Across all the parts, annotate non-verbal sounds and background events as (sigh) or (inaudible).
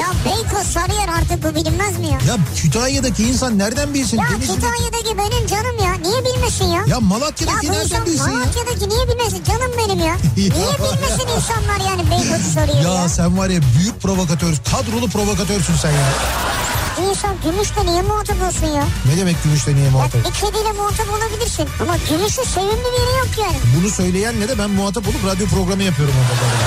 Ya Beykoz Sarıyer artık bu bilinmez mi ya? Ya Kütahya'daki insan nereden bilsin? Ya Denizli'deki- Kütahya'daki benim canım ya. Niye bilmesin ya? Ya Ya Malatya'daki bu nereden insan bilsin ya? Malatya'daki niye bilmesin? Canım benim ya. (laughs) Niye bilmesin insanlar yani Beykoz'u soruyor ya? Ya sen var ya büyük provokatör, kadrolu provokatörsün sen ya. İnsan gümüşle niye muhatap olsun ya? Ne demek gümüşle niye Ya muhatap? bir kediyle muhatap olabilirsin. Ama gümüşün sevimli bir yeri yok yani. Bunu söyleyenle de ben muhatap olup radyo programı yapıyorum böyle.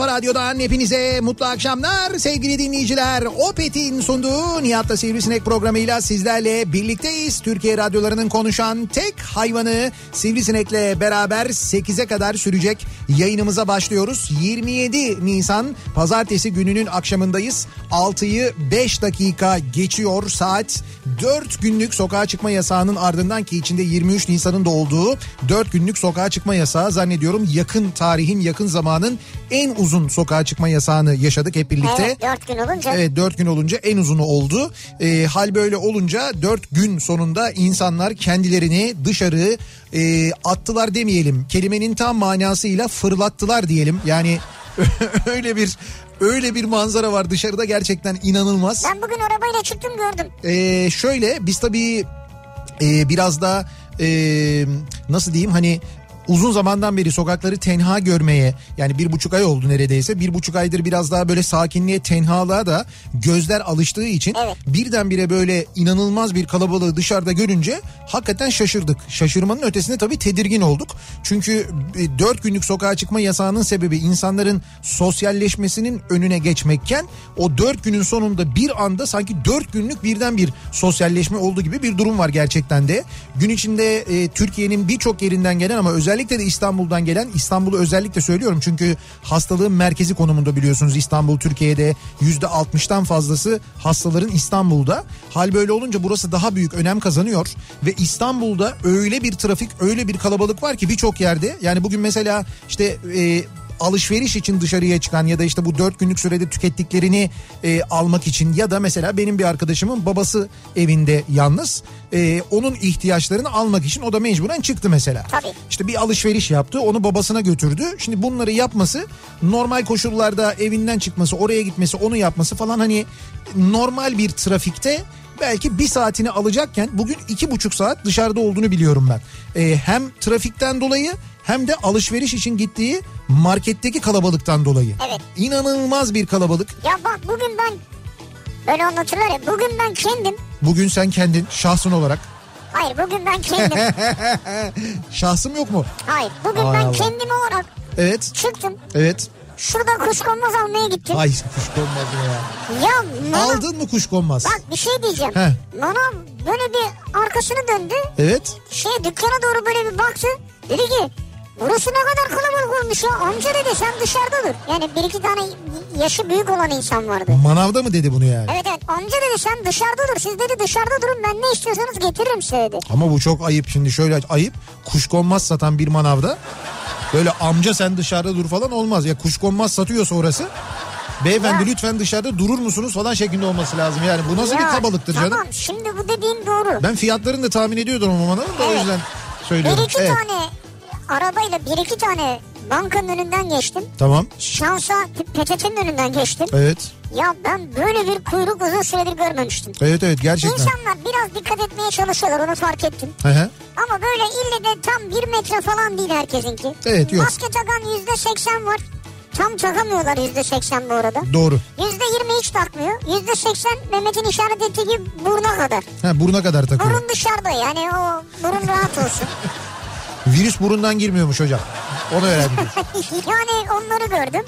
kafa radyodan hepinize mutlu akşamlar sevgili dinleyiciler. Opet'in sunduğu Nihat'la Sivrisinek programıyla sizlerle birlikteyiz. Türkiye radyolarının konuşan tek hayvanı Sivrisinek'le beraber 8'e kadar sürecek yayınımıza başlıyoruz. 27 Nisan pazartesi gününün akşamındayız. 6'yı 5 dakika geçiyor saat. 4 günlük sokağa çıkma yasağının ardından ki içinde 23 Nisan'ın da olduğu 4 günlük sokağa çıkma yasağı zannediyorum yakın tarihin yakın zamanın en uzun sokağa çıkma yasağını yaşadık hep birlikte. Evet dört gün olunca. Evet 4 gün olunca en uzunu oldu. Ee, hal böyle olunca 4 gün sonunda insanlar kendilerini dışarı e, attılar demeyelim. Kelimenin tam manasıyla fırlattılar diyelim. Yani (laughs) öyle bir öyle bir manzara var dışarıda gerçekten inanılmaz. Ben bugün arabayla çıktım gördüm. Ee, şöyle biz tabii e, biraz da e, nasıl diyeyim hani uzun zamandan beri sokakları tenha görmeye yani bir buçuk ay oldu neredeyse bir buçuk aydır biraz daha böyle sakinliğe tenhalığa da gözler alıştığı için Evet. birdenbire böyle inanılmaz bir kalabalığı dışarıda görünce hakikaten şaşırdık. Şaşırmanın ötesinde tabii tedirgin olduk. Çünkü e, dört günlük sokağa çıkma yasağının sebebi insanların sosyalleşmesinin önüne geçmekken o dört günün sonunda bir anda sanki dört günlük birden bir sosyalleşme olduğu gibi bir durum var gerçekten de. Gün içinde e, Türkiye'nin birçok yerinden gelen ama özellikle de İstanbul'dan gelen İstanbul'u özellikle söylüyorum çünkü hastalığın merkezi konumunda biliyorsunuz İstanbul Türkiye'de yüzde 60'tan fazlası hastaların İstanbul'da. Hal böyle olunca burası daha büyük önem kazanıyor ve İstanbul'da öyle bir trafik öyle bir kalabalık var ki birçok yerde yani bugün mesela işte e, alışveriş için dışarıya çıkan ya da işte bu dört günlük sürede tükettiklerini e, almak için ya da mesela benim bir arkadaşımın babası evinde yalnız e, onun ihtiyaçlarını almak için o da mecburen çıktı mesela. Tabii. İşte bir alışveriş yaptı onu babasına götürdü. Şimdi bunları yapması normal koşullarda evinden çıkması oraya gitmesi onu yapması falan hani normal bir trafikte belki bir saatini alacakken bugün iki buçuk saat dışarıda olduğunu biliyorum ben. Ee, hem trafikten dolayı hem de alışveriş için gittiği marketteki kalabalıktan dolayı. Evet. İnanılmaz bir kalabalık. Ya bak bugün ben böyle anlatırlar ya bugün ben kendim Bugün sen kendin şahsın olarak. hayır bugün ben kendim (laughs) Şahsım yok mu? hayır bugün Hay ben Allah. kendim olarak Evet. çıktım Evet. Şurada kuşkonmaz almaya gittim. Ay kuşkonmaz ya. Ya bana, Aldın mı kuşkonmaz? bak bir şey diyeceğim. He. Bana böyle bir arkasını döndü Evet. şey dükkana doğru böyle bir baktı dedi ki burası ne kadar kalabalık olmuş ya amca dedi sen dışarıda dur. Yani bir iki tane yaşı büyük olan insan vardı. Manavda mı dedi bunu yani? Evet evet amca dedi sen dışarıda dur siz dedi dışarıda durun ben ne istiyorsanız getiririm size dedi. Ama bu çok ayıp şimdi şöyle ayıp. Kuşkonmaz satan bir manavda böyle amca sen dışarıda dur falan olmaz. Ya kuşkonmaz satıyorsa orası beyefendi Ya. lütfen dışarıda durur musunuz falan şeklinde olması lazım. Yani bu nasıl Ya, bir kabalıktır tamam, canım? şimdi bu dediğin doğru. Ben fiyatlarını da tahmin ediyordum ama da o Evet. yüzden söylüyorum. Bir iki Evet. tane arabayla bir iki tane bankanın önünden geçtim. Tamam. Şansa PTT'nin önünden geçtim. Evet. Ya ben böyle bir kuyruk uzun süredir görmemiştim. Evet evet gerçekten. İnsanlar biraz dikkat etmeye çalışıyorlar onu fark ettim. Hı hı. Ama böyle ille de tam bir metre falan değil herkesinki. Evet, yok. Maske takan yüzde seksen var. Tam takamıyorlar yüzde seksen bu arada. Doğru. Yüzde yirmi hiç takmıyor. Yüzde seksen Mehmet'in işaret ettiği gibi buruna kadar. Ha, buruna kadar takıyor. Burun dışarıda yani o burun rahat olsun. (laughs) Virüs burundan girmiyormuş hocam. Onu öğrendik. (laughs) yani onları gördüm.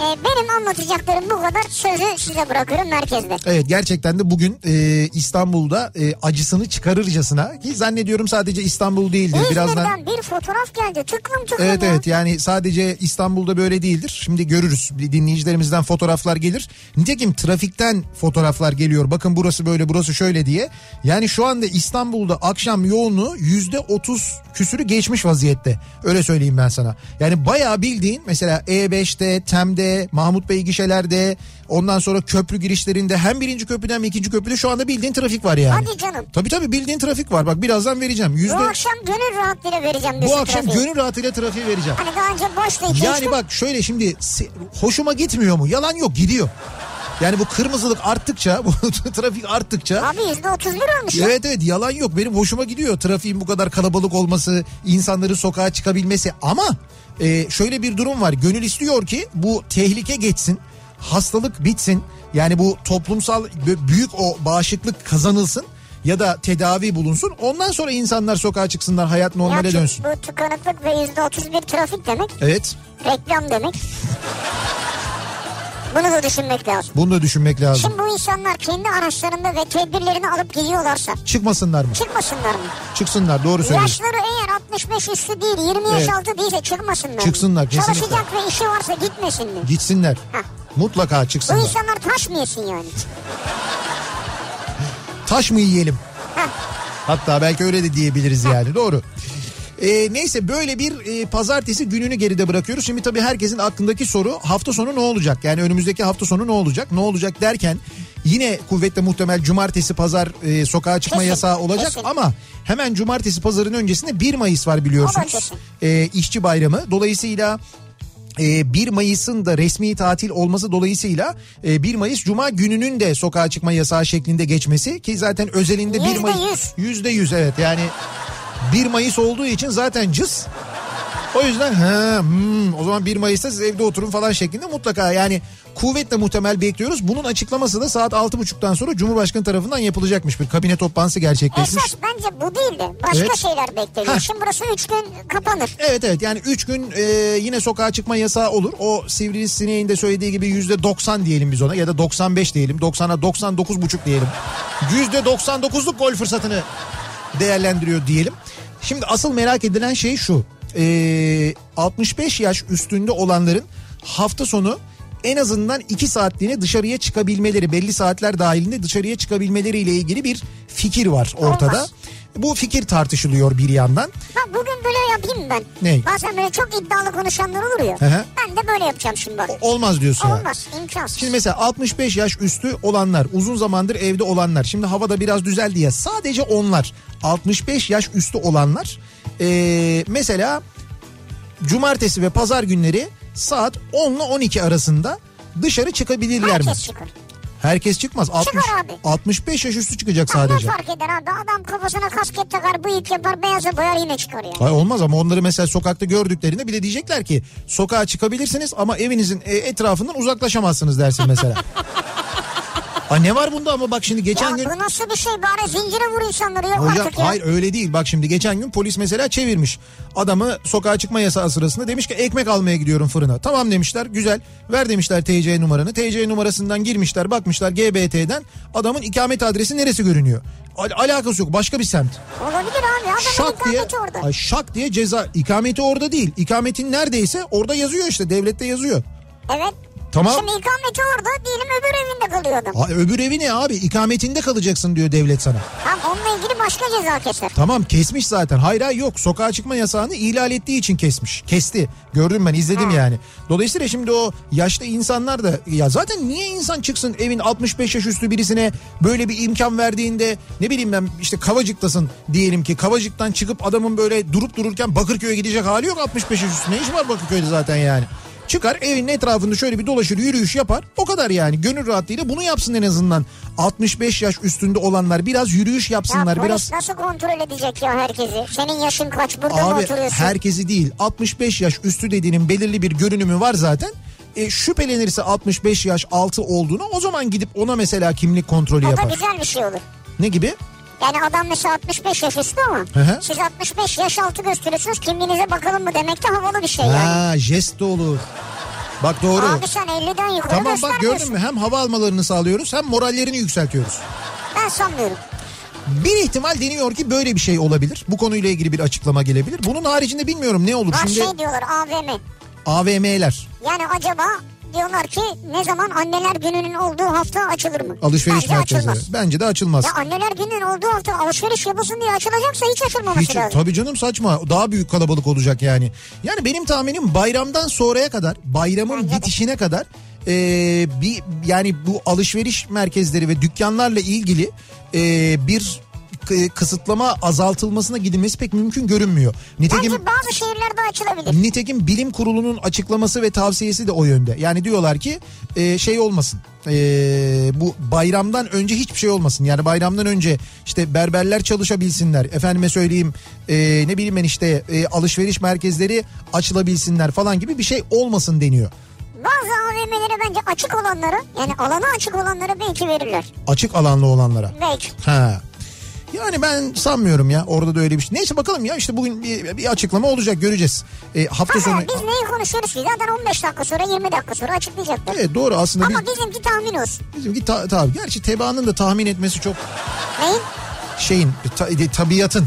Ee, benim anlatacaklarım bu kadar. Sözü size bırakıyorum merkezde. Evet gerçekten de bugün e, İstanbul'da e, acısını çıkarırcasına ki zannediyorum sadece İstanbul değildir. Birazdan İzmir'den bir fotoğraf geldi. Tıklım tıklım Evet ya. evet yani sadece İstanbul'da böyle değildir. Şimdi görürüz dinleyicilerimizden fotoğraflar gelir. Nitekim trafikten fotoğraflar geliyor. Bakın burası böyle burası şöyle diye. Yani şu anda İstanbul'da akşam yoğunluğu yüzde otuz küsürü geçmiş vaziyette. Öyle söyleyeyim ben sana. Yani bayağı bildiğin mesela E5'te, TEM'de, Mahmut Bey gişelerde ondan sonra köprü girişlerinde hem birinci köprüden hem ikinci köprüde şu anda bildiğin trafik var yani. Hadi canım. Tabii tabii bildiğin trafik var. Bak birazdan vereceğim. Yüzde... Bu akşam gönül rahatlığıyla vereceğim Bu akşam trafiği. gönül rahatıyla trafiği vereceğim. Hani daha önce boştu iki Yani bak şöyle şimdi hoşuma gitmiyor mu? Yalan yok gidiyor. Yani bu kırmızılık arttıkça, (laughs) bu trafik arttıkça Abi yüzde otuz bir olmuş ya. Evet evet yalan yok benim hoşuma gidiyor trafiğin bu kadar kalabalık olması insanların sokağa çıkabilmesi ama e, şöyle bir durum var gönül istiyor ki bu tehlike geçsin hastalık bitsin yani bu toplumsal büyük o bağışıklık kazanılsın ya da tedavi bulunsun ondan sonra insanlar sokağa çıksınlar hayat normale Ya dönsün. Bu tıkanıklık ve yüzde otuz bir trafik demek. Evet Reklam demek. Bunu da düşünmek lazım. bunu da düşünmek lazım. Şimdi bu insanlar kendi araçlarında ve tedbirlerini alıp gidiyorlarsa Çıkmasınlar mı? çıkmasınlar mı? Çıksınlar doğru söylüyorsun. Yaşları eğer 65 üstü değil 20 yaş Evet. altı değilse çıkmasınlar. Çıksınlar, kesinlikle. Çalışacak ve işi varsa gitmesin mi? Gitsinler. Hah. Mutlaka Bu çıksınlar. insanlar taş mı yesin yani? Taş mı yiyelim? Hah. Hatta belki öyle de diyebiliriz yani doğru. Ee, neyse böyle bir e, pazartesi gününü geride bırakıyoruz. Şimdi tabii herkesin aklındaki soru hafta sonu ne olacak? Yani önümüzdeki hafta sonu ne olacak? Ne olacak derken yine kuvvetle muhtemel cumartesi pazar e, sokağa çıkma Kesin, yasağı olacak kesin. ama hemen cumartesi pazarın öncesinde 1 Mayıs var biliyorsunuz. E, işçi bayramı. Dolayısıyla e, 1 Mayıs'ın da resmi tatil olması dolayısıyla e, 1 Mayıs Cuma gününün de sokağa çıkma yasağı şeklinde geçmesi ki zaten özelinde 1 Yüzde Mayıs yüz. yüzde yüz evet yani 1 Mayıs olduğu için zaten cız o yüzden ha, hmm, o zaman 1 Mayıs'ta siz evde oturun falan şeklinde mutlaka yani kuvvetle muhtemel bekliyoruz. Bunun açıklaması da saat 6.30'dan sonra Cumhurbaşkanı tarafından yapılacakmış bir kabine toplantısı gerçekleşmiş. Esas bence bu değil de başka Evet. şeyler bekleniyor. Hah. Şimdi burası 3 gün kapanır. Evet evet yani 3 gün e, yine sokağa çıkma yasağı olur. O sivrisineğin de söylediği gibi yüzde 90 diyelim biz ona ya da 95 diyelim. 90'a 99 buçuk diyelim. Yüzde 99'luk gol fırsatını değerlendiriyor diyelim. Şimdi asıl merak edilen şey şu. E, 65 yaş üstünde olanların hafta sonu en azından 2 saatliğine dışarıya çıkabilmeleri belli saatler dahilinde dışarıya çıkabilmeleriyle ilgili bir fikir var ortada. Olmaz. Bu fikir tartışılıyor bir yandan. Bak bugün böyle yapayım ben. Ne? Bazen böyle çok iddialı konuşanlar olur ya. Hı hı. Ben de böyle yapacağım şimdi bak. Olmaz diyorsun yani. Olmaz imkansız. Şimdi mesela 65 yaş üstü olanlar, uzun zamandır evde olanlar. Şimdi havada biraz düzeldi ya. Sadece onlar 65 yaş üstü olanlar ee, mesela cumartesi ve pazar günleri saat 10 ile 12 arasında dışarı çıkabilirler mi? Herkes çıkar. Herkes çıkmaz. 60, abi. 65 yaş üstü çıkacak Ne sadece. fark eder abi adam kafasına kasket takar bıyık yapar beyaza boyar yine çıkar yani. Hayır olmaz ama onları mesela sokakta gördüklerinde bir de diyecekler ki sokağa çıkabilirsiniz ama evinizin e, etrafından uzaklaşamazsınız dersin mesela. (laughs) Ha ne var bunda ama bak şimdi geçen Ya gün bu nasıl bir şey bari zincire vur insanları ya Hocam artık ya. hayır öyle değil. Bak şimdi geçen gün polis mesela çevirmiş. Adamı sokağa çıkma yasağı sırasında demiş ki ekmek almaya gidiyorum fırına. Tamam demişler güzel. Ver demişler TC numaranı. TC numarasından girmişler bakmışlar GBT'den adamın ikamet adresi neresi görünüyor. Al- alakası yok başka bir semt. Olabilir abi adamın Şak diye, orada. ay şak diye ceza. İkameti orada değil. İkametin neredeyse orada yazıyor işte devlette yazıyor. Evet Tamam. Şimdi ikameti orada diyelim öbür evinde kalıyor adam. Ha, öbür evi ne abi? İkametinde kalacaksın diyor devlet sana. Tamam onunla ilgili başka ceza keser. Tamam kesmiş zaten. Hayır hayır yok. Sokağa çıkma yasağını ihlal ettiği için kesmiş. Kesti. Gördüm ben izledim yani. Dolayısıyla şimdi o yaşlı insanlar da ya zaten niye insan çıksın evin 65 yaş üstü birisine böyle bir imkan verdiğinde ne bileyim ben işte Kavacık'tasın diyelim ki Kavacık'tan çıkıp adamın böyle durup dururken Bakırköy'e gidecek hali yok 65 yaş üstü. Ne işi var Bakırköy'de zaten yani. Çıkar evin etrafında şöyle bir dolaşır yürüyüş yapar. O kadar yani gönül rahatlığıyla bunu yapsın en azından. 65 yaş üstünde olanlar biraz yürüyüş Ya yapsınlar. polis biraz nasıl kontrol edecek ya herkesi? Senin yaşın kaç burada mı Abi oturuyorsun? herkesi değil 65 yaş üstü dediğinin belirli bir görünümü var zaten. E, şüphelenirse 65 yaş altı olduğunu o zaman gidip ona mesela kimlik kontrolü O da yapar. güzel bir şey olur. Ne gibi? Yani adam mesela 65 yaş üstü ama Hı hı. siz 65 yaş altı gösteriyorsunuz kimliğinize bakalım mı demek de havalı bir şey yani. Ha jest de olur. Bak doğru. Abi sen 50'den yukarı tamam bak gördün mü hem hava almalarını sağlıyoruz hem morallerini yükseltiyoruz. Ben sanmıyorum. Bir ihtimal deniyor ki böyle bir şey olabilir. Bu konuyla ilgili bir açıklama gelebilir. Bunun haricinde bilmiyorum ne olur. Var Şimdi şey diyorlar AVM. AVM'ler Yani acaba diyorlar ki ne zaman anneler gününün olduğu hafta açılır mı? alışveriş Bence merkezleri. açılmaz. Bence de açılmaz. Ya anneler gününün olduğu hafta alışveriş yapılsın diye açılacaksa hiç açılmaması Hiç, lazım. tabii canım saçma. Daha büyük kalabalık olacak yani. Yani benim tahminim bayramdan sonraya kadar, bayramın Bence de. bitişine kadar e, bir yani bu alışveriş merkezleri ve dükkanlarla ilgili e, bir kısıtlama azaltılmasına gidilmesi pek mümkün görünmüyor. Nitekim Bence bazı şehirlerde açılabilir. Nitekim bilim kurulunun açıklaması ve tavsiyesi de o yönde. Yani diyorlar ki e, şey olmasın. e, bu bayramdan önce hiçbir şey olmasın. Yani bayramdan önce işte berberler çalışabilsinler. Efendime söyleyeyim e, ne bileyim ben işte e, alışveriş merkezleri açılabilsinler falan gibi bir şey olmasın deniyor. Bazı AVM'lere bence açık olanlara yani alana açık olanlara belki verirler. Açık alanlı olanlara. Belki. Ha. Yani ben sanmıyorum ya orada da öyle bir şey. Neyse bakalım ya işte bugün bir, bir açıklama olacak göreceğiz. E, hafta Ha, sonu... biz neyi konuşuyoruz ki? Zaten 15 dakika sonra 20 dakika sonra açıklayacaklar. Evet doğru aslında Ama biz, bizimki tahmin olsun. bizimki ta, tabii. Gerçi tebaanın da tahmin etmesi çok Neyin? şeyin ta- tabiatın.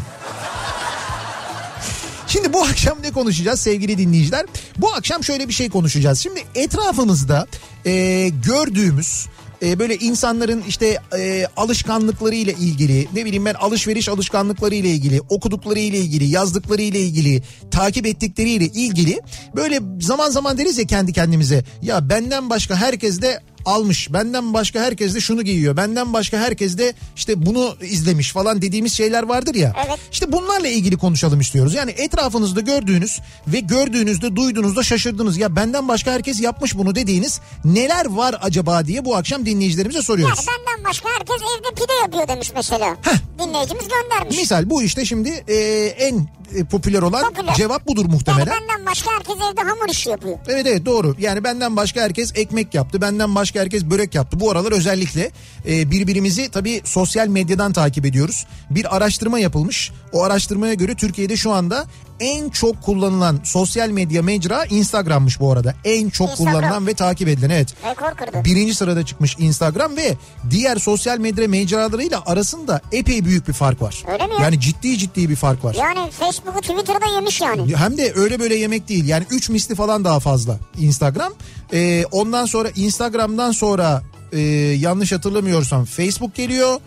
Şimdi bu akşam ne konuşacağız sevgili dinleyiciler? Bu akşam şöyle bir şey konuşacağız. Şimdi etrafımızda e, gördüğümüz e, böyle insanların işte e, alışkanlıkları ile ilgili ne bileyim ben alışveriş alışkanlıkları ile ilgili okudukları ile ilgili yazdıkları ile ilgili takip ettikleri ile ilgili böyle zaman zaman deriz ya kendi kendimize ya benden başka herkes de almış. Benden başka herkes de şunu giyiyor. Benden başka herkes de işte bunu izlemiş falan dediğimiz şeyler vardır ya. Evet. İşte bunlarla ilgili konuşalım istiyoruz. Yani etrafınızda gördüğünüz ve gördüğünüzde duyduğunuzda şaşırdınız. Ya benden başka herkes yapmış bunu dediğiniz neler var acaba diye bu akşam dinleyicilerimize soruyoruz. Yani benden başka herkes evde pide yapıyor demiş mesela. Dinleyicimiz göndermiş. Misal bu işte şimdi e, en e, popüler olan Popüler. cevap budur Yani muhtemelen. benden başka herkes evde hamur işi yapıyor. Evet evet doğru. Yani benden başka herkes ekmek yaptı. Benden başka herkes börek yaptı. Bu aralar özellikle e, birbirimizi tabii sosyal medyadan takip ediyoruz. Bir araştırma yapılmış. O araştırmaya göre Türkiye'de şu anda en çok kullanılan sosyal medya mecra Instagram'mış bu arada. En çok Instagram. kullanılan ve takip edilen evet. Rekor kırdı. Birinci sırada çıkmış Instagram ve diğer sosyal medya mecralarıyla arasında epey büyük bir fark var. Öyle mi ya? Yani ciddi ciddi bir fark var. Yani Facebook'u Twitter'da yemiş yani. Hem de öyle böyle yemek değil. Yani 3 misli falan daha fazla Instagram. Ee, ondan sonra Instagram'dan sonra e, yanlış hatırlamıyorsam Facebook geliyor.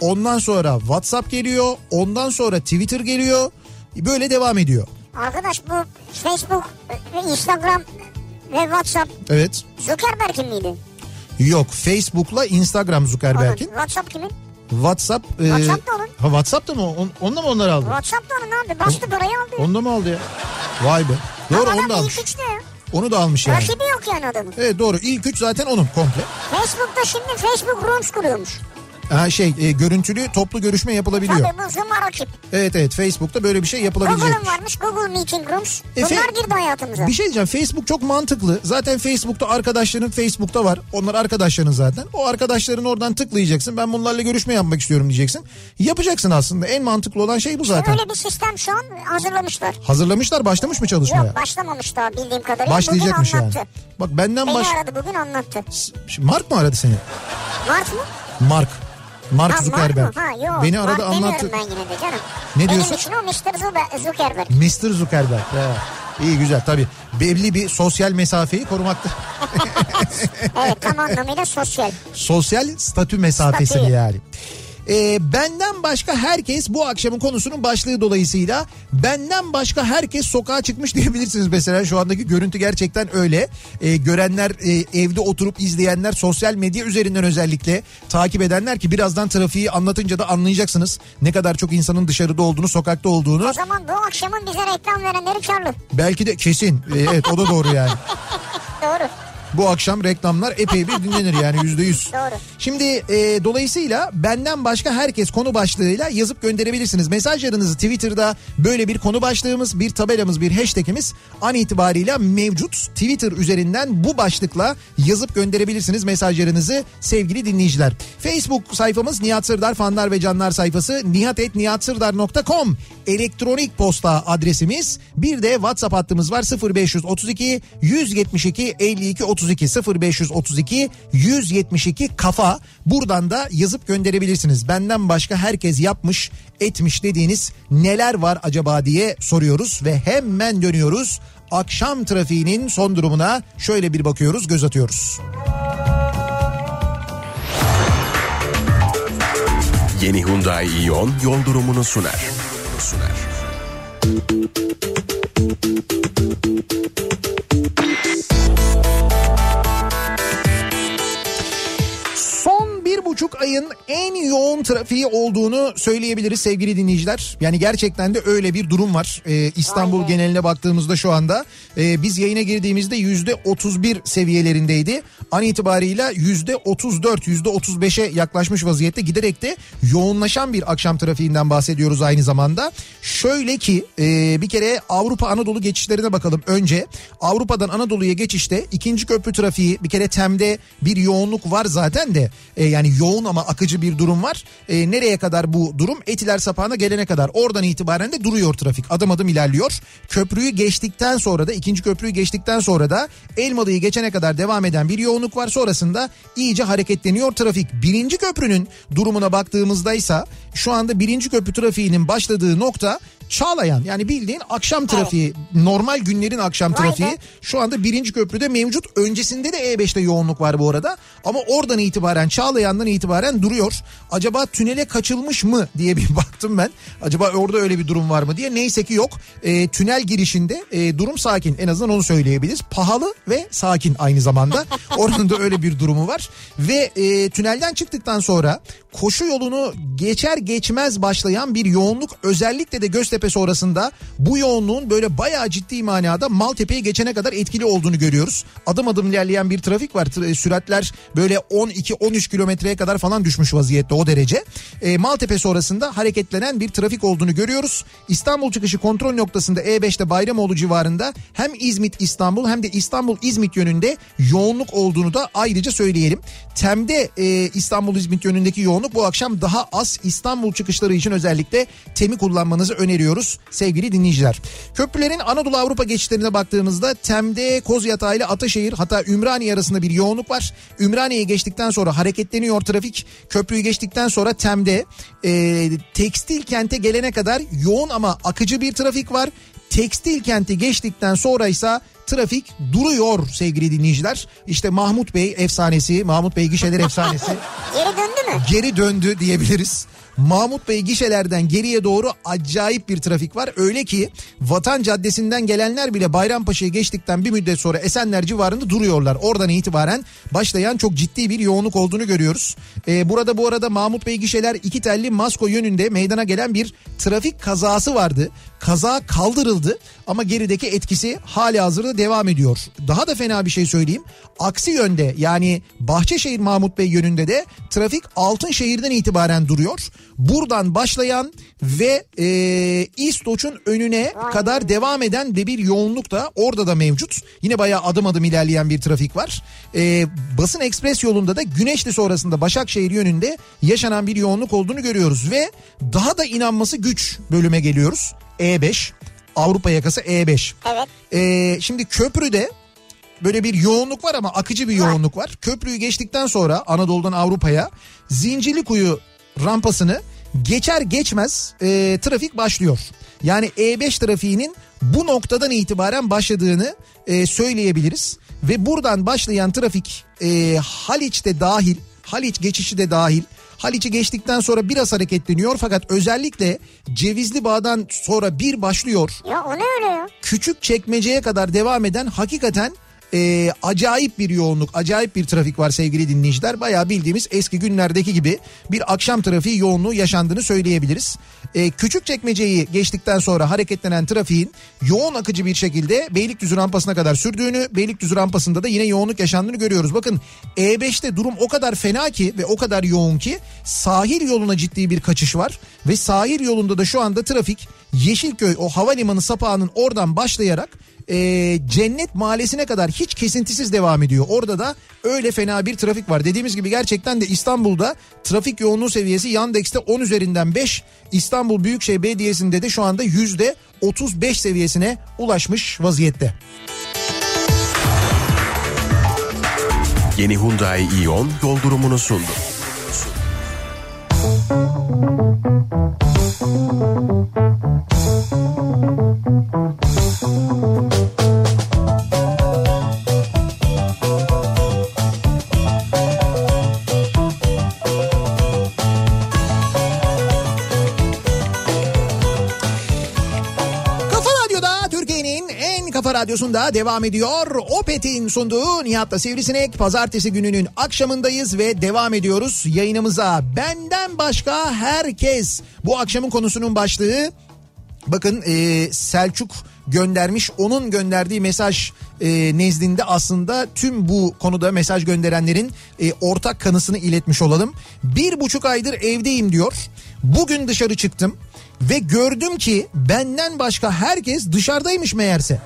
Ondan sonra WhatsApp geliyor. Ondan sonra Twitter geliyor. Böyle devam ediyor. Arkadaş bu Facebook ve Instagram ve WhatsApp Evet. Zuckerberg'in miydi? Yok Facebook'la Instagram Zuckerberg'in. Onun. WhatsApp kimin? WhatsApp. e, WhatsApp da onun. Ha, WhatsApp da mı? On, onunla mı onları aldı? WhatsApp da onun abi. Bastı parayı aldı. Onda mı aldı ya? Vay be. Doğru onu da almış. ilk ya. Onu da almış yani. Rakibi yok yani adamın. Evet doğru. İlk üç zaten onun komple. Facebook'ta şimdi Facebook Rooms kuruyormuş. Ha şey e, görüntülü toplu görüşme yapılabiliyor. Tabii bu Zoom rakip. Evet evet Facebook'ta böyle bir şey yapılabilecek. Google'ın varmış Google Meeting Rooms. E, Bunlar fe- girdi hayatımıza. Bir şey diyeceğim Facebook çok mantıklı. Zaten Facebook'ta arkadaşların Facebook'ta var. Onlar arkadaşların zaten. O arkadaşların oradan tıklayacaksın. Ben bunlarla görüşme yapmak istiyorum diyeceksin. Yapacaksın aslında. En mantıklı olan şey bu zaten. Öyle bir sistem şu an hazırlamışlar. Hazırlamışlar başlamış mı çalışmaya? Yok başlamamış daha bildiğim kadarıyla. Başlayacakmış yani. Bak benden Beni baş... aradı bugün anlattı. Mark mı aradı seni? Mart mı? Mark. Mark Ha, Zuckerberg. Ha, yok. Beni aradı anlattı. ben yine de canım. Ne Benim diyorsun? için o Mr. Zuckerberg. Mr. Zuckerberg. he. İyi güzel tabii. Belli bir sosyal mesafeyi korumakta. (laughs) Evet tam anlamıyla sosyal. Sosyal statü mesafesi Statü. yani. Ee, benden başka herkes bu akşamın konusunun başlığı dolayısıyla benden başka herkes sokağa çıkmış (laughs) diyebilirsiniz mesela şu andaki görüntü gerçekten öyle. Ee, görenler e, evde oturup izleyenler sosyal medya üzerinden özellikle takip edenler ki birazdan trafiği anlatınca da anlayacaksınız ne kadar çok insanın dışarıda olduğunu sokakta olduğunu. O zaman bu akşamın bize reklam verenleri karlı. Belki de kesin Ee, evet o da doğru yani. (laughs) Doğru. Bu akşam reklamlar epey bir dinlenir yani (laughs) yüzde yüz. Doğru. Şimdi e, dolayısıyla benden başka herkes konu başlığıyla yazıp gönderebilirsiniz. Mesajlarınızı Twitter'da böyle bir konu başlığımız, bir tabelamız, bir hashtagimiz an itibariyle mevcut. Twitter üzerinden bu başlıkla yazıp gönderebilirsiniz mesajlarınızı sevgili dinleyiciler. Facebook sayfamız Nihat Sırdar fanlar ve canlar sayfası nihatetnihatsırdar.com elektronik posta adresimiz. Bir de WhatsApp hattımız var 0532 172 52 32 0532 172 kafa. Buradan da yazıp gönderebilirsiniz. Benden başka herkes yapmış, etmiş dediğiniz neler var acaba diye soruyoruz ve hemen dönüyoruz. Akşam trafiğinin son durumuna şöyle bir bakıyoruz, göz atıyoruz. Yeni Hyundai Ion yol durumunu sunar. Sunar. Son ayın en yoğun trafiği olduğunu söyleyebiliriz sevgili dinleyiciler. Yani gerçekten de öyle bir durum var. Ee, İstanbul be. geneline baktığımızda şu anda e, biz yayına girdiğimizde yüzde 31 seviyelerindeydi. An itibarıyla yüzde 34 yüzde 35'e yaklaşmış vaziyette giderek de yoğunlaşan bir akşam trafiğinden bahsediyoruz aynı zamanda. Şöyle ki e, bir kere Avrupa Anadolu geçişlerine bakalım önce. Avrupa'dan Anadolu'ya geçişte ikinci köprü trafiği bir kere Tem'de bir yoğunluk var zaten de e, yani yoğun ama akıcı bir durum var. E, nereye kadar bu durum? Etiler sapağına gelene kadar oradan itibaren de duruyor trafik adım adım ilerliyor. Köprüyü geçtikten sonra da ikinci köprüyü geçtikten sonra da Elmalı'yı geçene kadar devam eden bir yoğunluk var. Sonrasında iyice hareketleniyor trafik. Birinci köprünün durumuna baktığımızda ise şu anda birinci köprü trafiğinin başladığı nokta Çağlayan yani bildiğin akşam trafiği normal günlerin akşam trafiği be. şu anda birinci köprüde mevcut. Öncesinde de E5'te yoğunluk var bu arada. Ama oradan itibaren Çağlayan'dan itibaren duruyor. Acaba tünele kaçılmış mı diye bir (laughs) baktım ben. Acaba orada öyle bir durum var mı diye. Neyse ki yok. E, tünel girişinde e, durum sakin. En azından onu söyleyebiliriz. Pahalı ve sakin aynı zamanda. (laughs) Oranın da öyle bir durumu var. Ve e, tünelden çıktıktan sonra koşu yolunu geçer geçmez başlayan bir yoğunluk özellikle de Göztepe sonrasında bu yoğunluğun böyle bayağı ciddi manada Maltepe'yi geçene kadar etkili olduğunu görüyoruz. Adım adım ilerleyen bir trafik var. Tra- Süratler böyle 12-13 kilometreye kadar falan düşmüş vaziyette o derece. E, Maltepe sonrasında hareketlenen bir trafik olduğunu görüyoruz. İstanbul çıkışı kontrol noktasında E5'te Bayramoğlu civarında hem İzmit İstanbul hem de İstanbul İzmit yönünde yoğunluk olduğunu da ayrıca söyleyelim. Tem'de e, İstanbul İzmit yönündeki yoğunluk bu akşam daha az İstanbul çıkışları için özellikle temi kullanmanızı öneriyoruz sevgili dinleyiciler. Köprülerin Anadolu Avrupa geçişlerine baktığımızda Tem'de Kozyatağı ile Ataşehir hatta Ümraniye arasında bir yoğunluk var. Ümraniye'yi geçtikten sonra hareketleniyor trafik. Köprüyü geçtikten sonra Tem'de e, tekstil kente gelene kadar yoğun ama akıcı bir trafik var. Tekstil kenti geçtikten sonra ise trafik duruyor sevgili dinleyiciler. İşte Mahmut Bey efsanesi, Mahmut Bey gişeler efsanesi (laughs) Geri döndü mü? geri döndü diyebiliriz. Mahmut Bey gişelerden geriye doğru acayip bir trafik var. Öyle ki Vatan Caddesi'nden gelenler bile Bayrampaşa'yı geçtikten bir müddet sonra Esenler civarında duruyorlar. Oradan itibaren başlayan çok ciddi bir yoğunluk olduğunu görüyoruz. Ee, burada bu arada Mahmut Bey gişeler iki telli Masko yönünde meydana gelen bir trafik kazası vardı. Kaza kaldırıldı ama gerideki etkisi hali hazırda devam ediyor. Daha da fena bir şey söyleyeyim. Aksi yönde yani Bahçeşehir Mahmut Bey yönünde de trafik Altınşehir'den itibaren duruyor. Buradan başlayan ve e, İstoç'un önüne kadar devam eden de bir yoğunluk da orada da mevcut. Yine bayağı adım adım ilerleyen bir trafik var. E, Basın Ekspres yolunda da Güneşli sonrasında Başakşehir yönünde yaşanan bir yoğunluk olduğunu görüyoruz. Ve daha da inanması güç bölüme geliyoruz. E5 Avrupa yakası E5. Evet. Ee, şimdi köprüde böyle bir yoğunluk var ama akıcı bir yoğunluk var. Köprüyü geçtikten sonra Anadolu'dan Avrupa'ya Zincirlikuyu rampasını geçer geçmez e, trafik başlıyor. Yani E5 trafiğinin bu noktadan itibaren başladığını e, söyleyebiliriz. Ve buradan başlayan trafik e, Haliç'te dahil, Haliç geçişi de dahil. Haliç'i geçtikten sonra biraz hareketleniyor fakat özellikle Cevizli Bağ'dan sonra bir başlıyor. Ya o ne öyle ya? Küçük çekmeceye kadar devam eden hakikaten e, acayip bir yoğunluk, acayip bir trafik var sevgili dinleyiciler. Bayağı bildiğimiz eski günlerdeki gibi bir akşam trafiği yoğunluğu yaşandığını söyleyebiliriz. E, küçük çekmeceyi geçtikten sonra hareketlenen trafiğin yoğun akıcı bir şekilde Beylikdüzü rampasına kadar sürdüğünü, Beylikdüzü rampasında da yine yoğunluk yaşandığını görüyoruz. Bakın E5'te durum o kadar fena ki ve o kadar yoğun ki sahil yoluna ciddi bir kaçış var ve sahil yolunda da şu anda trafik Yeşilköy o havalimanı sapağının oradan başlayarak e, Cennet Mahallesi'ne kadar hiç kesintisiz devam ediyor. Orada da öyle fena bir trafik var. Dediğimiz gibi gerçekten de İstanbul'da trafik yoğunluğu seviyesi Yandex'te 10 üzerinden 5. İstanbul Büyükşehir Belediyesi'nde de şu anda yüzde 35 seviyesine ulaşmış vaziyette. Yeni Hyundai Ion yol durumunu sundu. Kafa radyosunda devam ediyor. Opet'in sunduğu Nihat'la Sivrisinek pazartesi gününün akşamındayız ve devam ediyoruz yayınımıza. Benden başka herkes bu akşamın konusunun başlığı Bakın e, Selçuk göndermiş onun gönderdiği mesaj e, nezdinde aslında tüm bu konuda mesaj gönderenlerin e, ortak kanısını iletmiş olalım. Bir buçuk aydır evdeyim diyor. Bugün dışarı çıktım ve gördüm ki benden başka herkes dışarıdaymış meğerse.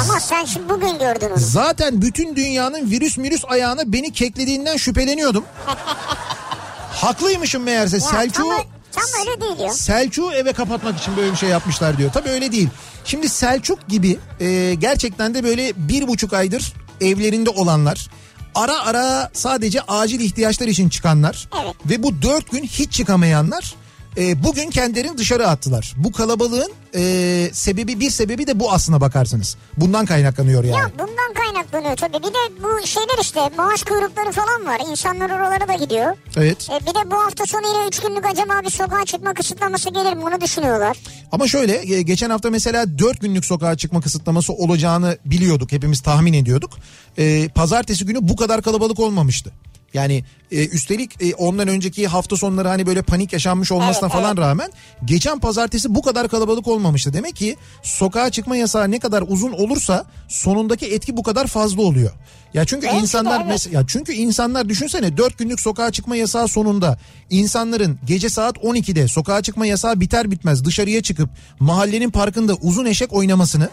Ama sen şimdi bugün gördün onu. Zaten bütün dünyanın virüs virüs ayağına beni keklediğinden şüpheleniyordum. (laughs) Haklıymışım meğerse Ya Selçuk'u... tam, tam öyle değil ya. Selçuk'u eve kapatmak için böyle bir şey yapmışlar diyor. Tabii öyle değil. Şimdi Selçuk gibi e, gerçekten de böyle bir buçuk aydır evlerinde olanlar ara ara sadece acil ihtiyaçlar için çıkanlar Evet. ve bu dört gün hiç çıkamayanlar e, bugün kendilerini dışarı attılar. Bu kalabalığın e, sebebi bir sebebi de bu aslına bakarsanız. Bundan kaynaklanıyor yani. Ya bundan kaynaklanıyor tabii. Bir de bu şeyler işte maaş kuyrukları falan var. İnsanlar oralara da gidiyor. Evet. E bir de bu hafta sonu yine 3 günlük acaba bir sokağa çıkma kısıtlaması gelir mi onu düşünüyorlar. Ama şöyle e, geçen hafta mesela 4 günlük sokağa çıkma kısıtlaması olacağını biliyorduk. Hepimiz tahmin ediyorduk. E, pazartesi günü bu kadar kalabalık olmamıştı. Yani e, üstelik e, ondan önceki hafta sonları hani böyle panik yaşanmış olmasına Evet, falan rağmen geçen pazartesi bu kadar kalabalık olmamıştı. Demek ki sokağa çıkma yasağı ne kadar uzun olursa sonundaki etki bu kadar fazla oluyor. Ya çünkü de insanlar evet. mes- ya çünkü insanlar düşünsene 4 günlük sokağa çıkma yasağı sonunda insanların gece saat 12'de sokağa çıkma yasağı biter bitmez dışarıya çıkıp mahallenin parkında uzun eşek oynamasını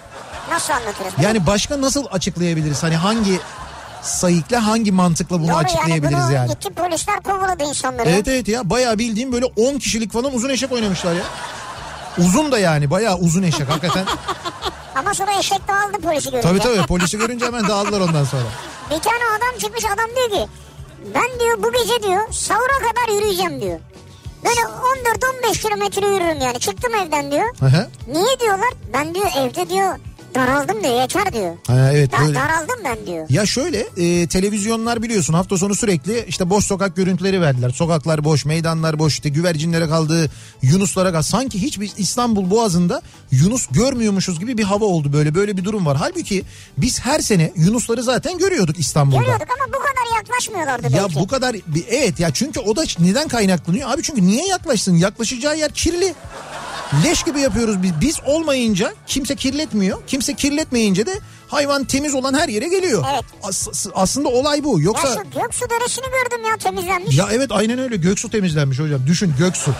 Nasıl anlatırız? yani başka nasıl açıklayabiliriz? Hani hangi sayıkla hangi mantıkla bunu Doğru açıklayabiliriz yani. yani? Bunu gitti polisler kovaladı insanları. Evet evet ya bayağı bildiğim böyle 10 kişilik falan uzun eşek oynamışlar ya. Uzun da yani bayağı uzun eşek hakikaten. (laughs) Ama sonra eşek dağıldı polisi görünce. tabii tabii (laughs) polisi görünce hemen dağıldılar ondan sonra. Bir tane adam çıkmış adam diyor ki ben diyor bu gece diyor sahura kadar yürüyeceğim diyor. Böyle 14-15 kilometre yürürüm yani çıktım evden diyor. Hı hı. Niye diyorlar? Ben diyor evde diyor daraldım diyor yeter diyor. Ha, evet Da- böyle. daraldım ben diyor. Ya şöyle e, televizyonlar biliyorsun hafta sonu sürekli işte boş sokak görüntüleri verdiler. Sokaklar boş, meydanlar boş, işte güvercinlere kaldı, Yunuslara kaldı. Sanki hiçbir İstanbul Boğazı'nda Yunus görmüyormuşuz gibi bir hava oldu böyle. Böyle bir durum var. Halbuki biz her sene Yunusları zaten görüyorduk İstanbul'da. Görüyorduk ama bu kadar yaklaşmıyorlardı Ya belki. bu kadar evet ya çünkü o da neden kaynaklanıyor? Abi çünkü niye yaklaşsın? Yaklaşacağı yer kirli. Leş gibi yapıyoruz biz. Biz olmayınca kimse kirletmiyor. Kimse kirletmeyince de hayvan temiz olan her yere geliyor. Evet. As- aslında olay bu. Ya Yoksa şu Göksu Deresi'ni gördüm ya temizlenmiş. ya evet aynen öyle Göksu temizlenmiş hocam. Düşün Göksu.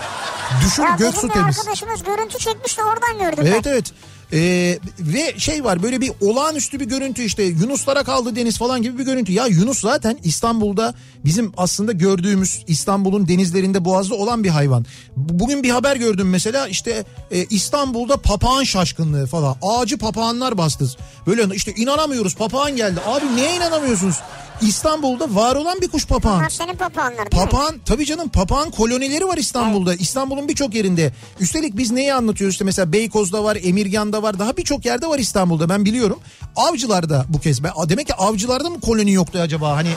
Düşün Ya Göksu temiz. arkadaşımız görüntü çekmiş de oradan gördüm Evet ben. evet. Ee, ve şey var böyle bir olağanüstü bir görüntü işte Yunuslara kaldı deniz falan gibi bir görüntü. Ya Yunus zaten İstanbul'da bizim aslında gördüğümüz İstanbul'un denizlerinde boğazda olan bir hayvan. Bu- Bugün bir haber gördüm mesela işte e, İstanbul'da papağan şaşkınlığı falan. Ağacı papağanlar bastı. Böyle işte inanamıyoruz papağan geldi. Abi niye inanamıyorsunuz? İstanbul'da var olan bir kuş papağan. Bunlar senin papağanlar değil mi? Papağan tabii canım papağan kolonileri var İstanbul'da. İstanbul'un birçok yerinde. Üstelik biz neyi anlatıyoruz işte mesela Beykoz'da var, Emirgan'da var. Daha birçok yerde var İstanbul'da ben biliyorum. Avcılar'da bu kez. Ben, demek ki avcılarda mı koloni yoktu acaba? Hani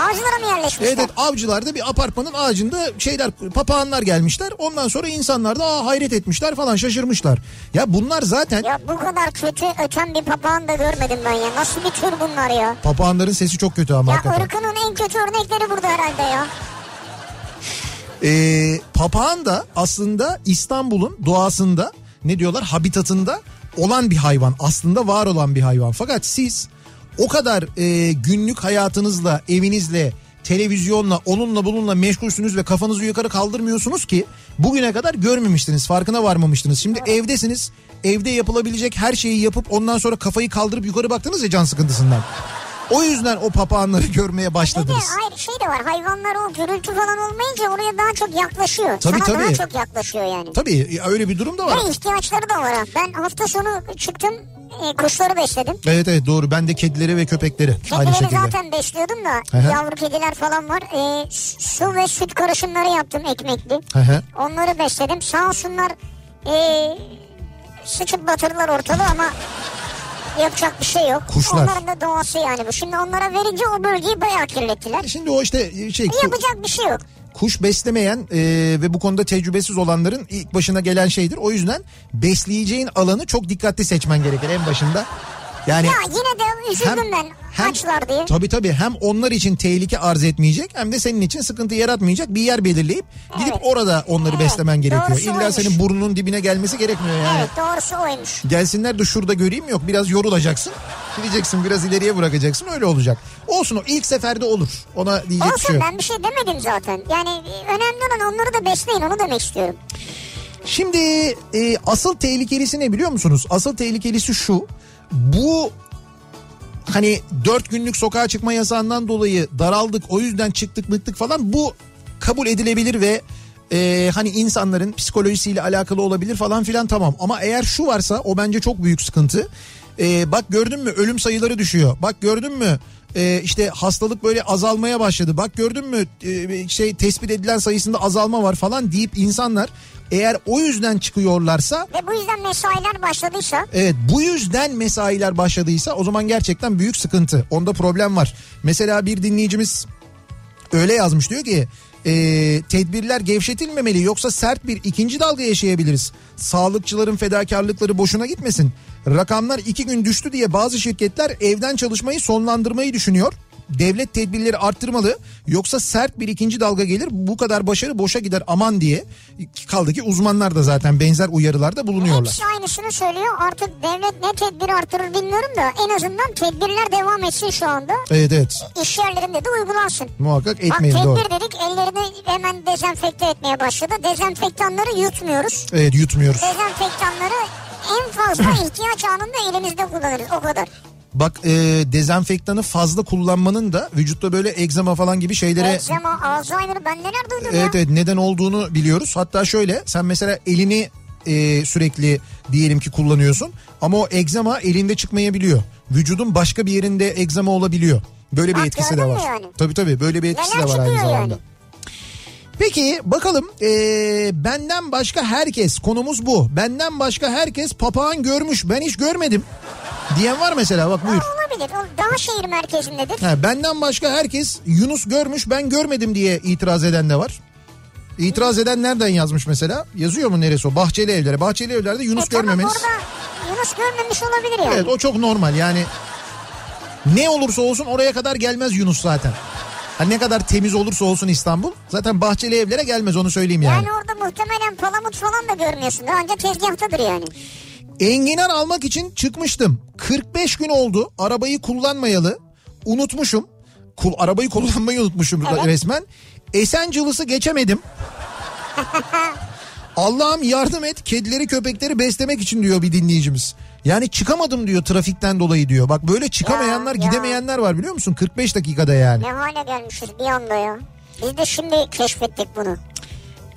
Ağaçlara mı yerleşmişler? evet, evet avcılarda bir apartmanın ağacında şeyler papağanlar gelmişler. Ondan sonra insanlar da Aa, hayret etmişler falan şaşırmışlar. Ya bunlar zaten Ya bu kadar kötü öten bir papağan da görmedim ben ya. Nasıl bir tür bunlar ya? papağanların sesi çok kötü ama Ya hakikaten. ırkının en kötü örnekleri burada herhalde ya. Ee, papağan da aslında İstanbul'un doğasında ne diyorlar habitatında olan bir hayvan. Aslında var olan bir hayvan. Fakat siz o kadar e, günlük hayatınızla, evinizle, televizyonla, onunla bununla meşgulsünüz ve kafanızı yukarı kaldırmıyorsunuz ki bugüne kadar görmemiştiniz, farkına varmamıştınız. Şimdi evdesiniz, evde yapılabilecek her şeyi yapıp ondan sonra kafayı kaldırıp yukarı baktınız ya can sıkıntısından. O yüzden o papağanları görmeye Bir de başladınız. hayır şey de var hayvanlar o gürültü falan olmayınca oraya daha çok yaklaşıyor. Tabii, Sana daha tabii. çok yaklaşıyor yani. Tabii öyle bir durum da var. Ve ihtiyaçları da var. Ben hafta sonu çıktım e, kuşları besledim. Evet evet doğru ben de kedileri ve köpekleri aynı Kedileri şekilde. zaten besliyordum da hı. yavru kediler falan var. E, su ve süt karışımları yaptım ekmekli. Hı. Onları besledim. Sağ olsunlar e, sıçıp batırdılar ortalığı ama yapacak bir şey yok. Kuşlar. Onların da doğası yani bu. Şimdi onlara verince o bölgeyi bayağı kirlettiler. Şimdi o işte şey ku- Yapacak bir şey yok. kuş beslemeyen e, ve bu konuda tecrübesiz olanların ilk başına gelen şeydir. O yüzden besleyeceğin alanı çok dikkatli seçmen gerekir en başında. Yani Ya yine de üzüldüm ben açlar diye. Tabii tabii hem onlar için tehlike arz etmeyecek hem de senin için sıkıntı yaratmayacak bir yer belirleyip gidip Evet. orada onları Evet, beslemen gerekiyor. doğrusu İlla oymuş. senin burnunun dibine gelmesi gerekmiyor yani. Evet doğrusu oymuş. Gelsinler de şurada göreyim yok biraz yorulacaksın. Gideceksin biraz ileriye bırakacaksın öyle olacak. Olsun o ilk seferde olur. Ona diyecek bir şey Olsun yok. ben bir şey demedim zaten. Yani e, önemli olan onları da besleyin onu demek istiyorum. Şimdi e, asıl tehlikelisi ne biliyor musunuz? Asıl tehlikelisi şu. Bu hani dört günlük sokağa çıkma yasağından dolayı daraldık o yüzden çıktık mıktık falan bu kabul edilebilir ve e, hani insanların psikolojisiyle alakalı olabilir falan filan tamam. Ama eğer şu varsa o bence çok büyük sıkıntı. E, bak gördün mü ölüm sayıları düşüyor. Bak gördün mü e, işte hastalık böyle azalmaya başladı. Bak gördün mü e, şey tespit edilen sayısında azalma var falan deyip insanlar eğer o yüzden çıkıyorlarsa Ve bu yüzden mesailer başladıysa Evet bu yüzden mesailer başladıysa o zaman gerçekten büyük sıkıntı. Onda problem var. Mesela bir dinleyicimiz öyle yazmış diyor ki e, tedbirler gevşetilmemeli yoksa sert bir ikinci dalga yaşayabiliriz. Sağlıkçıların fedakarlıkları boşuna gitmesin. Rakamlar iki gün düştü diye bazı şirketler evden çalışmayı sonlandırmayı düşünüyor. Devlet tedbirleri arttırmalı yoksa sert bir ikinci dalga gelir bu kadar başarı boşa gider aman diye. Kaldı ki uzmanlar da zaten benzer uyarılarda bulunuyorlar. hepsi aynısını söylüyor. Artık devlet ne tedbir artırır bilmiyorum da en azından tedbirler devam etsin şu anda. Evet evet İş yerlerinde de uygulansın. muhakkak Bak etmeyin tedbir doğru. dedik ellerini hemen dezenfekte etmeye başladı. Dezenfektanları yutmuyoruz. Evet yutmuyoruz. Dezenfektanları en fazla ihtiyaç anında elimizde kullanırız o kadar. Bak e, dezenfektanı fazla kullanmanın da vücutta böyle egzama falan gibi şeylere Eczema, Alzheimer ben neler duydum evet, ya. evet neden olduğunu biliyoruz. Hatta şöyle sen mesela elini e, sürekli diyelim ki kullanıyorsun ama o egzama elinde çıkmayabiliyor. Vücudun başka bir yerinde egzama olabiliyor. Böyle bir Bak, etkisi de var. yani? Tabii tabii böyle bir etkisi Neler de var aynı zamanda. yani? Peki bakalım e, benden başka herkes konumuz bu. Benden başka herkes papağan görmüş ben hiç görmedim diyen var mesela bak buyur. Olabilir. O daha şehir merkezindedir. Ha, benden başka herkes Yunus görmüş ben görmedim diye itiraz eden de var. İtiraz eden nereden yazmış mesela? Yazıyor mu neresi o? Bahçeli evlere. Bahçeli evlerde Yunus E tamam, görmemeniz. orada Yunus görmemiş olabilir yani. Evet o çok normal yani. Ne olursa olsun oraya kadar gelmez Yunus zaten. Ha, ne kadar temiz olursa olsun İstanbul. Zaten Bahçeli evlere gelmez onu söyleyeyim yani. Yani orada muhtemelen palamut falan da görmüyorsun. Daha önce tezgahtadır yani. Enginar almak için çıkmıştım. 45 gün oldu arabayı kullanmayalı. Unutmuşum. Kul, arabayı (laughs) kullanmayı unutmuşum Evet. resmen. Esencilıs'ı geçemedim. (laughs) Allah'ım yardım et kedileri köpekleri beslemek için diyor bir dinleyicimiz. Yani çıkamadım diyor trafikten dolayı diyor. Bak böyle çıkamayanlar Ya, ya. gidemeyenler var biliyor musun? 45 dakikada yani. Ne hale gelmişiz bir anda ya. Biz de şimdi keşfettik bunu.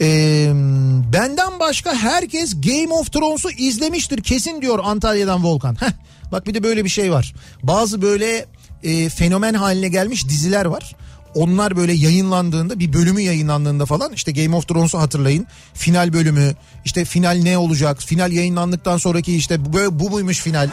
Ee, benden başka herkes Game of Thrones'u izlemiştir kesin diyor Antalya'dan Volkan. Heh, bak bir de böyle bir şey var. Bazı böyle e, fenomen haline gelmiş diziler var. Onlar böyle yayınlandığında bir bölümü yayınlandığında falan işte Game of Thrones'u hatırlayın. Final bölümü işte final ne olacak? Final yayınlandıktan sonraki işte böyle- bu muymuş final?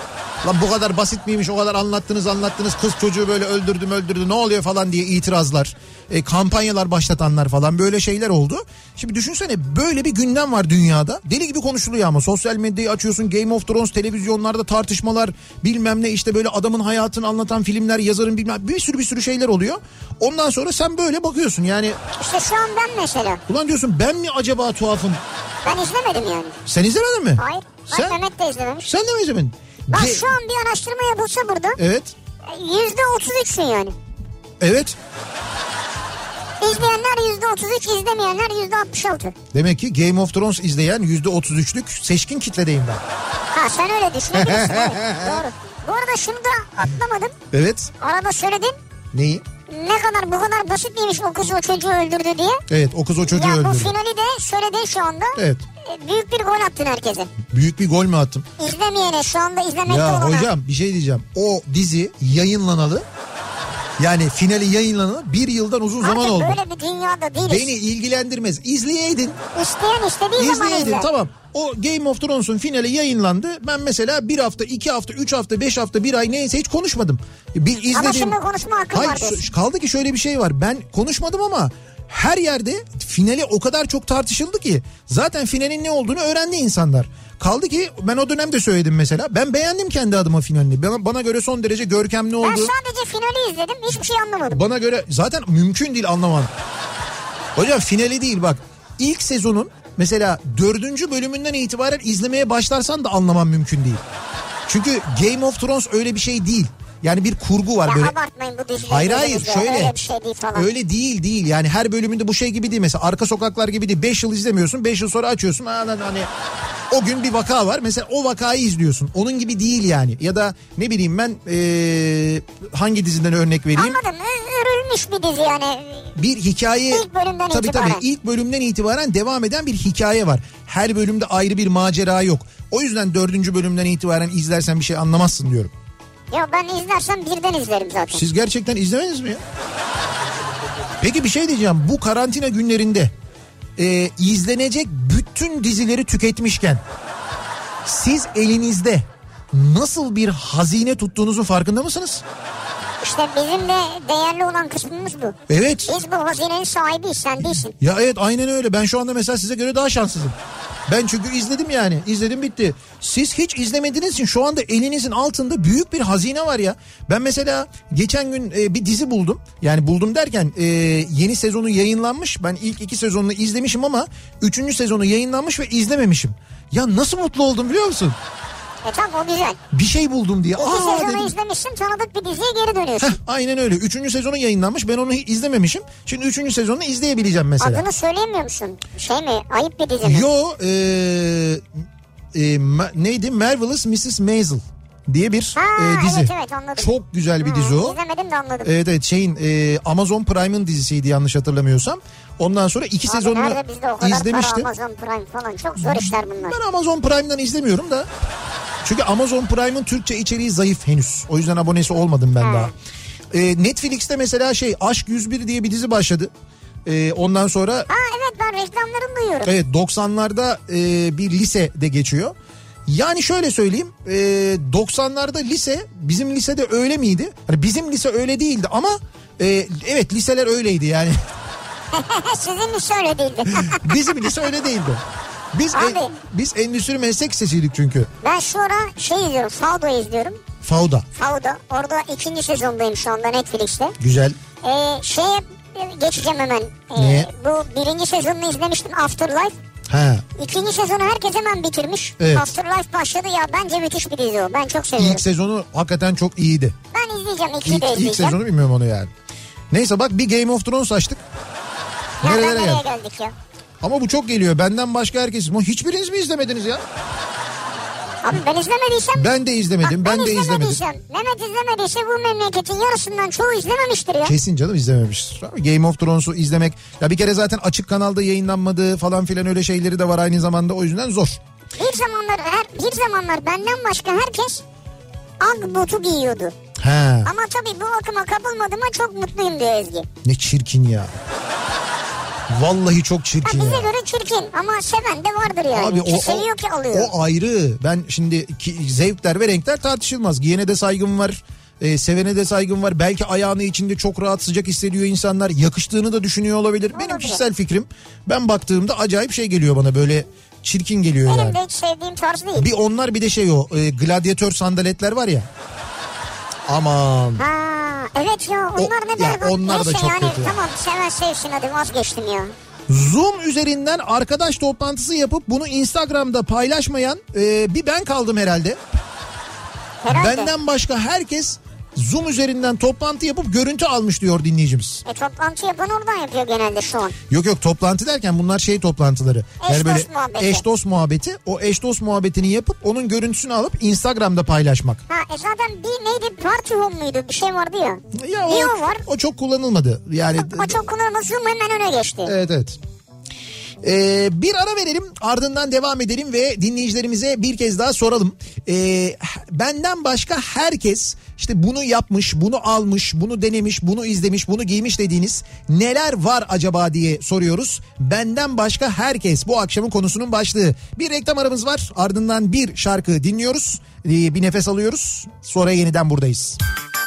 Lan bu kadar basit miymiş? O kadar anlattınız anlattınız. Kız çocuğu böyle öldürdüm öldürdü ne oluyor falan diye itirazlar. E, kampanyalar başlatanlar falan böyle şeyler oldu. Şimdi düşünsene böyle bir gündem var dünyada. Deli gibi konuşuluyor ama sosyal medyayı açıyorsun Game of Thrones televizyonlarda tartışmalar bilmem ne işte böyle adamın hayatını anlatan filmler yazarın bilmem bir sürü bir sürü şeyler oluyor. Ondan sonra sen böyle bakıyorsun yani İşte şu an ben mesela. ulan diyorsun ben mi acaba tuhafım? Ben izlemedim yani. Sen izlemedin mi? Hayır. Sen, Mehmet de izlememiş. sen de mi izlemedin? Bak Ge- şu an bir araştırma yapılsa burada Evet. yüzde otuz üçsün yani. Evet. İzleyenler yüzde otuz üç, izlemeyenler yüzde altmış altı. Demek ki Game of Thrones izleyen %33'lük seçkin kitledeyim ben. Ha sen öyle düşünebilirsin. (laughs) doğru. Bu arada şunu da atlamadım. Evet. Arada söyledin. Neyi? Ne kadar bu kadar basit miymiş o kız o çocuğu öldürdü diye. Evet o kız o çocuğu ya bu öldürdü. finali de söyledin şu anda. Evet. E, Büyük bir gol attın herkese. Büyük bir gol mü attım? İzlemeyene şu anda izlemekte Ya olana. hocam bir şey diyeceğim. O dizi yayınlanalı. Yani finali yayınlanalı bir yıldan uzun zaman Artık oldu. böyle bir dünyada değiliz. Beni ilgilendirmez. İzleyeydin. İsteyen istediği zaman İzleyeydin izler. tamam. O Game of Thrones'un finali yayınlandı. Ben mesela bir hafta, iki hafta, üç hafta, beş hafta, bir ay neyse hiç konuşmadım. Bir izledim. Ama şimdi konuşma hakkın Hayır, var şu- kaldı ki şöyle bir şey var. Ben konuşmadım ama her yerde finali o kadar çok tartışıldı ki zaten finalin ne olduğunu öğrendi insanlar. Kaldı ki ben o dönemde söyledim mesela. Ben beğendim kendi adıma finalini. Bana, bana göre son derece görkemli Ben oldu. sadece finali izledim. Hiçbir şey anlamadım. Bana göre zaten mümkün değil anlamam. Hocam finali değil bak. İlk sezonun mesela dördüncü bölümünden itibaren izlemeye başlarsan da anlamam mümkün değil. Çünkü Game of Thrones öyle bir şey değil. Yani bir kurgu var Ya böyle. abartmayın bu dizileri. Hayır hayır şöyle. Öyle bir şey değil falan. Öyle değil değil. Yani her bölümünde bu şey gibi değil. Mesela arka sokaklar gibi değil. 5 yıl izlemiyorsun. 5 yıl sonra açıyorsun. Lan hani o gün bir vaka var. Mesela o vakayı izliyorsun. Onun gibi değil yani. Ya da ne bileyim ben ee, hangi diziden örnek vereyim? Anladım. Örülmüş bir dizi yani. bir hikaye İlk bölümden tabii itibaren. tabii ilk bölümden itibaren devam eden bir hikaye var. Her bölümde ayrı bir macera yok. O yüzden dördüncü bölümden itibaren izlersen bir şey anlamazsın diyorum. Ya ben izlersem birden izlerim zaten. Siz gerçekten izlemediniz mi ya? Peki bir şey diyeceğim. Bu karantina günlerinde e, izlenecek bütün dizileri tüketmişken siz elinizde nasıl bir hazine tuttuğunuzun farkında mısınız? İşte bizim de değerli olan kısmımız bu. Evet. Biz bu hazinenin sahibiyiz sen değilsin. Ya evet aynen öyle. Ben şu anda mesela size göre daha şanssızım. Ben çünkü izledim yani. İzledim bitti. Siz hiç izlemediğiniz için şu anda elinizin altında büyük bir hazine var ya. Ben mesela geçen gün e, bir dizi buldum. Yani buldum derken e, yeni sezonu yayınlanmış. Ben ilk iki sezonunu izlemişim ama üçüncü sezonu yayınlanmış ve izlememişim. Ya nasıl mutlu oldum biliyor musun? E tamam o güzel. Bir şey buldum diye. İki Aa sezonu dedim. izlemişsin tanıdık bir diziye geri dönüyorsun. Heh, aynen öyle. Üçüncü sezonu yayınlanmış. Ben onu hiç izlememişim. Şimdi üçüncü sezonunu izleyebileceğim mesela. Adını söyleyemiyor musun? Şey mi? Ayıp bir dizi mi? Yo e, e, ma- neydi Marvelous Mrs. Maisel diye bir Ha, e, dizi. evet, evet, anladım. Çok güzel bir Ha, dizi o. İzlemedim de anladım. Evet evet şeyin e, Amazon Prime'ın dizisiydi yanlış hatırlamıyorsam. Ondan sonra iki Abi sezonunu nerede bizde o kadar izlemiştim. para Amazon Prime falan çok zor işler bunlar. Ben Amazon Prime'dan izlemiyorum da. Çünkü Amazon Prime'ın Türkçe içeriği zayıf henüz. O yüzden abonesi olmadım ben Ha. daha. E, Netflix'te mesela şey Aşk 101 diye bir dizi başladı. E, ondan sonra Ha evet ben reklamlarını duyuyorum. Evet 90'larda e, bir lisede geçiyor. Yani şöyle söyleyeyim e, 90'larda lise bizim lisede öyle miydi? Hani bizim lise öyle değildi ama e, evet liseler öyleydi yani. (laughs) Sizin iş öyle değildi. bizim lise öyle değildi. Biz Abi. en- biz endüstri meslek lisesiydik çünkü. ben şu ara şey izliyorum. Fauda izliyorum. Fauda. Fauda. Orada ikinci sezondayım şu anda Netflix'te. Güzel. Ee, şeye geçeceğim hemen. Ee, Niye? Bu birinci sezonunu izlemiştim Afterlife. Ha. İkinci sezonu herkes hemen bitirmiş. Evet. Afterlife başladı ya bence müthiş bir dizi o. Ben çok seviyorum. İlk sezonu hakikaten çok iyiydi. ben izleyeceğim. ikiyi İlk, de ilk izleyeceğim. sezonu bilmiyorum onu yani. Neyse bak bir Game of Thrones açtık. Nereden Nerelere nereye geldik? geldik ya? Ama bu çok geliyor. Benden başka herkes. Hiçbiriniz mi izlemediniz ya? Abi ben izlemediysem... Ben de izlemedim. Bak, ben, de izlemedim. izlemediysem, Mehmet izlemediyse bu memleketin yarısından çoğu izlememiştir ya. Kesin canım izlememiştir. Game of Thrones'u izlemek ya bir kere zaten açık kanalda yayınlanmadığı falan filan öyle şeyleri de var aynı zamanda o yüzden zor. Bir zamanlar her bir zamanlar benden başka herkes Agbot'u giyiyordu. He. Ama tabii bu akıma kapılmadığıma çok mutluyum diyor Ezgi. Ne çirkin ya. Vallahi çok Ha, çirkin bize ya. göre çirkin ama seven de vardır yani. Abi o, seviyor ki alıyor. o ayrı. Ben şimdi ki, zevkler ve renkler tartışılmaz. Giyene de saygım var. e, sevene de saygım var. Belki ayağını içinde çok rahat sıcak hissediyor insanlar. Yakıştığını da düşünüyor olabilir. Benim Olabilir. kişisel fikrim. Ben baktığımda acayip şey geliyor bana böyle çirkin geliyor Benim yani. de hiç sevdiğim tarz değil. Bir onlar bir de şey o e, gladyatör sandaletler var ya. Aman. Ha evet ya onlar O- ne ya berbat. onlar da Neyse çok yani kötü. tamam seven sevsin hadi vazgeçtim ya. Zoom üzerinden arkadaş toplantısı yapıp bunu Instagram'da paylaşmayan e, bir ben kaldım herhalde. Herhalde. Benden başka herkes Zoom üzerinden toplantı yapıp görüntü almış diyor dinleyicimiz. E toplantı yapan oradan yapıyor genelde şu an. Yok yok toplantı derken bunlar şey toplantıları. Eş dost muhabbeti. eş dost muhabbeti. O eş dost muhabbetini yapıp onun görüntüsünü alıp Instagram'da paylaşmak. Ha e zaten bir neydi party home muydu bir şey vardı ya. Ya o, o var. o çok kullanılmadı. Yani O çok kullanılması Zoom hemen öne geçti. Evet evet. Ee, bir ara verelim ardından devam edelim ve dinleyicilerimize bir kez daha soralım. Ee, benden başka herkes işte bunu yapmış, bunu almış, bunu denemiş, bunu izlemiş, bunu giymiş dediğiniz neler var acaba diye soruyoruz. Benden başka herkes bu akşamın konusunun başlığı. Bir reklam aramız var ardından bir şarkı dinliyoruz. Ee, bir nefes alıyoruz sonra yeniden buradayız. Aşk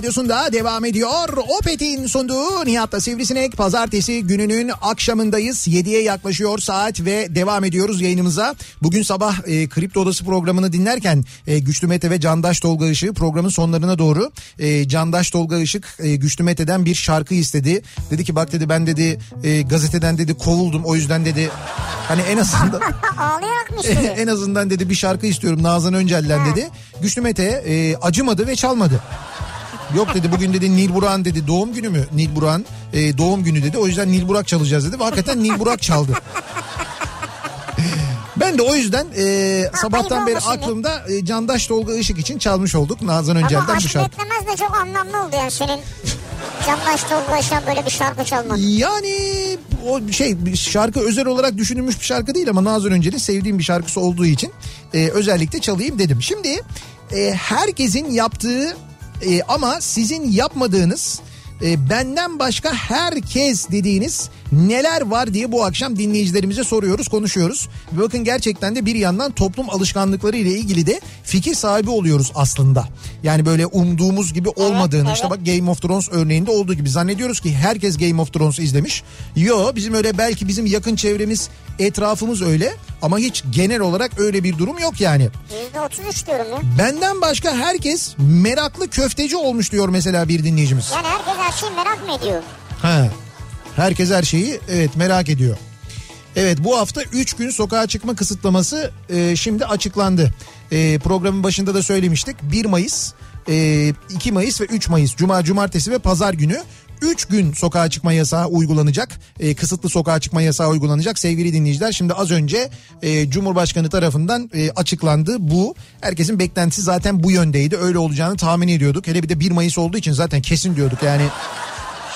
Radyosu'nda devam ediyor. Opet'in sunduğu Nihat'la Sivrisinek pazartesi gününün akşamındayız. 7'ye yaklaşıyor saat ve devam ediyoruz yayınımıza. Bugün sabah e, Kripto Odası programını dinlerken e, Güçlü Mete ve Candaş Tolga Işık programın sonlarına doğru e, Candaş Tolga Işık e, Güçlü Mete'den bir şarkı istedi. Dedi ki bak dedi ben dedi e, gazeteden dedi kovuldum o yüzden dedi hani en azından (laughs) Ağlayarak mı istedi? (laughs) en azından dedi bir şarkı istiyorum Nazan Öncel'den dedi. Güçlü Mete e, acımadı ve çalmadı. Yok dedi bugün dedi Nil Burak'ın dedi doğum günü mü? Nil Burak'ın e, doğum günü dedi. O yüzden Nil Burak çalacağız dedi. Ve hakikaten Nil Burak çaldı. (laughs) Ben de o yüzden e, sabahtan ayıp beri aklımda e, Candaş Tolga Işık için çalmış olduk Nazan Ama Öncel'den bu şarkı. beklemez de çok anlamlı oldu yani senin Candaş Tolga'yla böyle bir şarkı çalman. Yani o şey şarkı özel olarak düşünülmüş bir şarkı değil ama Nazan Öncel'in sevdiğim bir şarkısı olduğu için e, özellikle çalayım dedim. Şimdi e, herkesin yaptığı e, ama sizin yapmadığınız e, benden başka herkes dediğiniz neler var diye bu akşam dinleyicilerimize soruyoruz, konuşuyoruz. Bakın gerçekten de bir yandan toplum alışkanlıkları ile ilgili de fikir sahibi oluyoruz aslında. Yani böyle umduğumuz gibi olmadığını evet. işte bak Game of Thrones örneğinde olduğu gibi zannediyoruz ki herkes Game of Thrones izlemiş. Yo bizim öyle belki bizim yakın çevremiz etrafımız öyle ama hiç genel olarak öyle bir durum yok yani. %33 diyorum ya. Benden başka herkes meraklı köfteci olmuş diyor mesela bir dinleyicimiz. Yani herkes her şeyi merak mı ediyor? Ha. Herkes her şeyi evet merak ediyor. Evet bu hafta 3 gün sokağa çıkma kısıtlaması e, şimdi açıklandı. E, programın başında da söylemiştik. 1 Mayıs, e, 2 Mayıs ve 3 Mayıs Cuma, Cumartesi ve Pazar günü 3 gün sokağa çıkma yasağı uygulanacak. E, kısıtlı sokağa çıkma yasağı uygulanacak sevgili dinleyiciler. Şimdi az önce e, Cumhurbaşkanı tarafından e, açıklandı bu. Herkesin beklentisi zaten bu yöndeydi. Öyle olacağını tahmin ediyorduk. Hele bir de 1 Mayıs olduğu için zaten kesin diyorduk yani.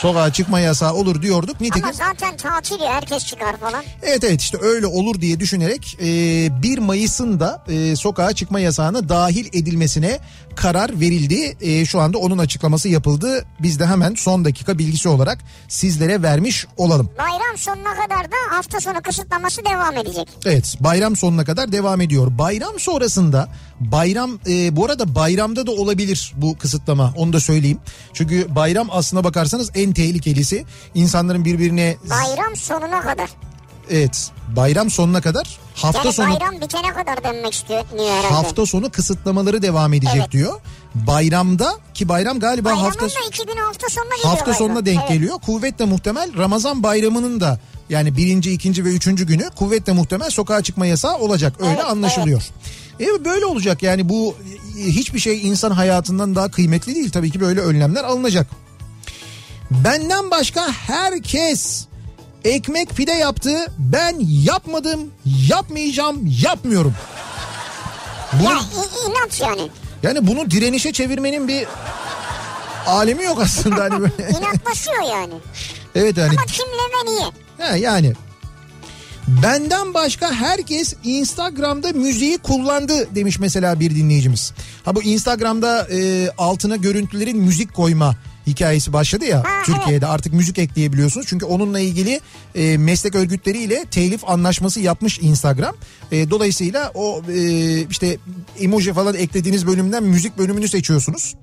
Sokağa çıkma yasağı olur diyorduk. Nitekim Ama zaten tatil ya herkes çıkar falan. Evet evet işte öyle olur diye düşünerek e, 1 Mayıs'ın da e, sokağa çıkma yasağına dahil edilmesine karar verildi. E, şu anda onun açıklaması yapıldı. Biz de hemen son dakika bilgisi olarak sizlere vermiş olalım. Bayram sonuna kadar da hafta sonu kısıtlaması devam edecek. Evet bayram sonuna kadar devam ediyor. Bayram sonrasında bayram e, bu arada bayramda da olabilir bu kısıtlama onu da söyleyeyim. Çünkü bayram aslına bakarsanız en tehlikelisi insanların birbirine Bayram sonuna kadar. evet bayram sonuna kadar hafta Yani sonu bayram bitene kadar dönmek istiyor herhalde. hafta sonu kısıtlamaları devam edecek Evet. diyor. Bayramda ki bayram galiba Bayramın hafta da iki gün hafta sonuna geliyor. hafta bayram. sonuna denk Evet. geliyor. Kuvvetle muhtemel Ramazan bayramının da yani birinci, ikinci ve üçüncü günü kuvvetle muhtemel sokağa çıkma yasağı olacak. Öyle Evet, anlaşılıyor. E böyle olacak yani bu e, hiçbir şey insan hayatından daha kıymetli değil. Tabii ki böyle önlemler alınacak. Benden başka herkes ekmek pide yaptı. Ben yapmadım, yapmayacağım, yapmıyorum. Bunu, Ya inat yani. yani bunu direnişe çevirmenin bir alemi yok aslında hani böyle. (laughs) İnatlaşıyor yani. evet hani Ama kimle ve niye? he, yani benden başka herkes Instagram'da müziği kullandı demiş mesela bir dinleyicimiz. Ha bu Instagram'da e, altına görüntülerin müzik koyma hikayesi başladı ya Ha, Türkiye'de artık müzik ekleyebiliyorsunuz. Çünkü onunla ilgili e, meslek örgütleriyle telif anlaşması yapmış Instagram. E, dolayısıyla o e, işte emoji falan eklediğiniz bölümden müzik bölümünü seçiyorsunuz.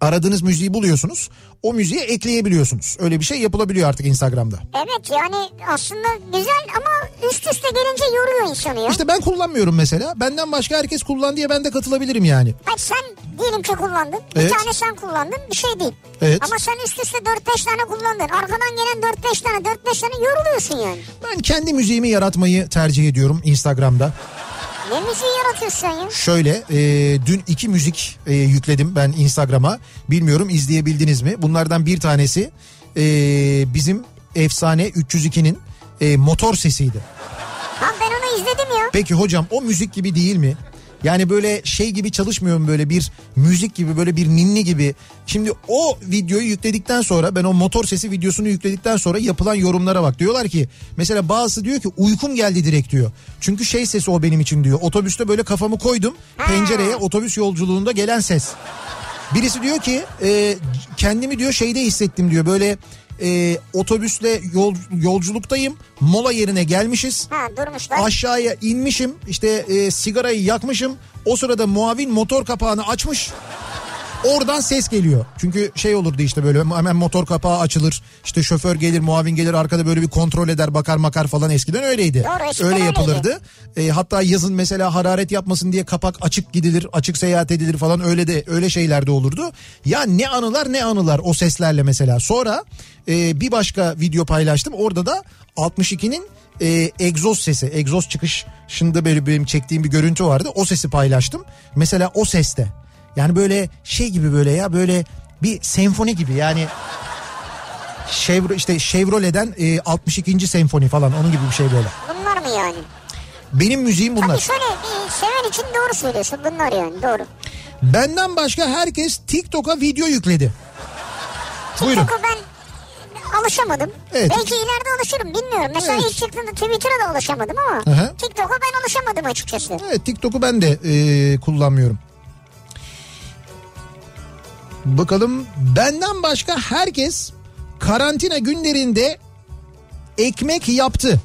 Aradığınız müziği buluyorsunuz. O müziği ekleyebiliyorsunuz. Öyle bir şey yapılabiliyor artık Instagram'da. Evet yani aslında güzel ama üst üste gelince yoruyor insanı ya. İşte ben kullanmıyorum mesela. Benden başka herkes kullan diye ben de katılabilirim yani. Hadi sen diyelim ki kullandın. Evet. Bir tane sen kullandın bir şey değil. Evet. Ama sen üst üste 4-5 tane kullandın. Arkadan gelen 4-5 tane 4-5 tane yoruluyorsun yani. Ben kendi müziğimi yaratmayı tercih ediyorum Instagram'da. Ne müziği yaratıyorsun ya? Şöyle e, dün iki müzik e, yükledim ben Instagram'a. Bilmiyorum izleyebildiniz mi? Bunlardan bir tanesi e, bizim efsane 302'nin e, motor sesiydi. Ha ben onu izledim ya. Peki hocam o müzik gibi değil mi? Yani böyle şey gibi çalışmıyorum böyle bir müzik gibi böyle bir ninni gibi. Şimdi o videoyu yükledikten sonra ben o motor sesi videosunu yükledikten sonra yapılan yorumlara bak. Diyorlar ki mesela bazısı diyor ki uykum geldi direkt diyor. Çünkü şey sesi o benim için diyor. Otobüste böyle kafamı koydum pencereye otobüs yolculuğunda gelen ses. Birisi diyor ki e, kendimi diyor şeyde hissettim diyor böyle e, otobüsle yol, yolculuktayım mola yerine gelmişiz. Ha durmuşlar. Aşağıya inmişim işte e, sigarayı yakmışım. O sırada muavin motor kapağını açmış. Oradan ses geliyor. Çünkü şey olurdu işte böyle hemen motor kapağı açılır. İşte şoför gelir, muavin gelir arkada böyle bir kontrol eder, bakar makar falan eskiden öyleydi. Doğru, eskiden Öyle yapılırdı. E, hatta yazın mesela hararet yapmasın diye kapak açık gidilir, açık seyahat edilir falan öyle de öyle şeyler de olurdu. Ya ne anılar ne anılar o seslerle mesela. Sonra e, bir başka video paylaştım. Orada da 62'nin e, egzoz sesi, egzoz çıkışında benim çektiğim bir görüntü vardı. O sesi paylaştım. Mesela o seste. Yani böyle şey gibi böyle ya böyle bir senfoni gibi yani Chevro, işte Chevrolet'den e, 62. senfoni falan onun gibi bir şey böyle. Bunlar mı yani? Benim müziğim bunlar. Tabii şöyle bir seven için doğru söylüyorsun bunlar yani doğru. Benden başka herkes TikTok'a video yükledi. Buyurun. TikTok'a ben alışamadım. Evet. Belki ileride alışırım bilmiyorum. Mesela Evet. ilk çıktığında Twitter'a da alışamadım ama hı. TikTok'a ben alışamadım açıkçası. Evet TikTok'u ben de e, kullanmıyorum. Bakalım benden başka herkes karantina günlerinde ekmek yaptı.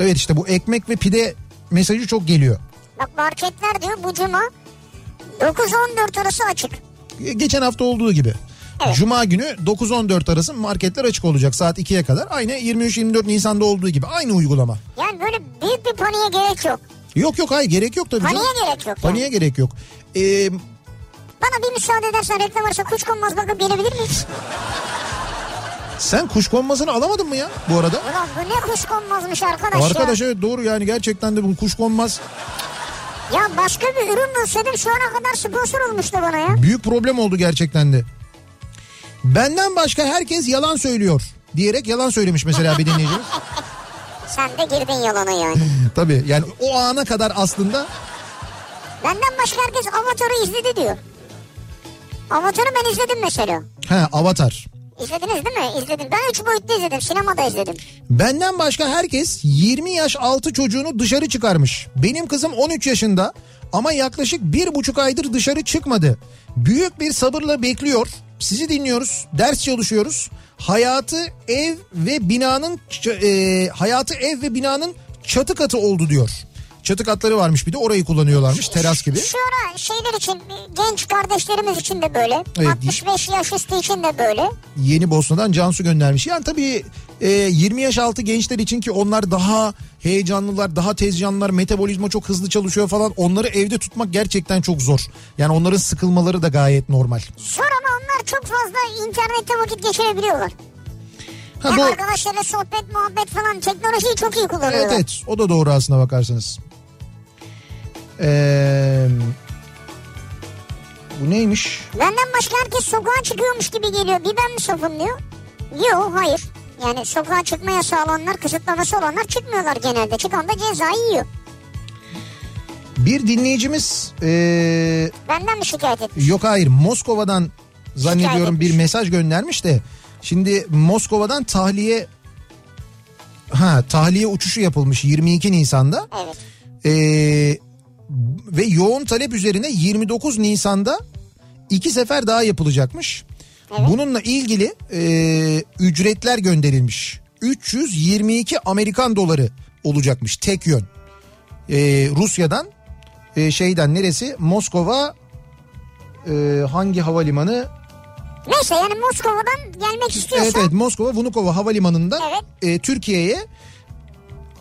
Evet işte bu ekmek ve pide mesajı çok geliyor. Bak marketler diyor bu cuma 9-14 arası açık. Geçen hafta olduğu gibi. Evet. Cuma günü 9-14 arası marketler açık olacak saat 2'ye kadar. Aynı 23-24 Nisan'da olduğu gibi aynı uygulama. Yani böyle büyük bir paniğe gerek yok. Yok yok hayır gerek yok tabii Paniğe canım. gerek yok yani. Paniğe gerek yok. Ee, Bana bir müsaade edersen reklam arası kuşkonmaz bakıp gelebilir miyiz? sen kuşkonmasını alamadın mı ya bu arada? Ulan bu ne kuşkonmazmış arkadaş, Arkadaş ya. evet doğru yani gerçekten de bu kuşkonmaz Ya başka bir ürün bulsaydım şu ana kadar sponsor olmuştu bana ya. büyük problem oldu gerçekten de. Benden başka herkes yalan söylüyor diyerek yalan söylemiş mesela bir dinleyicimiz. (laughs) Sen de girdin yalana yani. (laughs) Tabii yani o ana kadar aslında Benden başka herkes Avatar'ı izledi diyor. Avatar'ı ben izledim mesela. he Avatar. İzlediniz değil mi? İzledim. Ben üç boyutlu izledim. Sinemada izledim. Benden başka herkes 20 yaş altı çocuğunu dışarı çıkarmış. Benim kızım 13 yaşında ama yaklaşık bir buçuk aydır dışarı çıkmadı. Büyük bir sabırla bekliyor. Sizi dinliyoruz, ders çalışıyoruz. Hayatı ev ve binanın e, hayatı ev ve binanın çatı katı oldu diyor. Çatı katları varmış bir de orayı kullanıyorlarmış teras gibi. Şu ara şeyler için genç kardeşlerimiz için de böyle. Evet. 65 yaş üstü için de böyle. Yeni Bosna'dan Cansu göndermiş. Yani tabii e, 20 yaş altı gençler için ki onlar daha heyecanlılar, daha tez canlılar, metabolizma çok hızlı çalışıyor falan. Onları evde tutmak gerçekten çok zor. Yani onların sıkılmaları da gayet normal. Zor ama onlar çok fazla internette vakit geçirebiliyorlar. Ha, Hem bu, arkadaşlarla sohbet muhabbet falan teknolojiyi çok iyi kullanıyorlar. evet evet o da doğru aslına bakarsanız. Ee, bu neymiş? Benden başka herkes sokağa çıkıyormuş gibi geliyor. Bir ben mi safım diyor. Yok hayır. Yani sokağa çıkma yasağı olanlar, kısıtlaması olanlar çıkmıyorlar genelde. Çıkan da cezayı yiyor. Bir dinleyicimiz ee, Benden mi şikayet etmiş? Yok hayır Moskova'dan zannediyorum bir mesaj göndermiş de şimdi Moskova'dan tahliye ha tahliye uçuşu yapılmış 22 Nisan'da Evet. Ee, ve yoğun talep üzerine 29 Nisan'da iki sefer daha yapılacakmış. Bununla ilgili e, ücretler gönderilmiş. 322 Amerikan doları olacakmış tek yön. Ee, Rusya'dan e, şeyden neresi Moskova e, hangi havalimanı Neyse yani Moskova'dan gelmek istiyorsa Evet evet Moskova Vnukovo havalimanında Evet. e, Türkiye'ye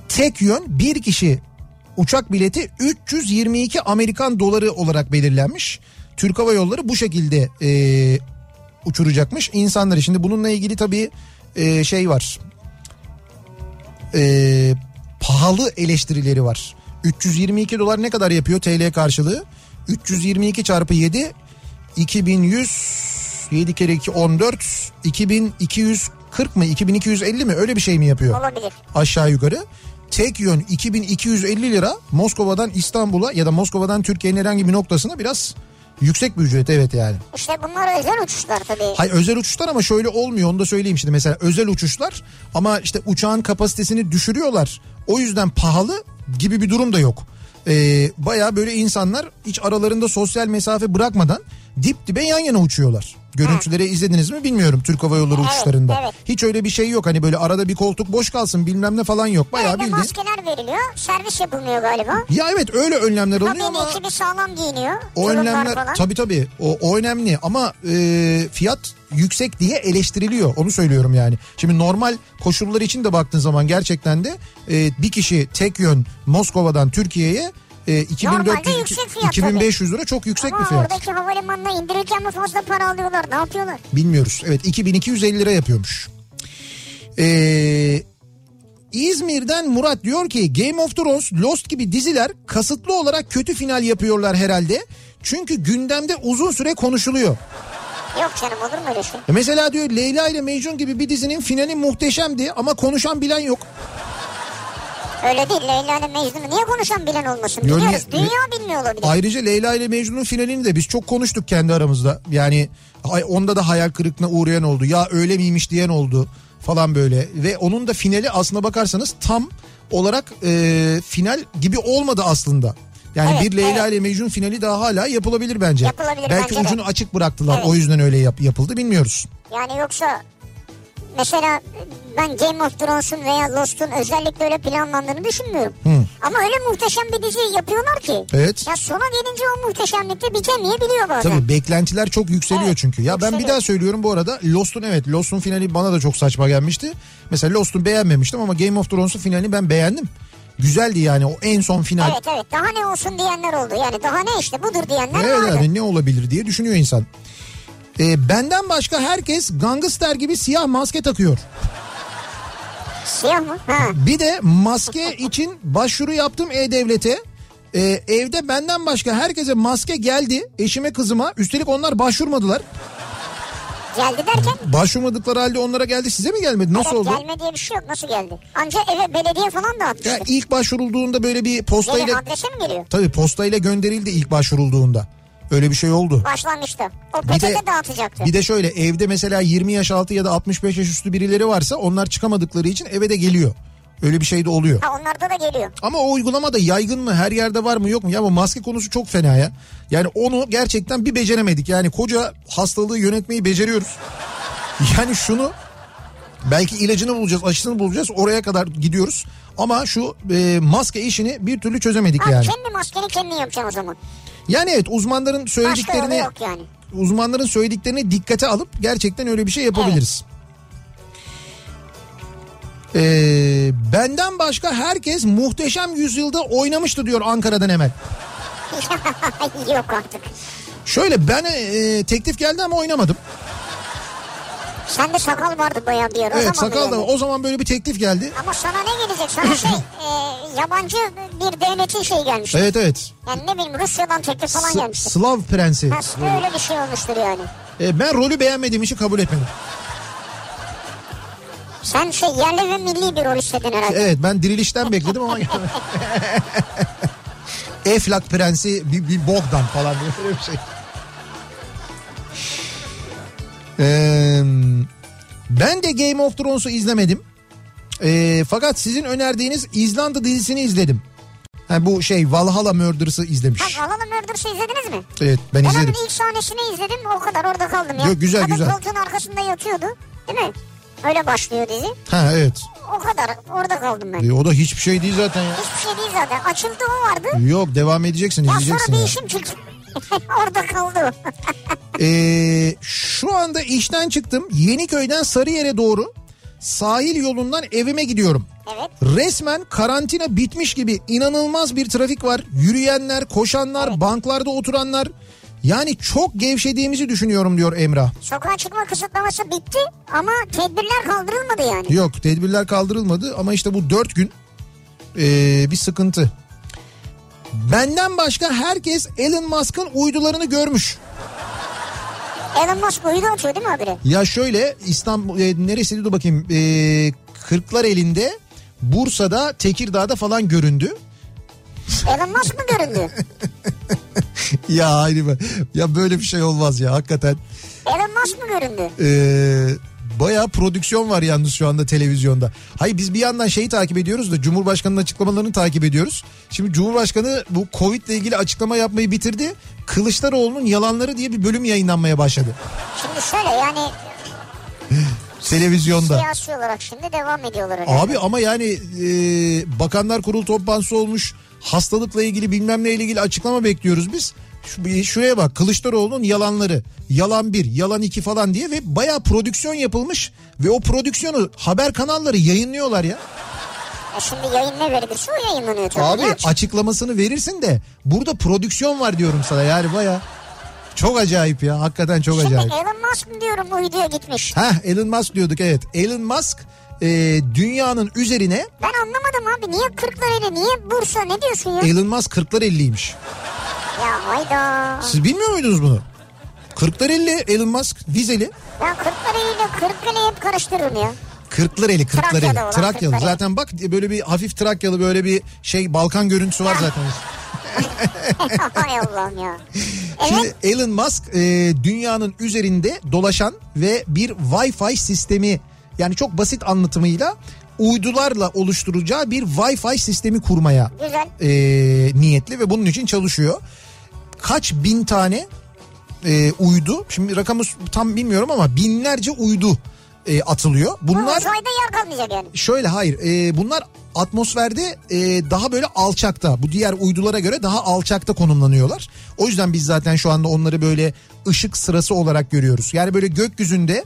tek yön bir kişi uçak bileti 322 Amerikan doları olarak belirlenmiş. Türk Hava Yolları bu şekilde e, uçuracakmış insanları. Şimdi bununla ilgili tabii e, şey var. E, pahalı eleştirileri var. 322 dolar ne kadar yapıyor TL karşılığı? 322 çarpı 7 2100 7 kere 2 14 2240 mı 2250 mi öyle bir şey mi yapıyor olabilir. aşağı yukarı. Tek yön 2250 lira Moskova'dan İstanbul'a ya da Moskova'dan Türkiye'nin herhangi bir noktasına biraz yüksek bir ücret evet yani. İşte bunlar özel uçuşlar tabii. Hayır özel uçuşlar ama şöyle olmuyor onu da söyleyeyim şimdi mesela özel uçuşlar ama işte uçağın kapasitesini düşürüyorlar. O yüzden pahalı gibi bir durum da yok. Ee, Baya böyle insanlar hiç aralarında sosyal mesafe bırakmadan dip dibe yan yana uçuyorlar. Görüntüleri izlediniz mi bilmiyorum Türk Hava Yolları Evet, uçuşlarında. evet. Hiç öyle bir şey yok. Hani böyle arada bir koltuk boş kalsın bilmem ne falan yok. Bayağı Öyle bildiğin. maskeler veriliyor. Servis yapılmıyor galiba. Ya evet öyle önlemler alınıyor Tabii ama ekibi sağlam giyiniyor. o önlemler falan. tabii tabii o, o önemli ama e, fiyat yüksek diye eleştiriliyor onu söylüyorum yani. Şimdi normal koşullar için de baktığın zaman gerçekten de e, bir kişi tek yön Moskova'dan Türkiye'ye e, 2400 Normalde yüksek fiyat 2500 lira çok yüksek Ama bir fiyat. oradaki havalimanına indirirken mi fazla para alıyorlar? Ne yapıyorlar? Bilmiyoruz. Evet 2250 lira yapıyormuş. Ee, İzmir'den Murat diyor ki Game of Thrones, Lost gibi diziler kasıtlı olarak kötü final yapıyorlar herhalde. Çünkü gündemde uzun süre konuşuluyor. Yok canım olur mu öyle şey? E Mesela diyor Leyla ile Mecnun gibi bir dizinin finali muhteşemdi ama konuşan bilen yok. Öyle değil. Leyla ile Mecnun'u niye konuşan bilen olmasın? Yo, Biliyoruz. niye- Dünya bilmiyor olabilir. Ayrıca Leyla ile Mecnun'un finalini de biz çok konuştuk kendi aramızda. Yani onda da hayal kırıklığına uğrayan oldu. Ya öyle miymiş diyen oldu falan böyle. Ve onun da finali aslına bakarsanız tam olarak e, final gibi olmadı aslında. Yani Evet, bir Leyla evet. ile Mecnun finali daha hala yapılabilir bence. Yapılabilir Belki bence de. ucunu açık bıraktılar. Evet. O yüzden öyle yap- yapıldı bilmiyoruz. Yani yoksa mesela ben Game of Thrones'un veya Lost'un özellikle öyle planlandığını düşünmüyorum. Ama öyle muhteşem bir dizi yapıyorlar ki. Evet. Ya sona gelince o muhteşemlikte bitemeyebiliyor bazen. Tabii beklentiler çok yükseliyor Evet, çünkü. Ya ben bir yükseliyor. daha söylüyorum bu arada Lost'un evet Lost'un finali bana da çok saçma gelmişti. Mesela Lost'u beğenmemiştim ama Game of Thrones'un finalini ben beğendim. Güzeldi yani o en son final. Evet evet daha ne olsun diyenler oldu. Yani daha ne işte budur diyenler Evet, vardı. yani ne olabilir diye düşünüyor insan. Ee, benden başka herkes gangster gibi siyah maske takıyor. Siyah mı? Ha. Bir de maske (laughs) için başvuru yaptım E-Devlet'e. Ee, evde benden başka herkese maske geldi. Eşime kızıma. Üstelik onlar başvurmadılar. Geldi derken Başvurmadıkları halde onlara geldi. Size mi gelmedi? Nasıl evet, oldu? gelme diye bir şey yok. Nasıl geldi? Anca eve belediye falan dağıtmıştır. Ya ilk başvurulduğunda böyle bir Gelin postayla adrese mi geliyor? tabii postayla gönderildi ilk başvurulduğunda. Öyle bir şey oldu. Başlangıçta. O Bir de, dağıtacaktı. bir de şöyle evde mesela 20 yaş altı ya da 65 yaş üstü birileri varsa onlar çıkamadıkları için eve de geliyor. Öyle bir şey de oluyor. Ha onlarda da geliyor. Ama o uygulama da yaygın mı her yerde var mı yok mu? Ya bu maske konusu çok fena ya. Yani onu gerçekten bir beceremedik. Yani koca hastalığı yönetmeyi beceriyoruz. (laughs) Yani şunu belki ilacını bulacağız aşısını bulacağız oraya kadar gidiyoruz. Ama şu e, maske işini bir türlü çözemedik Ha, yani. kendi maskeni kendin yapacaksın o zaman. Yani evet uzmanların söylediklerini yani. uzmanların söylediklerini dikkate alıp gerçekten öyle bir şey yapabiliriz. Ee, benden başka herkes muhteşem yüzyılda oynamıştı diyor Ankara'dan Emel. (laughs) yok artık. Şöyle ben e, teklif geldi ama oynamadım. Sende sakal vardı bayağı. O evet sakal da böyle. o zaman böyle bir teklif geldi. Ama sana ne gelecek? Sana şey (laughs) e, yabancı bir devletin şeyi gelmiş. Evet evet. Yani ne bileyim Rusya'dan teklif falan gelmiştir. Slav prensi. Ha, öyle bir şey olmuştur yani. E, ben rolü beğenmediğim için kabul etmedim. Sen şey yerli ve milli bir rol istedin herhalde. Evet ben dirilişten bekledim ama (laughs) Eflak prensi bir, bir Bogdan falan böyle bir şey. Ee, ben de Game of Thrones'u izlemedim. Ee, fakat sizin önerdiğiniz İzlanda dizisini izledim. Ha, bu şey Valhalla Murders'ı izlemiş. Ha Valhalla Murders'ı izlediniz mi? Evet ben Ben izledim. onun ilk sahnesini izledim o kadar orada kaldım ya. Yok, güzel, Kadın güzel. koltuğun arkasında yatıyordu değil mi? Öyle başlıyor dizi. Ha evet. O kadar orada kaldım ben. E, o da hiçbir şey değil zaten ya. Hiçbir şey değil zaten. Açıldı o vardı. Yok devam edeceksin Ya izleyeceksin sonra ya. bir işim çıktı. (laughs) orada kaldı. Ee, (laughs) şu anda işten çıktım. Yeniköy'den Sarıyer'e doğru sahil yolundan evime gidiyorum. evet. Resmen karantina bitmiş gibi inanılmaz bir trafik var. Yürüyenler, koşanlar, banklarda oturanlar. Yani çok gevşediğimizi düşünüyorum diyor Emrah. Sokağa çıkma kısıtlaması bitti ama tedbirler kaldırılmadı yani. Yok tedbirler kaldırılmadı ama işte bu dört gün ee, bir sıkıntı. Benden başka herkes Elon Musk'ın uydularını görmüş. Elon Musk uydu atıyor değil mi habire? Ya şöyle İstanbul e, neresiydi dur bakayım e, Kırklar elinde Bursa'da Tekirdağ'da falan göründü. Elon Musk mı göründü? (laughs) ya hayır be. ya böyle bir şey olmaz ya hakikaten. Elon Musk mı göründü? E, Bayağı prodüksiyon var yalnız şu anda televizyonda. Hayır biz bir yandan şeyi takip ediyoruz da Cumhurbaşkanı'nın açıklamalarını takip ediyoruz. Şimdi Cumhurbaşkanı bu Covid ile ilgili açıklama yapmayı bitirdi. Kılıçdaroğlu'nun yalanları diye bir bölüm yayınlanmaya başladı. Şimdi şöyle yani Televizyonda. siyasi olarak şimdi devam ediyorlar öyle. Abi ama yani e, Bakanlar Kurulu toplantısı olmuş. Hastalıkla ilgili bilmem neyle ilgili açıklama bekliyoruz biz. Şu, şuraya bak Kılıçdaroğlu'nun yalanları. Yalan bir, yalan iki falan diye ve bayağı prodüksiyon yapılmış. Ve o prodüksiyonu haber kanalları yayınlıyorlar ya. E şimdi yayın ne verilirse o yayınlanıyor tabii. Abi ya. açıklamasını verirsin de burada prodüksiyon var diyorum sana yani bayağı. Çok acayip ya hakikaten çok Şimdi acayip. Elon Musk mı diyorum uyduya gitmiş. Heh Elon Musk diyorduk evet. Elon Musk e, dünyanın üzerine Ben anlamadım abi niye Kırklareli niye Bursa ne diyorsun ya? Elon Musk 40'lar 50'ymiş. Ya hayda. Siz bilmiyor muydunuz bunu? 40'lar 50 Elon Musk vizeli. Ben Kırklareli ile Kırkkale'yi hep karıştırırım ya. 40'lar 50 40'lar 50. Trakya'da Trakyalı. Kırklareli. Zaten bak böyle bir hafif Trakyalı böyle bir şey Balkan görüntüsü var zaten. (laughs) (laughs) Hay Allah'ım ya. Şimdi Evet. Elon Musk e, dünyanın üzerinde dolaşan ve bir Wi-Fi sistemi yani çok basit anlatımıyla uydularla oluşturacağı bir Wi-Fi sistemi kurmaya Güzel. e, niyetli ve bunun için çalışıyor. Kaç bin tane e, uydu şimdi rakamı tam bilmiyorum ama binlerce uydu e, atılıyor. Bunlar uzayda yer kalmayacak yani. şöyle hayır e, bunlar atmosferde e, daha böyle alçakta bu diğer uydulara göre daha alçakta konumlanıyorlar. O yüzden biz zaten şu anda onları böyle ışık sırası olarak görüyoruz. Yani böyle gökyüzünde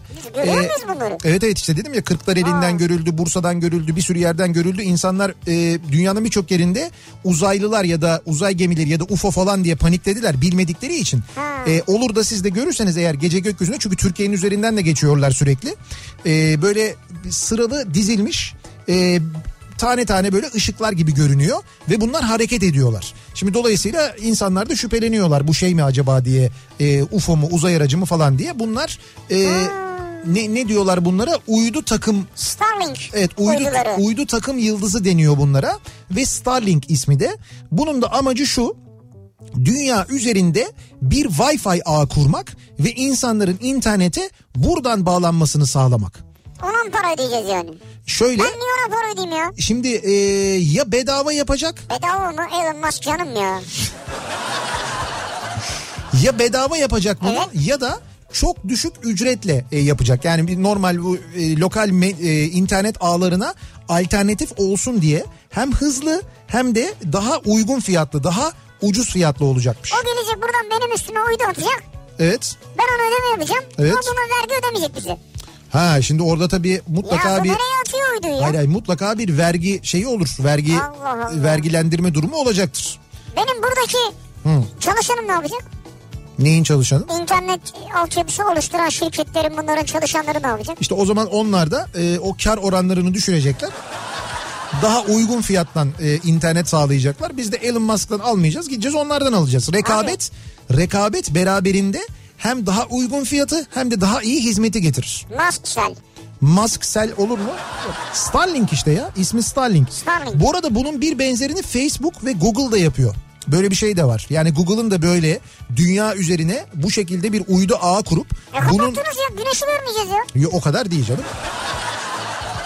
bunları? Evet evet işte dedim ya Kırklar elinden görüldü, Bursa'dan görüldü, bir sürü yerden görüldü. İnsanlar e, dünyanın birçok yerinde uzaylılar ya da uzay gemileri ya da UFO falan diye paniklediler bilmedikleri için. Ha. E, olur da siz de görürseniz eğer gece gökyüzünde çünkü Türkiye'nin üzerinden de geçiyorlar sürekli. E, böyle sıralı dizilmiş e, tane tane böyle ışıklar gibi görünüyor ve bunlar hareket ediyorlar. Şimdi dolayısıyla insanlar da şüpheleniyorlar bu şey mi acaba diye e, UFO mu uzay aracı mı falan diye. Bunlar e, ne, ne diyorlar bunlara? Uydu takım Starlink Evet uydu, uyduları. uydu takım yıldızı deniyor bunlara ve Starlink ismi de. Bunun da amacı şu dünya üzerinde bir Wi-Fi ağı kurmak ve insanların internete buradan bağlanmasını sağlamak. Ona mı para ödeyeceğiz yani? Şöyle Ben niye ona para ödeyeyim ya? şimdi e, ya bedava yapacak Bedava mı? Elon Musk canım ya. ya bedava yapacak bunu Evet. ya da çok düşük ücretle e, yapacak. Yani bir normal bu e, lokal me- e, internet ağlarına alternatif olsun diye hem hızlı hem de daha uygun fiyatlı, daha ucuz fiyatlı olacakmış. O gelecek buradan benim üstüme uydu atacak. Evet. Ben ona ödeme yapacağım. Evet. O buna vergi ödemeyecek bize. Ha şimdi orada tabii mutlaka ya bir uyduyu ya? hayır, hayır, mutlaka bir vergi şeyi olur. Vergi Allah Allah. vergilendirme durumu olacaktır. Benim buradaki Hı. çalışanım ne yapacak? Neyin çalışanı? İnternet altyapısı oluşturan şirketlerin bunların çalışanları ne yapacak? İşte o zaman onlar da e, o kar oranlarını düşürecekler. Daha uygun fiyattan e, internet sağlayacaklar. Biz de Elon Musk'tan almayacağız. Gideceğiz onlardan alacağız. Rekabet rekabet beraberinde hem daha uygun fiyatı hem de daha iyi hizmeti getirir. Masksel. Musk Cell olur mu? Starlink işte ya. İsmi Starlink. Starlink. Bu arada bunun bir benzerini Facebook ve Google da yapıyor. Böyle bir şey de var. Yani Google'ın da böyle dünya üzerine bu şekilde bir uydu ağı kurup E bunun ya güneşi görmeyeceğiz ya. Yo, o kadar değil canım.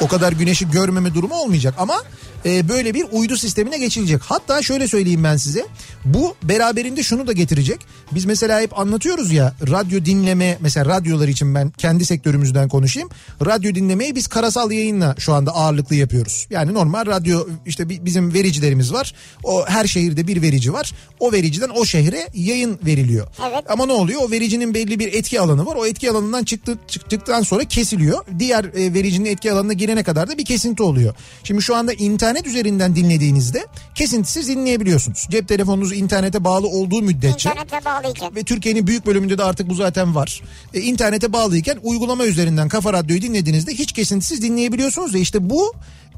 O kadar güneşi görmeme durumu olmayacak ama e, böyle bir uydu sistemine geçilecek. Hatta şöyle söyleyeyim ben size. Bu beraberinde şunu da getirecek. Biz mesela hep anlatıyoruz ya radyo dinleme mesela radyolar için ben kendi sektörümüzden konuşayım. Radyo dinlemeyi biz karasal yayınla şu anda ağırlıklı yapıyoruz. Yani normal radyo işte bi- bizim vericilerimiz var. O her şehirde bir verici var. O vericiden o şehre yayın veriliyor. Evet. Ama ne oluyor? O vericinin belli bir etki alanı var. O etki alanından çıktı, çıktıktan sonra kesiliyor. Diğer e, vericinin etki alanına girene kadar da bir kesinti oluyor. Şimdi şu anda internet üzerinden dinlediğinizde kesintisiz dinleyebiliyorsunuz. Cep telefonunuz internete bağlı olduğu müddetçe İnternete bağlayacak. ve Türkiye'nin büyük bölümünde de artık bu zaten var. E, internete bağlıyken uygulama üzerinden Kafa Radyo'yu dinlediğinizde hiç kesintisiz dinleyebiliyorsunuz ve işte bu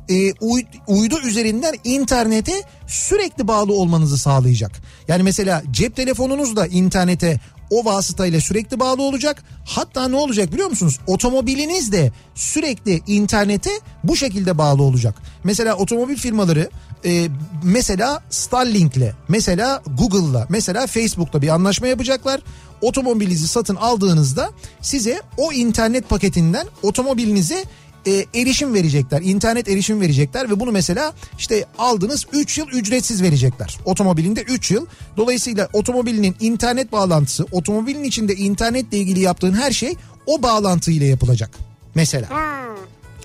e, uy- uydu üzerinden internete sürekli bağlı olmanızı sağlayacak. Yani mesela cep telefonunuz da internete o vasıtayla sürekli bağlı olacak. Hatta ne olacak biliyor musunuz? Otomobiliniz de sürekli internete bu şekilde bağlı olacak. Mesela otomobil firmaları e, mesela Starlink'le, mesela Google'la, mesela Facebook'la bir anlaşma yapacaklar. Otomobilinizi satın aldığınızda size o internet paketinden otomobilinize e, erişim verecekler. internet erişim verecekler ve bunu mesela işte aldınız 3 yıl ücretsiz verecekler. Otomobilinde 3 yıl. Dolayısıyla otomobilinin internet bağlantısı, otomobilin içinde internetle ilgili yaptığın her şey o bağlantıyla yapılacak. Mesela. Ha.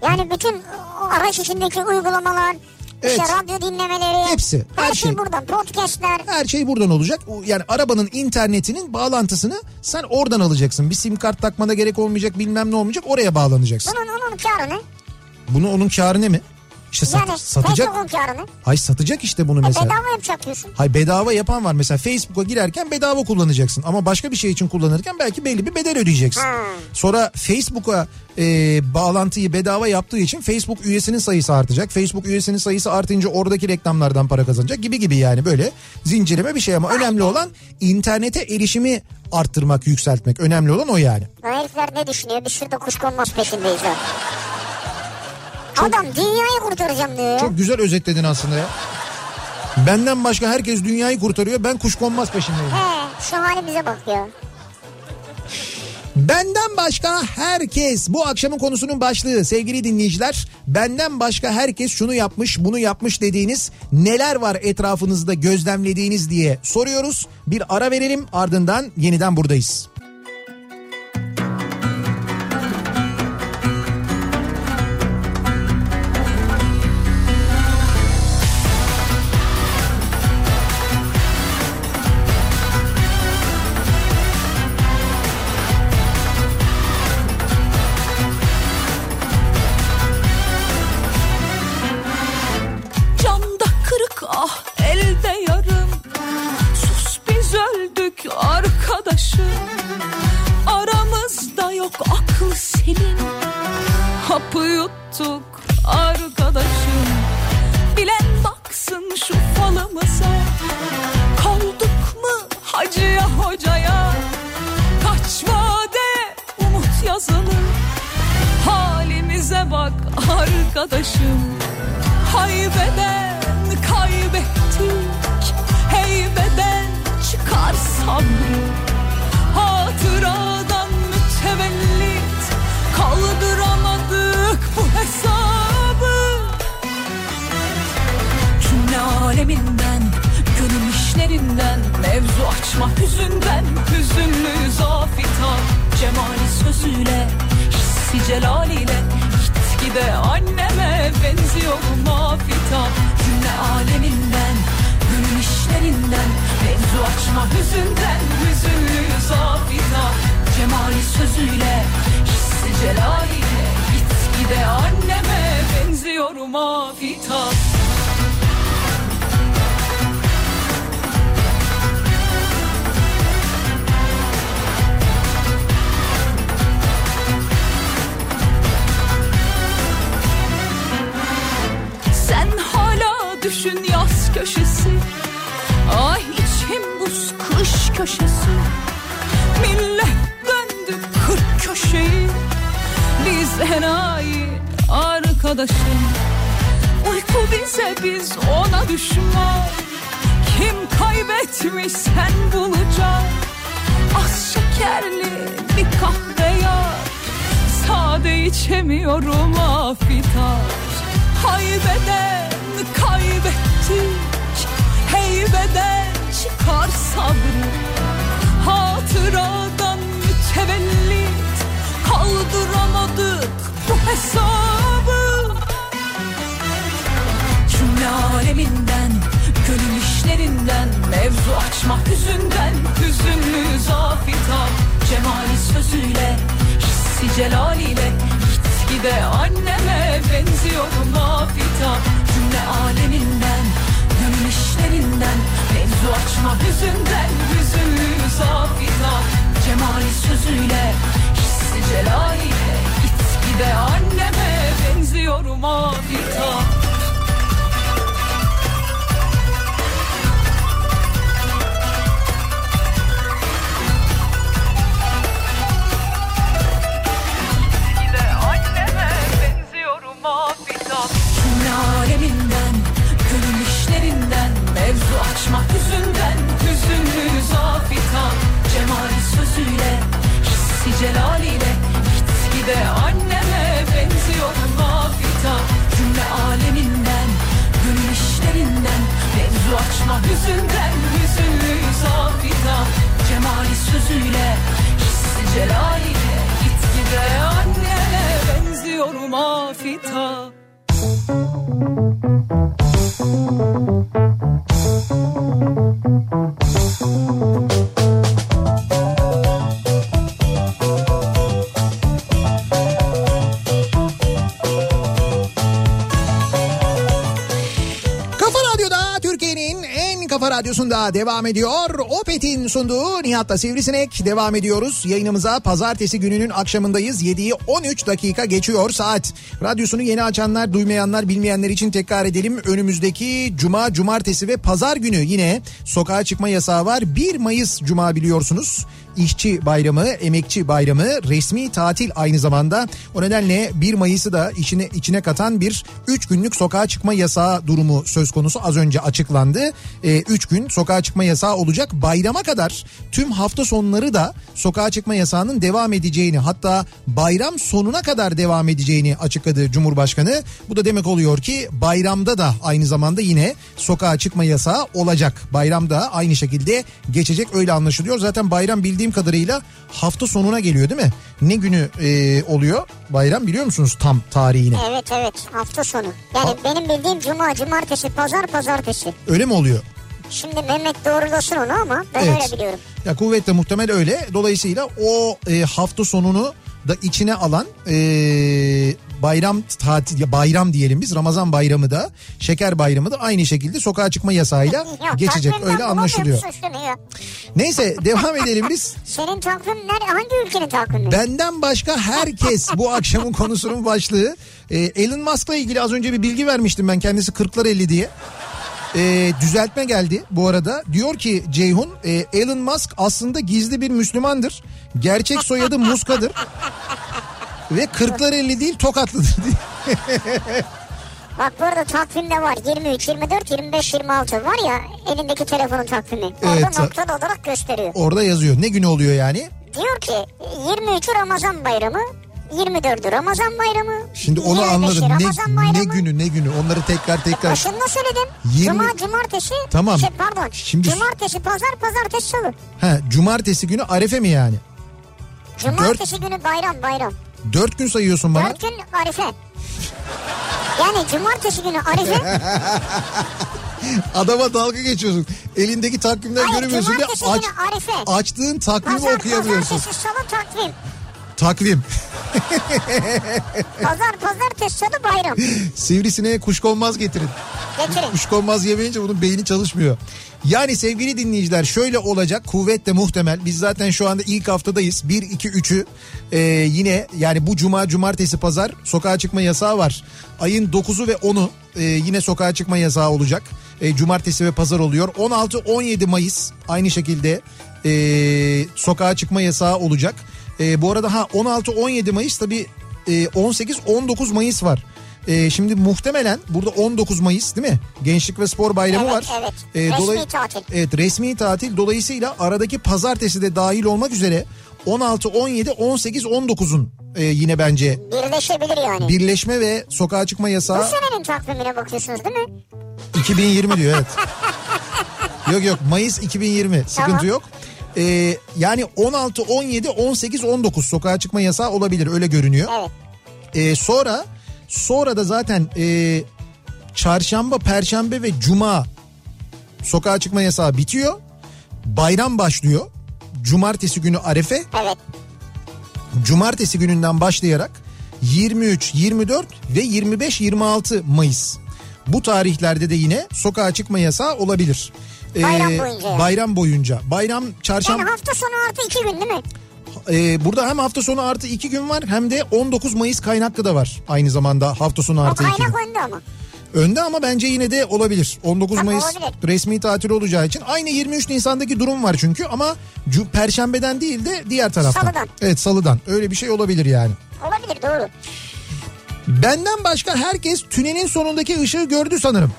Yani bütün araç içindeki uygulamalar, Evet. işte radyo dinlemeleri. Hepsi, Her, her şey, şey. buradan. Podcastler. Her şey buradan olacak. Yani arabanın internetinin bağlantısını sen oradan alacaksın. Bir sim kart takmana gerek olmayacak bilmem ne olmayacak oraya bağlanacaksın. Bunun, onun kârı ne? Bunu onun kârı ne mi? İşte sat- Yani satacak. Hay satacak işte bunu E, mesela. bedava yapacak diyorsun. Hay bedava yapan var mesela Facebook'a girerken bedava kullanacaksın ama başka bir şey için kullanırken belki belli bir bedel ödeyeceksin. Ha. Sonra Facebook'a e, bağlantıyı bedava yaptığı için Facebook üyesinin sayısı artacak. Facebook üyesinin sayısı artınca oradaki reklamlardan para kazanacak gibi gibi yani böyle zincirleme bir şey ama önemli olan internete erişimi arttırmak, yükseltmek. Önemli olan o yani. O herifler ne düşünüyor? Biz şurada kuşkonmaz peşindeyiz ha. Adam dünyayı kurtaracağım diyor. Çok güzel özetledin aslında ya. Benden başka herkes dünyayı kurtarıyor. Ben kuşkonmaz peşindeyim. He, şu halimize bak ya. Benden başka herkes bu akşamın konusunun başlığı sevgili dinleyiciler. Benden başka herkes şunu yapmış bunu yapmış dediğiniz neler var etrafınızda gözlemlediğiniz diye soruyoruz. Bir ara verelim ardından yeniden buradayız. Falımıza Kaldık mı hacıya hocaya? Kaç vade umut yazılı Halimize bak arkadaşım. Haybeden kaybettik. Heybeden çıkar sabrı Hatıradan mütevellit Kaldıramadık bu hesabı. Cümle aleminden Gönül işlerinden Mevzu açma hüzünden. Hüzünlü zafita Cemali sözüyle Hissi celaliyle. Gitgide anneme benziyorum afita Cümle aleminden Gönül işlerinden. Mevzu açma hüzünden Hüzünlü zafita. Cemali sözüyle Hissi celaliyle. Gitgide anneme benziyorum afita düşün yaz köşesi. Ay içim buz kış köşesi. Millet döndü kırk köşeyi. Biz enayi arkadaşım Uyku bize biz ona düşman. Kim kaybetmiş sen bulacak Az şekerli bir kahve yar Sade içemiyorum afitar Haybeden kaybettik. Heybeden çıkar sabrı. Hatıradan mütevellit Kaldıramadık bu hesabı. Cümle aleminden Gönül işlerinden Mevzu açma hüzünden Hüzünlü zafita Cemali sözüyle Hissi celaliyle Gitgide anneme benziyorum afita Cümle aleminden Gönül işlerinden. Mevzu açma hüzünden Hüzünlü zafita Cemali sözüyle Hissi celaliyle Gitgide anneme benziyorum afita aleminden Gönül işlerinden Mevzu açmak yüzünden Hüzünlü zafitan Cemal sözüyle Hissi celal celaliyle Gitgide anneme benziyor mafita Cümle aleminden Gönül işlerinden Mevzu açmak yüzünden Hüzünlü zafita Cemal sözüyle Hissi celal celaliyle Gitgide anneme benziyor mafita Música kafa radyosunda devam ediyor. Opet'in sunduğu Nihat'ta Sivrisinek devam ediyoruz. Yayınımıza pazartesi gününün akşamındayız. 7'yi 13 dakika geçiyor saat. Radyosunu yeni açanlar, duymayanlar, bilmeyenler için tekrar edelim. Önümüzdeki cuma, cumartesi ve pazar günü yine sokağa çıkma yasağı var. 1 Mayıs cuma biliyorsunuz. İşçi bayramı, emekçi bayramı resmi tatil aynı zamanda. O nedenle 1 Mayıs'ı da içine içine katan bir 3 günlük sokağa çıkma yasağı durumu söz konusu. Az önce açıklandı. 3 gün sokağa çıkma yasağı olacak. Bayrama kadar tüm hafta sonları da sokağa çıkma yasağının devam edeceğini hatta bayram sonuna kadar devam edeceğini açıkladı Cumhurbaşkanı. Bu da demek oluyor ki bayramda da aynı zamanda yine sokağa çıkma yasağı olacak. Bayramda aynı şekilde geçecek öyle anlaşılıyor. Zaten bayram bildiğim kadarıyla hafta sonuna geliyor değil mi? Ne günü e, oluyor bayram biliyor musunuz tam tarihini? Evet evet hafta sonu. Yani Ha- benim bildiğim cuma, cumartesi, pazar, pazartesi. Öyle mi oluyor? Şimdi Mehmet doğrulasın onu ama ben Evet. öyle biliyorum. Ya kuvvetle muhtemel öyle. Dolayısıyla o e, hafta sonunu da içine alan e, bayram tatil ya bayram diyelim biz Ramazan bayramı da şeker bayramı da aynı şekilde sokağa çıkma yasağıyla Ya geçecek öyle anlaşılıyor. Neyse devam edelim biz. (laughs) Senin takvim nerede? Hangi ülkenin takvimi? Benden başka herkes bu akşamın konusunun başlığı. E, Elon Musk'la ilgili az önce bir bilgi vermiştim ben kendisi 40'lar 50 diye. E, düzeltme geldi bu arada. Diyor ki Ceyhun e, Elon Musk aslında gizli bir Müslümandır. Gerçek soyadı Muska'dır. Ve 40'lar 50 değil Tokatlıdır diye. (laughs) Bak burada takvimde var 23, 24, 25, 26 var ya elindeki telefonun takvimi. Orada Evet. noktalı olarak gösteriyor. Orada yazıyor. Ne günü oluyor yani? Diyor ki 23'ü Ramazan bayramı, 24'ü Ramazan bayramı. Şimdi onu 25'i anladım. Ramazan Ne, bayramı. ne günü ne günü onları tekrar tekrar. Başında söyledim. 20 Cuma, cumartesi. Tamam. Şey, pardon. Şimdi- Cumartesi, pazar, pazartesi, salı. Ha, cumartesi günü Arefe mi yani? Cumartesi günü bayram, bayram. Dört gün sayıyorsun bana. Dört gün Arife. Yani cumartesi günü Arife. (laughs) Adama dalga geçiyorsun. Elindeki takvimden Hayır göremiyorsun ve cumartesi aç, günü Arife. açtığın takvimi Pazar, okuyamıyorsun. pazartesi, salı takvim. Takvim. Pazar, pazartesi, salı bayram. Sivrisineğe kuşkonmaz getirin. Getirin. Kuşkonmaz yemeyince bunun beyni çalışmıyor. Yani sevgili dinleyiciler şöyle olacak kuvvetle muhtemel. Biz zaten şu anda ilk haftadayız. 1, 2, 3'ü e, yine yani bu cuma, cumartesi, pazar sokağa çıkma yasağı var. Ayın 9'u ve 10'u e, yine sokağa çıkma yasağı olacak. E, cumartesi ve pazar oluyor. 16-17 Mayıs aynı şekilde e, sokağa çıkma yasağı olacak. E, bu arada ha 16-17 Mayıs tabii e, 18-19 Mayıs var. E, şimdi muhtemelen burada 19 Mayıs değil mi? Gençlik ve Spor Bayramı Evet, var. evet. E, Resmi tatil. Evet resmi tatil dolayısıyla aradaki pazartesi de dahil olmak üzere 16, 17, 18, 19'un e, yine bence Birleşebilir yani. birleşme ve sokağa çıkma Bu yasağı senenin takvimine bakıyorsunuz değil mi? 2020 diyor evet. (laughs) yok yok Mayıs 2020 sıkıntı Tamam. yok. E, yani 16, 17, 18, 19 sokağa çıkma yasağı olabilir öyle görünüyor. Evet. E, sonra sonra da zaten e, çarşamba, perşembe ve cuma sokağa çıkma yasağı bitiyor. Bayram başlıyor. Cumartesi günü Arefe. Evet. Cumartesi gününden başlayarak 23, 24 ve 25, 26 Mayıs. Bu tarihlerde de yine sokağa çıkma yasağı olabilir. E, Bayram boyunca yani. Bayram boyunca. Bayram çarşamba... Yani hafta sonu artı iki gün değil mi? Ee, burada hem hafta sonu artı iki gün var hem de 19 Mayıs kaynaklı da var. Aynı zamanda hafta sonu O artı iki gün. önde ama. Önde ama bence yine de olabilir. 19 Tabii Mayıs olabilir. resmi tatil olacağı için. Aynı 23 Nisan'daki durum var çünkü ama perşembeden değil de diğer taraftan. Salıdan. Evet salıdan. Öyle bir şey olabilir yani. Olabilir doğru. Benden başka herkes tünelin sonundaki ışığı gördü sanırım.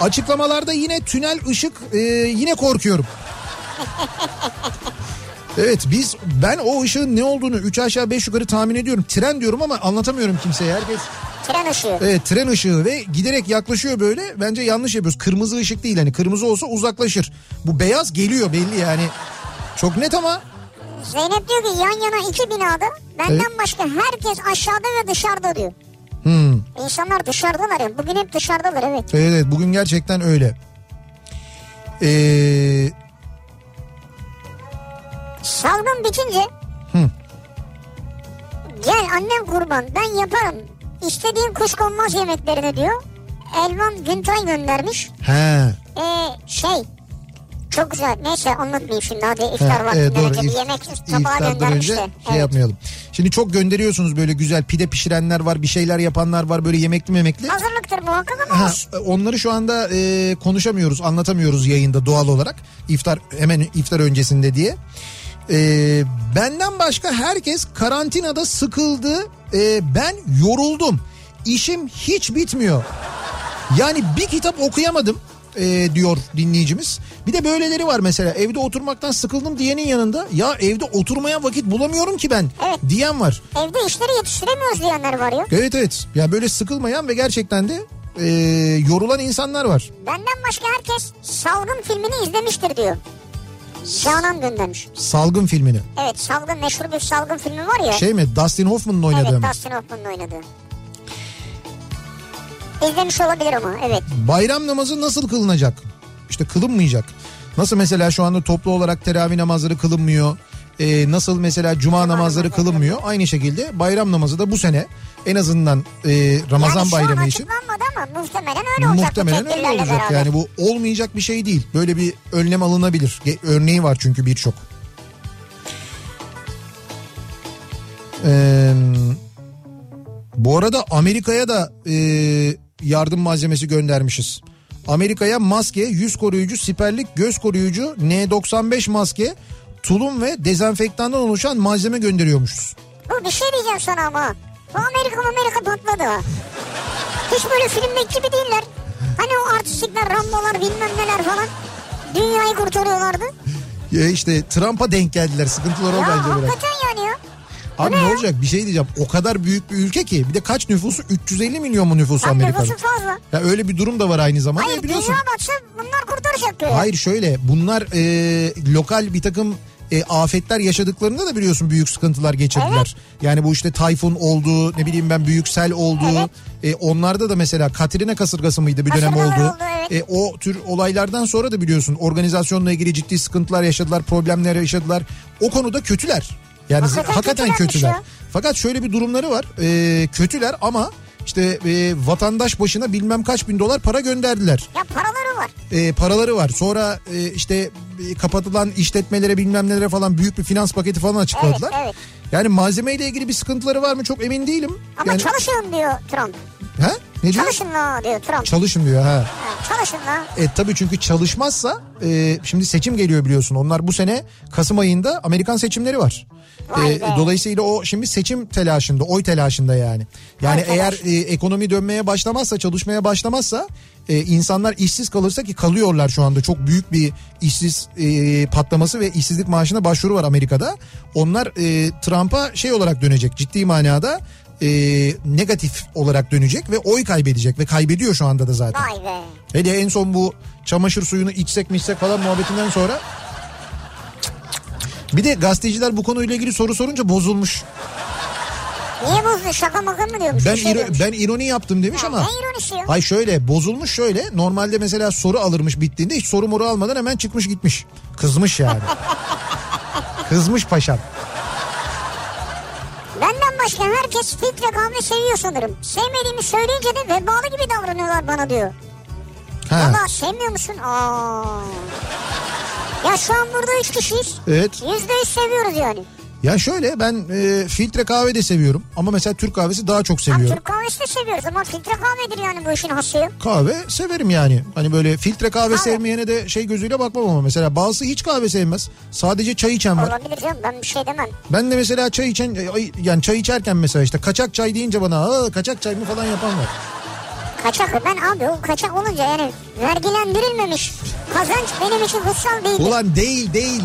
Açıklamalarda yine tünel ışık e, yine korkuyorum. Evet biz ben o ışığın ne olduğunu 3 aşağı 5 yukarı tahmin ediyorum. Tren diyorum ama anlatamıyorum kimseye. Herkes Tren ışığı. evet tren ışığı ve giderek yaklaşıyor böyle. Bence yanlış yapıyoruz. Kırmızı ışık değil hani kırmızı olsa uzaklaşır. Bu beyaz geliyor belli yani. Çok net ama Zeynep diyor ki yan yana iki binada benden Evet. başka herkes aşağıda ve dışarıda diyor. İnsanlar dışarıdalar ya. Bugün hep dışarıdalar evet. Evet, evet bugün gerçekten öyle. Ee, Salgın bitince Hı. gel annem kurban ben yaparım. İstediğin kuşkonmaz yemeklerini diyor. Elvan Güntay göndermiş. he, Ee, şey çok güzel neyse anlatmayayım şimdi hadi iftar he, vaktinden evet, doğru. önce bir yemek tabağı iftardan göndermiş önce şey Evet. yapmayalım. Şimdi çok gönderiyorsunuz böyle güzel pide pişirenler var, bir şeyler yapanlar var böyle yemekli memekli. Hazırlıktır muhakkak ama Ha, olsun. onları şu anda e, konuşamıyoruz, anlatamıyoruz yayında doğal olarak. İftar hemen iftar öncesinde diye. E, benden başka herkes karantinada sıkıldı. E, ben yoruldum. İşim hiç bitmiyor. Yani bir kitap okuyamadım e, diyor dinleyicimiz. Bir de böyleleri var mesela evde oturmaktan sıkıldım diyenin yanında ya evde oturmaya vakit bulamıyorum ki ben Evet. diyen var. Evde işleri yetiştiremiyoruz diyenler var ya. Evet evet ya böyle sıkılmayan ve gerçekten de e, yorulan insanlar var. Benden başka herkes salgın filmini izlemiştir diyor. Canan göndermiş. Salgın filmini. Evet salgın meşhur bir salgın filmi var ya. Şey mi Dustin Hoffman'ın oynadığı evet mı? Dustin Hoffman'ın oynadığı. İzlemiş olabilir ama evet. Bayram namazı nasıl kılınacak? İşte kılınmayacak. Nasıl mesela şu anda toplu olarak teravih namazları kılınmıyor. e, nasıl mesela cuma namazları kılınmıyor. Aynı şekilde bayram namazı da bu sene en azından e, Ramazan yani bayramı için ama muhtemelen öyle olacak. muhtemelen öyle olacak. beraber. Yani bu olmayacak bir şey değil. Böyle bir önlem alınabilir. Örneği var çünkü birçok. Ee, bu arada Amerika'ya da e, yardım malzemesi göndermişiz. Amerika'ya maske, yüz koruyucu, siperlik, göz koruyucu, N95 maske, tulum ve dezenfektandan oluşan malzeme gönderiyormuşuz. Bu bir şey diyeceğim sana ama. Bu Amerika Amerika patladı. Hiç böyle filmdeki gibi değiller. Hani o artistlikler, rambolar bilmem neler falan. Dünyayı kurtarıyorlardı. Ya işte Trump'a denk geldiler. Sıkıntılar o Ya bence biraz. hakikaten yani ya. Abi ne ne? olacak bir şey diyeceğim. O kadar büyük bir ülke ki. Bir de kaç nüfusu? 350 milyon mu nüfusu Tam Amerika'nın? nüfusu fazla. Ya öyle bir durum da var aynı zamanda. Hayır biliyorsun. dünya batsa bunlar kurtaracak diyor. Hayır şöyle bunlar e, lokal bir takım e, afetler yaşadıklarında da biliyorsun büyük sıkıntılar geçirdiler. Yani bu işte tayfun oldu ne bileyim ben büyük sel oldu. Evet. E, onlarda da mesela Katrina kasırgası mıydı bir dönem oldu. oldu, evet. E, o tür olaylardan sonra da biliyorsun organizasyonla ilgili ciddi sıkıntılar yaşadılar, problemler yaşadılar. O konuda kötüler. Yani Hakikaten hakikaten, kötüler. ya. Fakat şöyle bir durumları var. E, kötüler ama işte e, vatandaş başına bilmem kaç bin dolar para gönderdiler Ya paraları var. e, paraları var. Sonra e, işte e, kapatılan işletmelere bilmem nelere falan büyük bir finans paketi falan açıkladılar. Evet, evet. Yani malzemeyle ilgili bir sıkıntıları var mı çok emin değilim. Ama yani, çalışın diyor Trump. He? Ne diyor? Çalışın la diyor Trump. Çalışın diyor ha. Ha, çalışın la. E tabii çünkü çalışmazsa e, şimdi seçim geliyor biliyorsun. Onlar bu sene Kasım ayında Amerikan seçimleri var. E, dolayısıyla o şimdi seçim telaşında, oy telaşında yani. Yani Oy eğer e, ekonomi dönmeye başlamazsa, çalışmaya başlamazsa e, insanlar işsiz kalırsa ki kalıyorlar şu anda. Çok büyük bir işsiz e, patlaması ve işsizlik maaşına başvuru var Amerika'da. Onlar e, Trump'a şey olarak dönecek ciddi manada e, negatif olarak dönecek ve oy kaybedecek ve kaybediyor şu anda da zaten. Vay be. Hele en son bu çamaşır suyunu içsek mi içsek falan muhabbetinden sonra bir de gazeteciler bu konuyla ilgili soru sorunca bozulmuş. Niye bozdun şaka maka mı diyormuş? Ben şey iro- diyormuş. ben ironi yaptım demiş Ya ama. Ne ironisi ya? Ay şöyle bozulmuş şöyle normalde mesela soru alırmış bittiğinde hiç soru moru almadan hemen çıkmış gitmiş. Kızmış yani. (laughs) Kızmış paşam. Benden başka herkes filtre kahve seviyor sanırım. Sevmediğimi söyleyince de vebalı gibi davranıyorlar bana diyor. Ha. Valla sevmiyor musun? Aa. Ya şu an burada üç kişiyiz. Evet. Yüzde yüz seviyoruz yani. Ya şöyle ben e, filtre kahve de seviyorum ama mesela Türk kahvesi daha çok seviyorum. Türk kahvesi de seviyoruz ama filtre kahvedir yani bu işin hası ya. Kahve severim yani. Hani böyle filtre kahve Kahve. sevmeyene de şey gözüyle bakmam ama mesela bazısı hiç kahve sevmez. Sadece çay içen var. Olabilir canım ben bir şey demem. Ben de mesela çay içen yani çay içerken mesela işte kaçak çay deyince bana Aa, kaçak çay mı falan yapan var. Kaçak ben abi o kaçak olunca yani vergilendirilmemiş kazanç benim için kutsal değildir. Ulan değil değil.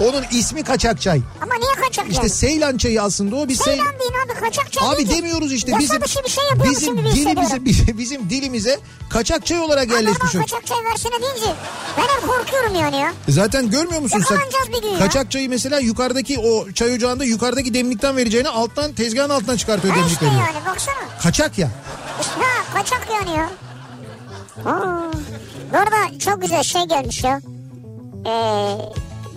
Onun ismi kaçak çay. Ama niye kaçak İşte yani? Seylan çayı aslında o. Biz Sey- Seylan değil abi kaçak çay Abi değil demiyoruz işte Yasa bizim dışı bir şey yapıyormuşum bizim dilimize bizim, (laughs) bizim dilimize kaçak çay olarak yerleşmiş adam kaçak çay versene deyince ben hep korkuyorum yani ya. Zaten görmüyor musun sen? Bir gün ya. Kaçak çayı mesela yukarıdaki o çay ocağında yukarıdaki demlikten vereceğine alttan tezgahın altından çıkartıyor Ha demlik işte veriyor. yani baksana. Kaçak ya. Ha kaçak yani ya. Aa, bu arada çok güzel şey gelmiş ya. Ee,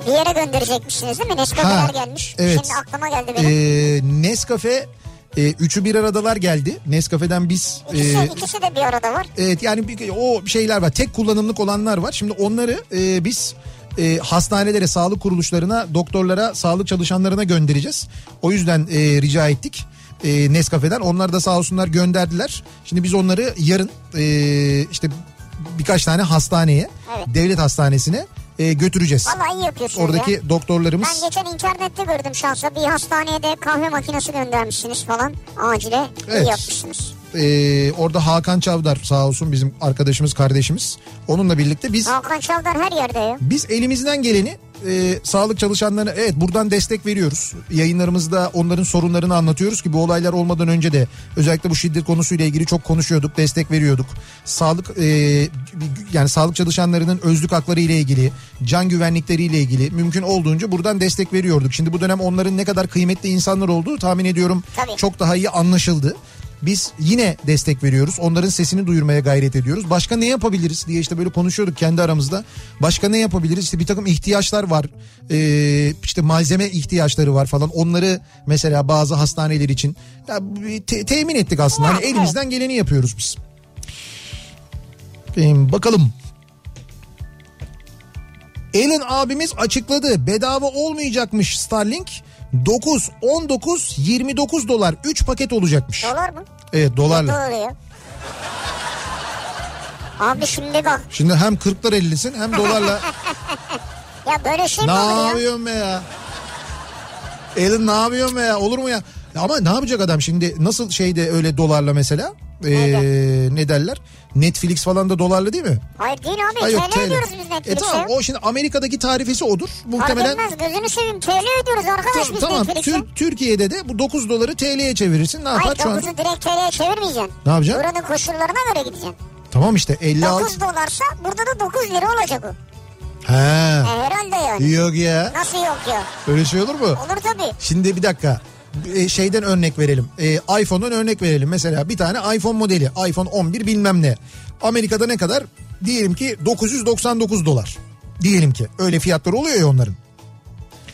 bir yere gönderecekmişsiniz değil mi? Nescafe'ler Ha, gelmiş. evet. Şimdi aklıma geldi benim. Ee, Nescafe e, üçü bir aradalar geldi. Nescafe'den biz ikisi, e, ikisi de bir arada var. Evet yani bir- o şeyler var. Tek kullanımlık olanlar var. Şimdi onları e, biz e, hastanelere, sağlık kuruluşlarına, doktorlara, sağlık çalışanlarına göndereceğiz. O yüzden e, rica ettik. E, Nescafe'den. Onlar da sağ olsunlar gönderdiler. Şimdi biz onları yarın e, işte birkaç tane hastaneye, Evet. devlet hastanesine e, götüreceğiz. Vallahi iyi yapıyorsunuz Oradaki ya. doktorlarımız Ben geçen internette gördüm şansa bir hastaneye de kahve makinesi göndermişsiniz falan acile Evet. iyi yapmışsınız. E, orada Hakan Çavdar sağ olsun bizim arkadaşımız, kardeşimiz. Onunla birlikte biz Hakan Çavdar her yerde ya. Biz elimizden geleni e, sağlık çalışanlarına evet buradan destek veriyoruz. Yayınlarımızda onların sorunlarını anlatıyoruz ki bu olaylar olmadan önce de özellikle bu şiddet konusuyla ilgili çok konuşuyorduk, destek veriyorduk. Sağlık e, yani sağlık çalışanlarının özlük hakları ile ilgili, can güvenlikleri ile ilgili mümkün olduğunca buradan destek veriyorduk. Şimdi bu dönem onların ne kadar kıymetli insanlar olduğu tahmin ediyorum Tabii. çok daha iyi anlaşıldı. Biz yine destek veriyoruz. Onların sesini duyurmaya gayret ediyoruz. Başka ne yapabiliriz diye işte böyle konuşuyorduk kendi aramızda. Başka ne yapabiliriz? İşte bir takım ihtiyaçlar var. Ee, işte malzeme ihtiyaçları var falan. Onları mesela bazı hastaneler için ya, te- temin ettik aslında. Hani elimizden geleni yapıyoruz biz. Ee, bakalım. Elon abimiz açıkladı. Bedava olmayacakmış Starlink. 9, 19, 29 dolar 3 paket olacakmış. Dolar mı? Evet dolarla. Dolar ya. Abi şimdi bak Şimdi hem 40'lar 50'sin hem dolarla. (laughs) ya böyle şey mi ne olur ya? yapıyorsun be ya? Elin ne yapıyorsun be ya? Olur mu? Ya Ama ne yapacak adam şimdi? Nasıl şeyde öyle dolarla mesela? Ee, ne derler? Netflix falan da dolarlı değil mi? Hayır değil abi Ha, yok, TL ödüyoruz biz E Netflix'e. tamam o şimdi Amerika'daki tarifesi odur. Fark Muhtemelen etmez gözünü seveyim TL ödüyoruz arkadaş biz tamam Netflix'e. Tür- Türkiye'de de bu 9 doları TL'ye çevirirsin. Ne yapar Hayır şu an? 9'u direkt TL'ye çevirmeyeceksin. Ne yapacaksın? Buranın koşullarına göre gideceksin. Tamam işte 56. 9 dolarsa burada da 9 lira olacak o. He. E, herhalde yani. Yok ya. Nasıl yok ya? Öyle şey olur mu? Olur tabii. Şimdi bir dakika. E, şeyden örnek verelim. E, iPhone'dan örnek verelim. Mesela bir tane iPhone modeli. iPhone 11 bilmem ne. Amerika'da ne kadar? Diyelim ki 999 dolar. Diyelim ki. Öyle fiyatlar oluyor ya onların.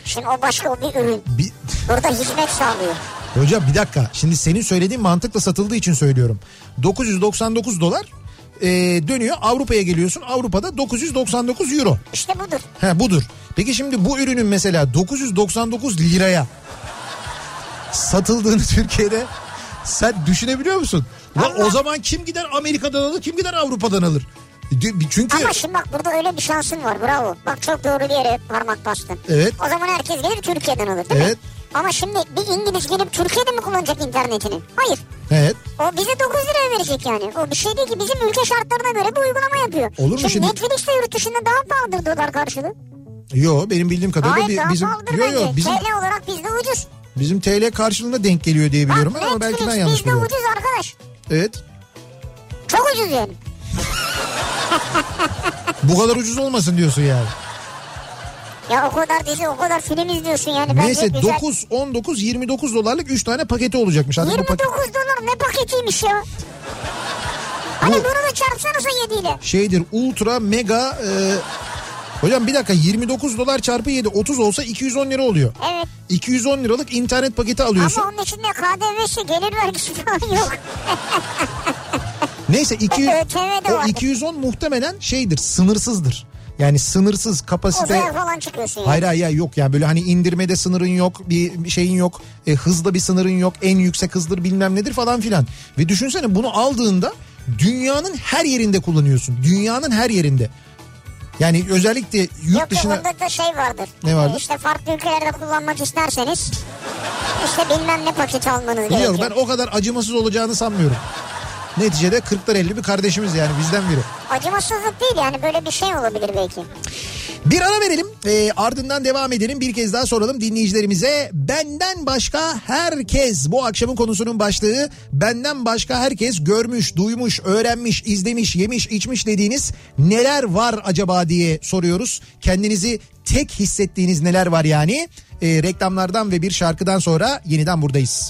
Şimdi o başka o bir ürün. Bir, Burada hizmet sağlıyor. hocam bir dakika. Şimdi senin söylediğin mantıkla satıldığı için söylüyorum. 999 dolar e, dönüyor Avrupa'ya geliyorsun. Avrupa'da 999 euro. İşte budur. He budur. Peki şimdi bu ürünün mesela 999 liraya satıldığını (laughs) Türkiye'de sen düşünebiliyor musun? Ve o zaman kim gider Amerika'dan alır kim gider Avrupa'dan alır? D- Çünkü Ama şimdi bak burada öyle bir şansın var bravo. Bak çok doğru bir yere parmak bastın. Evet. O zaman herkes gelir Türkiye'den alır değil Evet. mi? Ama şimdi bir İngiliz gelip Türkiye'de mi kullanacak internetini? Hayır. evet O bize 9 liraya verecek yani. O bir şey değil ki bizim ülke şartlarına göre bir uygulama yapıyor. Olur mu şimdi? şimdi? Netflix de yurt dışında daha pahalıdır dolar karşılığı. yo benim bildiğim kadarıyla Hayır bi- daha bizim pahalıdır yo, bence. yo, bizim TL olarak bizde ucuz. Bizim TL karşılığında denk geliyor diye biliyorum Bak, ama belki Netflix ben yanlış biliyorum. ucuz arkadaş. Evet. Çok ucuz yani. (laughs) Bu kadar ucuz olmasın diyorsun yani. Ya o kadar dizi o kadar film izliyorsun yani. Neyse güzel. 9 19 29 dolarlık 3 tane paketi olacakmış. Hadi bu 29 paket dolar ne paketiymiş ya. Hani Bu- bunu da çarpsanıza 7 ile. şeydir ultra mega e, Hocam bir dakika 29 dolar çarpı 7 30 olsa 210 lira oluyor. Evet. 210 liralık internet paketi alıyorsun. Ama onun içinde KDV'si gelir vergisi falan yok. (laughs) Neyse 200, ÖTV de o vardır. 210 muhtemelen şeydir sınırsızdır. Yani sınırsız kapasite. Uzaya falan çıkıyorsun. Hayır hayır hayır, yok yani böyle hani indirmede sınırın yok bir bir şeyin yok e, hızda bir sınırın yok en yüksek hızdır bilmem nedir falan filan. Ve düşünsene bunu aldığında dünyanın her yerinde kullanıyorsun dünyanın her yerinde. Yani özellikle yurt Yok dışına yok da şey vardır. Ne vardır? İşte farklı ülkelerde kullanmak isterseniz işte bilmem ne paket almanız biliyorum gerekiyor. ben o kadar acımasız olacağını sanmıyorum. Neticede 40'lar 50 bir kardeşimiz yani bizden biri. Acımasızlık değil yani böyle bir şey olabilir belki. Bir ara verelim e, ardından devam edelim bir kez daha soralım dinleyicilerimize benden başka herkes bu akşamın konusunun başlığı benden başka herkes görmüş duymuş öğrenmiş izlemiş yemiş içmiş dediğiniz neler var acaba diye soruyoruz kendinizi tek hissettiğiniz neler var yani E, reklamlardan ve bir şarkıdan sonra yeniden buradayız.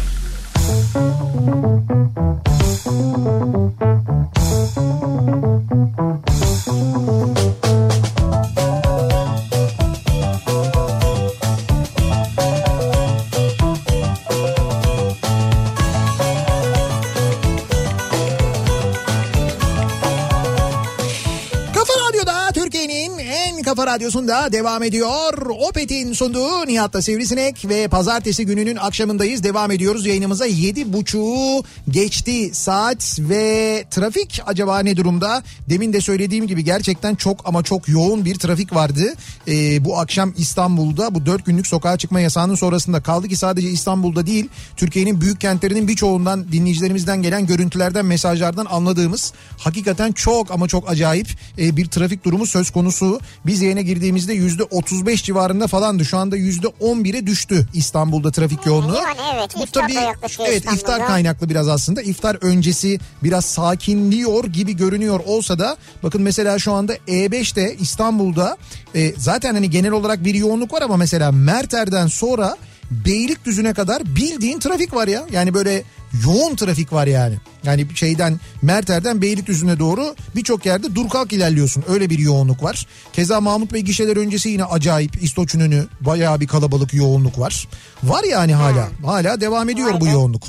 Kafa Radyosu'nda devam ediyor. Opet'in sunduğu Nihat'ta Sivrisinek ve pazartesi gününün akşamındayız. Devam ediyoruz yayınımıza. Yedi buçuğu geçti saat ve trafik acaba ne durumda? Demin de söylediğim gibi gerçekten çok ama çok yoğun bir trafik vardı. Ee, bu akşam İstanbul'da bu dört günlük sokağa çıkma yasağının sonrasında kaldı ki sadece İstanbul'da değil Türkiye'nin büyük kentlerinin birçoğundan dinleyicilerimizden gelen görüntülerden mesajlardan anladığımız hakikaten çok ama çok acayip e, bir trafik durumu söz konusu. Biz yayına girdiğimizde yüzde 35 civarında falandı. Şu anda yüzde 11'e düştü İstanbul'da trafik yoğunluğu. Yani evet, iftar da yaklaşıyor evet İstanbul'da. iftar kaynaklı biraz aslında. İftar öncesi biraz sakinliyor gibi görünüyor olsa da bakın mesela şu anda E5'te İstanbul'da e, zaten hani genel olarak bir yoğunluk var ama mesela Merter'den sonra Beylikdüzü'ne kadar bildiğin trafik var ya. Yani böyle yoğun trafik var yani. Yani şeyden Merter'den Beylikdüzü'ne doğru birçok yerde dur kalk ilerliyorsun. Öyle bir yoğunluk var. Keza Mahmut Bey gişeler öncesi yine acayip İstoç'un önü bayağı bir kalabalık yoğunluk var. Var yani hala. Hala devam ediyor bu yoğunluk.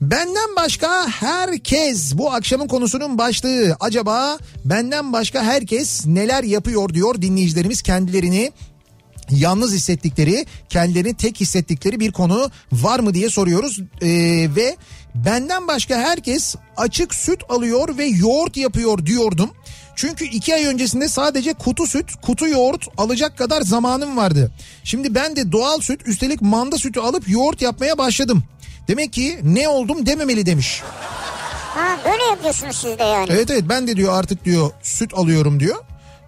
Benden başka herkes bu akşamın konusunun başlığı. Acaba benden başka herkes neler yapıyor diyor dinleyicilerimiz kendilerini yalnız hissettikleri, kendilerini tek hissettikleri bir konu var mı diye soruyoruz. Ee, ve benden başka herkes açık süt alıyor ve yoğurt yapıyor diyordum. Çünkü iki ay öncesinde sadece kutu süt, kutu yoğurt alacak kadar zamanım vardı. Şimdi ben de doğal süt üstelik manda sütü alıp yoğurt yapmaya başladım. Demek ki ne oldum dememeli demiş. Ha böyle yapıyorsunuz siz de yani. Evet evet ben de diyor artık diyor süt alıyorum diyor.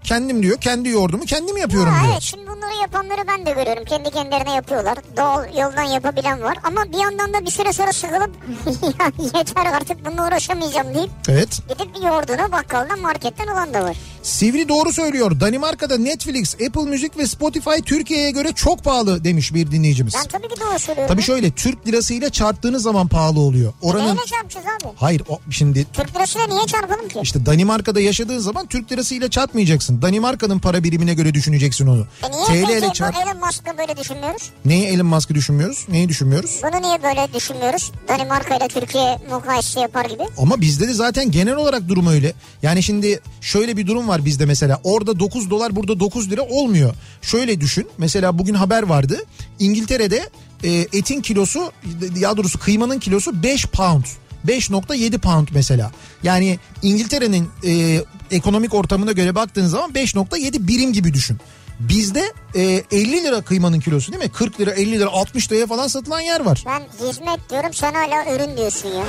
Kendim diyor kendi yoğurdumu kendim yapıyorum Ha, diyor. evet şimdi bunları yapanları ben de görüyorum. Kendi kendilerine yapıyorlar. Doğal yoldan yapabilen var. Ama bir yandan da bir süre sonra sıkılıp (laughs) "Ya yeter artık bununla uğraşamayacağım deyip Evet. gidip yoğurdunu bakkaldan marketten alan da var. Sivri doğru söylüyor. Danimarka'da Netflix, Apple Müzik ve Spotify Türkiye'ye göre çok pahalı demiş bir dinleyicimiz. Ben tabii ki doğru söylüyorum. Tabii şöyle Türk lirasıyla çarptığınız zaman pahalı oluyor. Oranın Neyle çarpacağız abi? Hayır o şimdi Türk lirasıyla niye çarpalım ki? işte Danimarka'da yaşadığın zaman Türk lirasıyla çarpmayacaksın. Danimarka'nın para birimine göre düşüneceksin onu. E niye TL ile peki çarp. bu Elon Musk'ı böyle düşünmüyoruz? Neyi Elon Musk'ı düşünmüyoruz? Neyi düşünmüyoruz? Bunu niye böyle düşünmüyoruz? Danimarka ile Türkiye mukayese yapar gibi. Ama bizde de zaten genel olarak durum öyle. Yani şimdi şöyle bir durum var bizde mesela. Orada 9 dolar burada 9 lira olmuyor. Şöyle düşün. Mesela bugün haber vardı. İngiltere'de e, etin kilosu ya doğrusu kıymanın kilosu 5 pound. 5.7 pound mesela. Yani İngiltere'nin e, ekonomik ortamına göre baktığın zaman 5.7 birim gibi düşün. Bizde e, 50 lira kıymanın kilosu değil mi? 40 lira 50 lira 60 liraya falan satılan yer var. Ben hizmet diyorum sen hala ürün diyorsun ya.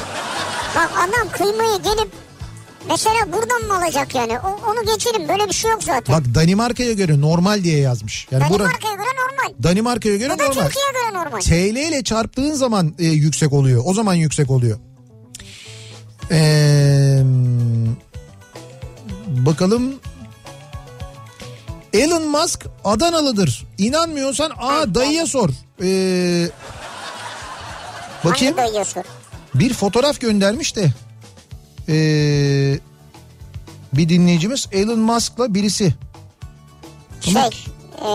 Bak adam kıymayı gelip mesela buradan mı alacak yani? O, onu geçelim böyle bir şey yok zaten. Bak Danimarka'ya göre normal diye yazmış. Yani Danimarka'ya göre normal. Danimarka'ya göre normal. Türkiye'ye göre normal. TL ile çarptığın zaman e, yüksek oluyor. O zaman yüksek oluyor. Ee, bakalım. Elon Musk Adanalıdır. İnanmıyorsan aa dayıya sor. Ee, bakayım. Hangi dayıya sor? Bir fotoğraf göndermiş de. Ee, bir dinleyicimiz Elon Musk'la birisi. Ama Şey, e,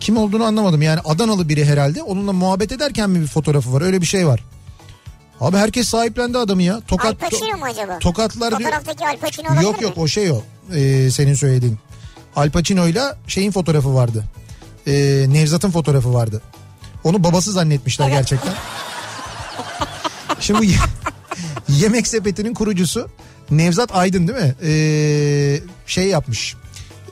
kim olduğunu anlamadım. Yani Adanalı biri herhalde. Onunla muhabbet ederken mi bir fotoğrafı var? Öyle bir şey var. Abi herkes sahiplendi adamı ya. Al Tokat Pacino mu acaba? Tokatlar diyor. Fotoğraftaki Al Pacino olabilir Yok mi? yok o şey o. Ee, senin söylediğin. Al Pacino'yla şeyin fotoğrafı vardı. Ee, Nevzat'ın fotoğrafı vardı. Onu babası zannetmişler gerçekten. (laughs) Şimdi bu ye- yemek sepetinin kurucusu Nevzat Aydın değil mi? Ee, şey yapmış.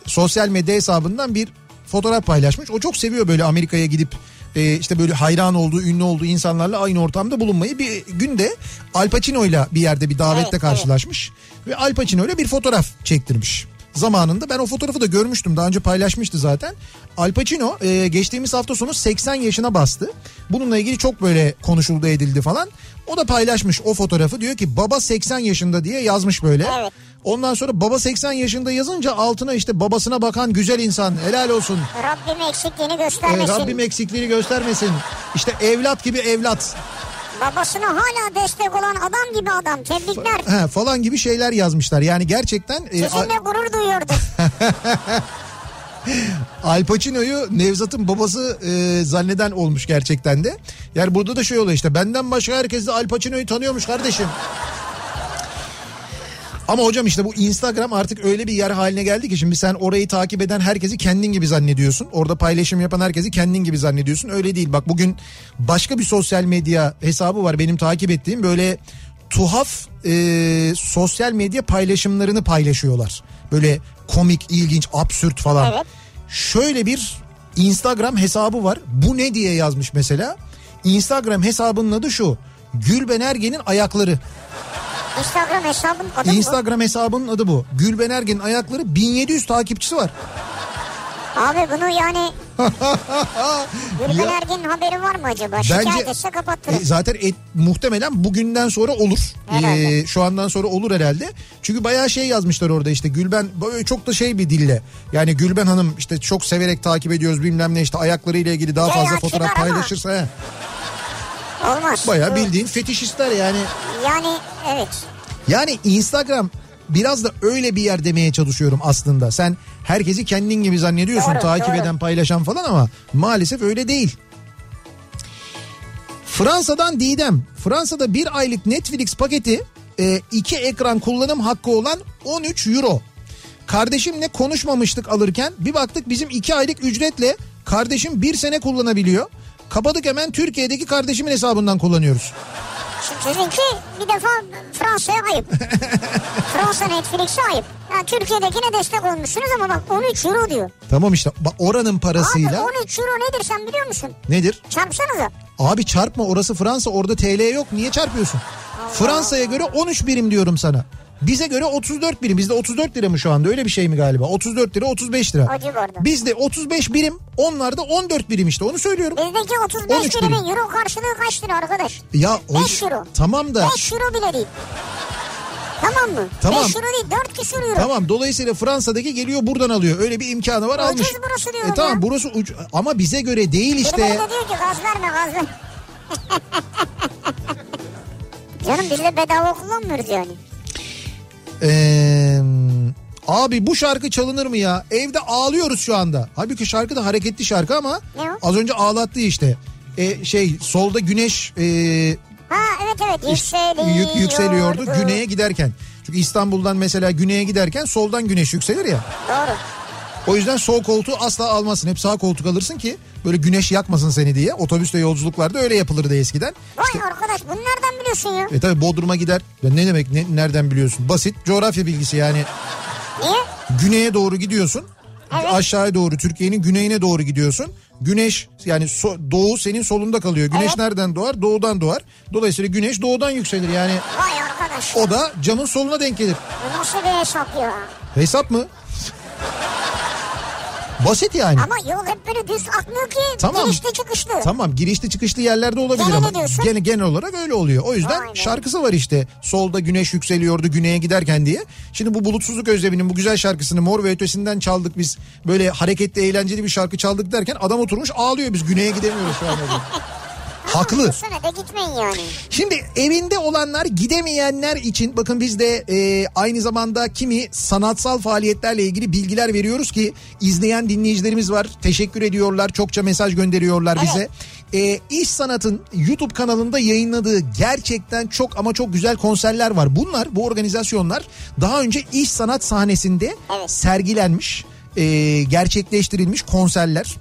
Sosyal medya hesabından bir fotoğraf paylaşmış. O çok seviyor böyle Amerika'ya gidip e, işte böyle hayran olduğu, ünlü olduğu insanlarla aynı ortamda bulunmayı. Bir günde Al Pacino'yla bir yerde bir davette Evet, karşılaşmış. Ve Al Pacino'yla bir fotoğraf çektirmiş. Zamanında ben o fotoğrafı da görmüştüm. Daha önce paylaşmıştı zaten. Al Pacino e, geçtiğimiz hafta sonu 80 yaşına bastı. Bununla ilgili çok böyle konuşuldu edildi falan. O da paylaşmış o fotoğrafı. Diyor ki baba 80 yaşında diye yazmış böyle. Evet. Ondan sonra baba 80 yaşında yazınca altına işte babasına bakan güzel insan helal olsun. Rabbim eksikliğini göstermesin. Rabbim eksikliğini göstermesin. İşte evlat gibi evlat Babasına hala destek olan adam gibi adam. Tebrikler. he, falan gibi şeyler yazmışlar. Yani gerçekten e, Sizinle gurur duyuyorduk. (laughs) Al Pacino'yu Nevzat'ın babası e, zanneden olmuş gerçekten de. Yani burada da şey oluyor işte benden başka herkes de Al Pacino'yu tanıyormuş kardeşim. Ama hocam işte bu Instagram artık öyle bir yer haline geldi ki şimdi sen orayı takip eden herkesi kendin gibi zannediyorsun. Orada paylaşım yapan herkesi kendin gibi zannediyorsun. Öyle değil. Bak bugün başka bir sosyal medya hesabı var benim takip ettiğim böyle tuhaf e, sosyal medya paylaşımlarını paylaşıyorlar. Böyle komik, ilginç, absürt falan. Evet. Şöyle bir Instagram hesabı var. Bu ne diye yazmış mesela. Instagram hesabının adı şu. Gülben Ergen'in ayakları. Instagram hesabın adı Instagram hesabının adı bu. Gülben Ergen'in ayakları 1700 takipçisi var. Abi bunu yani (laughs) Gülben Ya- Ergen'in haberi var mı acaba? Şikayet etse kapattırır. E, zaten et- muhtemelen bugünden sonra olur. Herhalde. E, şu andan sonra olur herhalde. Çünkü bayağı şey yazmışlar orada işte Gülben böyle çok da şey bir dille. Yani Gülben Hanım işte çok severek takip ediyoruz bilmem ne işte ayaklarıyla ilgili daha Ya, fazla ya, fotoğraf ama. paylaşırsa. he. Olmaz. Bayağı Bu- bildiğin fetişistler yani. Yani evet. Yani Instagram biraz da öyle bir yer demeye çalışıyorum aslında. Sen herkesi kendin gibi zannediyorsun Doğru, takip doğru. eden paylaşan falan ama maalesef öyle değil. Fransa'dan Didem. Fransa'da bir aylık Netflix paketi e, iki ekran kullanım hakkı olan 13 euro. Kardeşimle konuşmamıştık alırken bir baktık bizim iki aylık ücretle kardeşim bir sene kullanabiliyor. Kapadık hemen Türkiye'deki kardeşimin hesabından kullanıyoruz. Şimdi sizinki bir defa Fransa'ya ayıp. (laughs) Fransa Netflix'e ayıp. Yani Türkiye'dekine destek olmuşsunuz ama bak 13 euro diyor. Tamam işte bak oranın parasıyla Abi 13 euro nedir sen biliyor musun? nedir? Çarpsanıza. Abi çarpma orası Fransa orada TL yok niye çarpıyorsun? Fransa'ya göre 13 birim diyorum sana. Bize göre 34 birim. Bizde 34 lira mı şu anda öyle bir şey mi galiba? 34 lira 35 lira. Bizde 35 birim onlarda 14 birim işte onu söylüyorum. Bizdeki 35 13 birimin birim. euro karşılığı kaç lira arkadaş? Ya o 5 euro. Tamam da 5 euro bile değil. Tamam mı? Tamam. 5 euro değil 4 küsur euro. tamam dolayısıyla Fransa'daki geliyor buradan alıyor. Öyle bir imkanı var Ucuz almış. burası diyorum E tamam ya. burası uc- ama bize göre değil İşte... işte. de diyor ki gaz verme gaz verme. (laughs) Canım biz de bedava kullanmıyoruz yani. Ee, abi bu şarkı çalınır mı ya? Evde ağlıyoruz şu anda. Halbuki şarkı da hareketli şarkı ama az önce ağlattı işte. E, şey solda güneş e, Ha evet evet yükseliyordu. yük- yükseliyordu güneye giderken. Çünkü İstanbul'dan mesela güneye giderken soldan güneş yükselir ya. Doğru. O yüzden sol koltuğu asla almasın. Hep sağ koltuk alırsın ki böyle güneş yakmasın seni diye. Otobüste yolculuklarda öyle yapılırdı eskiden. Vay arkadaş bunu nereden biliyorsun ya? E tabi Bodrum'a gider. Ya ne demek ne, nereden biliyorsun? Basit coğrafya bilgisi yani. Niye? güneye doğru gidiyorsun. Evet. Aşağıya doğru Türkiye'nin güneyine doğru gidiyorsun. Güneş yani so- doğu senin solunda kalıyor. Güneş Evet. nereden doğar? Doğudan doğar. Dolayısıyla güneş doğudan yükselir. Yani Vay arkadaş. o da camın soluna denk gelir. Nasıl bir hesap ya? Hesap mı? Basit yani. Ama yol hep böyle düz akmıyor ki. Tamam. Girişli çıkışlı. Tamam girişli çıkışlı yerlerde olabilir Gene ama gene genel olarak öyle oluyor. O yüzden be. şarkısı var işte. Solda güneş yükseliyordu güneye giderken diye. Şimdi bu bulutsuzluk özleminin bu güzel şarkısını Mor ve Ötesi'nden çaldık biz. Böyle hareketli eğlenceli bir şarkı çaldık derken adam oturmuş ağlıyor biz güneye gidemiyoruz şu an. (laughs) Haklı. De gitmeyin yani. Şimdi evinde olanlar gidemeyenler için bakın biz de e, aynı zamanda kimi sanatsal faaliyetlerle ilgili bilgiler veriyoruz ki izleyen dinleyicilerimiz var. Teşekkür ediyorlar. Çokça mesaj gönderiyorlar bize. E, İş Sanat'ın YouTube kanalında yayınladığı gerçekten çok ama çok güzel konserler var. Bunlar bu organizasyonlar daha önce İş Sanat sahnesinde Evet. sergilenmiş, e, gerçekleştirilmiş konserler.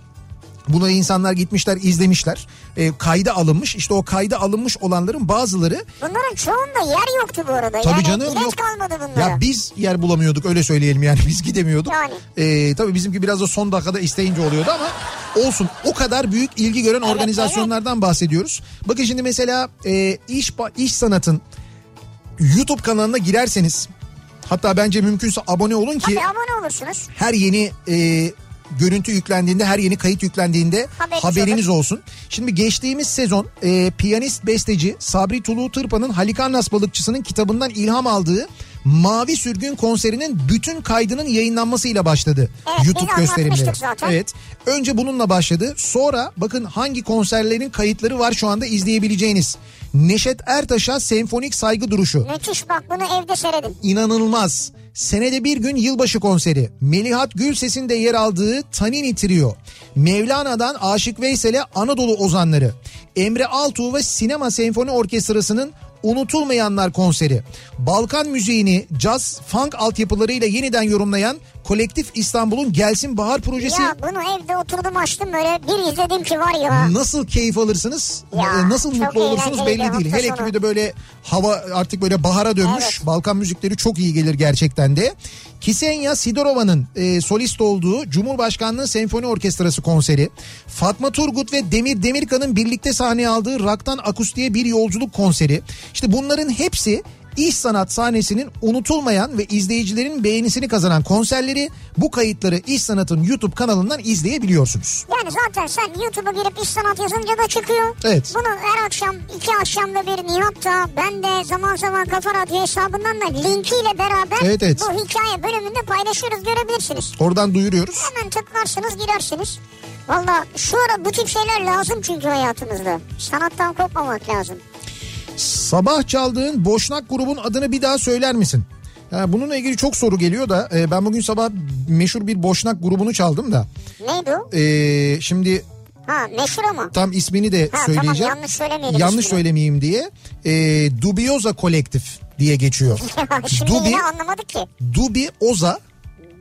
Buna insanlar gitmişler izlemişler. E, kayda alınmış. İşte o kayda alınmış olanların bazıları Bunların çoğunda yer yoktu bu arada. tabii yani canım yok. kalmadı bunlara. Ya biz yer bulamıyorduk öyle söyleyelim yani biz gidemiyorduk. Yani. E, tabii bizimki biraz da son dakikada isteyince oluyordu ama olsun. O kadar büyük ilgi gören organizasyonlardan bahsediyoruz. Bakın şimdi mesela e, iş iş sanatın YouTube kanalına girerseniz hatta bence mümkünse abone olun ki Tabii abone olursunuz. her yeni e, görüntü yüklendiğinde, her yeni kayıt yüklendiğinde Haberiniz haberiniz olsun. Şimdi geçtiğimiz sezon e, piyanist besteci Sabri Tulu Tırpan'ın Halikarnas balıkçısının kitabından ilham aldığı Mavi Sürgün konserinin bütün kaydının yayınlanmasıyla başladı. Evet, YouTube gösterimleri. zaten. Evet. Önce bununla başladı. Sonra bakın hangi konserlerin kayıtları var şu anda izleyebileceğiniz. Neşet Ertaş'a senfonik saygı duruşu Müthiş bak bunu evde seyredin. inanılmaz. Senede bir gün yılbaşı konseri. Melihat Gülses'in de yer aldığı Tanini Trio. Mevlana'dan Aşık Veysel'e Anadolu Ozanları. Emre Altuğ ve Sinema Senfoni Orkestrası'nın Unutulmayanlar konseri. Balkan müziğini caz, funk altyapılarıyla yeniden yorumlayan Kolektif İstanbul'un Gelsin Bahar projesi. Ya bunu evde oturdum açtım böyle bir izledim ki var ya. Nasıl keyif alırsınız, Ya, e, nasıl mutlu olursunuz belli değil. Hele ki bir de böyle hava artık böyle bahara dönmüş. Evet. Balkan müzikleri çok iyi gelir gerçekten de. Kisenya Sidorova'nın e, solist olduğu Cumhurbaşkanlığı Senfoni Orkestrası konseri. Fatma Turgut ve Demir Demirkan'ın birlikte sahneye aldığı Raktan Akustiğe bir yolculuk konseri. İşte bunların hepsi İş sanat sahnesinin unutulmayan ve izleyicilerin beğenisini kazanan konserleri bu kayıtları İş Sanat'ın YouTube kanalından izleyebiliyorsunuz. Yani zaten sen YouTube'a girip iş sanat yazınca da çıkıyor. Evet. Bunu her akşam iki akşamda bir Nihat'ta ben de zaman zaman Kafa Radyo hesabından da linkiyle beraber Evet, evet. bu hikaye bölümünde paylaşıyoruz görebilirsiniz. Oradan duyuruyoruz. Hemen tıklarsınız girersiniz. Valla şu ara bu tip şeyler lazım çünkü hayatımızda. Sanattan kopmamak lazım. Sabah çaldığın Boşnak grubun adını bir daha söyler misin? Ya bununla ilgili çok soru geliyor da e, ben bugün sabah meşhur bir Boşnak grubunu çaldım da. Neydi o? E, şimdi Ha meşhur ama. tam ismini de Ha, söyleyeceğim. tamam, yanlış söylemeyelim Yanlış ismini. söylemeyeyim diye. E, Dubioza Kolektif diye geçiyor. (laughs) Şimdi Dubi, yine anlamadık ki. Dubi Oza,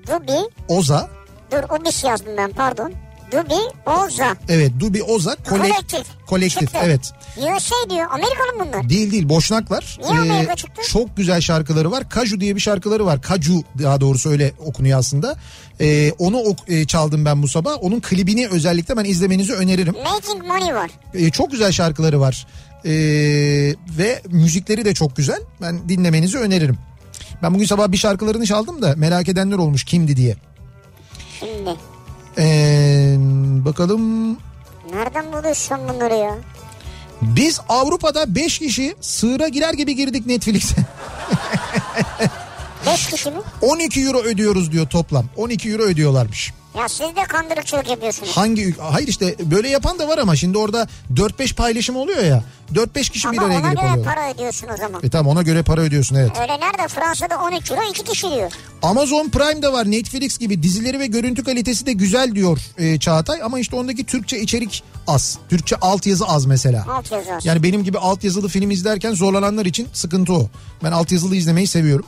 Dubi. Oza. Dur Ubis yazdım ben pardon. Dubi Oza. Evet Dubi Oza kolek, Kolektif. kolektif. Çıktı. Evet. USA diyor. Amerikalı mı bunlar? Değil değil Boşnaklar. Niye Amerika çıktı? Çok güzel şarkıları var. Kaju diye bir şarkıları var. Kaju daha doğrusu öyle okunuyor aslında. Ee, onu ok- e, çaldım ben bu sabah. Onun klibini özellikle ben izlemenizi öneririm. Making Money var. Ee, çok güzel şarkıları var. Ee, ve müzikleri de çok güzel. Ben dinlemenizi öneririm. Ben bugün sabah bir şarkılarını çaldım da merak edenler olmuş kimdi diye. Şimdi. Ee, bakalım Nereden buluyorsun bunları ya? Biz Avrupa'da 5 kişi sığıra girer gibi girdik Netflix'e. 5 kişi mi? 12 euro ödüyoruz diyor toplam. 12 euro ödüyorlarmış. Ya siz de kandırıkçılık yapıyorsunuz. Hangi hayır işte böyle yapan da var ama şimdi orada 4-5 paylaşım oluyor ya. 4-5 kişi bir Ama araya ona gelip göre alıyorlar. para ödüyorsun o zaman. E tamam ona göre para ödüyorsun evet. Öyle nerede? Fransa'da 13 euro 2 kişi diyor. Amazon Prime'de var Netflix gibi dizileri ve görüntü kalitesi de güzel diyor e, Çağatay. Ama işte ondaki Türkçe içerik az. Türkçe altyazı az mesela. Alt yazı az. Yani benim gibi altyazılı film izlerken zorlananlar için sıkıntı o. Ben altyazılı izlemeyi seviyorum.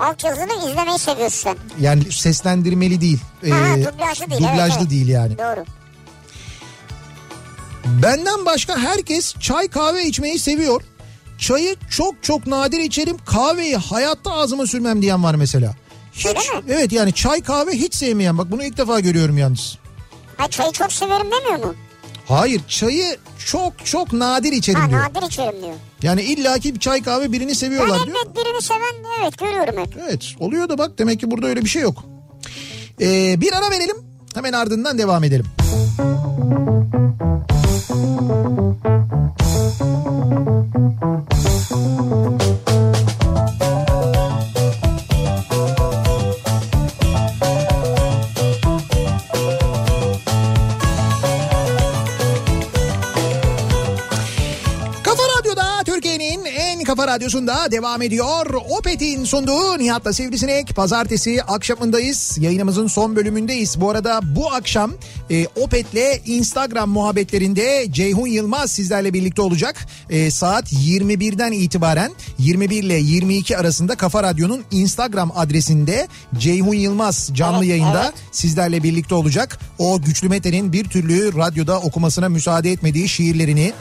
Alt yazını izlemeyi seviyorsun sen. Yani seslendirmeli değil. Ha, Ee, dublajlı değil. dublajlı evet. değil yani. Doğru. Benden başka herkes çay kahve içmeyi seviyor. Çayı çok çok nadir içerim. Kahveyi hayatta ağzıma sürmem diyen var mesela. Hiç, Öyle mi? evet yani çay kahve hiç sevmeyen. Bak bunu ilk defa görüyorum yalnız. Ha çayı çok severim demiyor mu? Hayır çayı çok çok nadir içerim Ha diyor. nadir içerim diyor. Yani illaki bir çay kahve birini Ben seviyorlar diyor. elbet birini seven evet görüyorum hep. Evet oluyor da bak demek ki burada öyle bir şey yok. Ee, bir ara verelim hemen ardından devam edelim. Kafa radyosunda devam ediyor. Opet'in sunduğu Nihat'la Sivrisinek. Pazartesi akşamındayız. Yayınımızın son bölümündeyiz. Bu arada bu akşam e, Opet'le Instagram muhabbetlerinde Ceyhun Yılmaz sizlerle birlikte olacak. E, saat 21'den itibaren 21 ile 22 arasında Kafa Radyo'nun Instagram adresinde Ceyhun Yılmaz canlı Evet, yayında evet. sizlerle birlikte olacak. O Güçlü Mete'nin bir türlü radyoda okumasına müsaade etmediği şiirlerini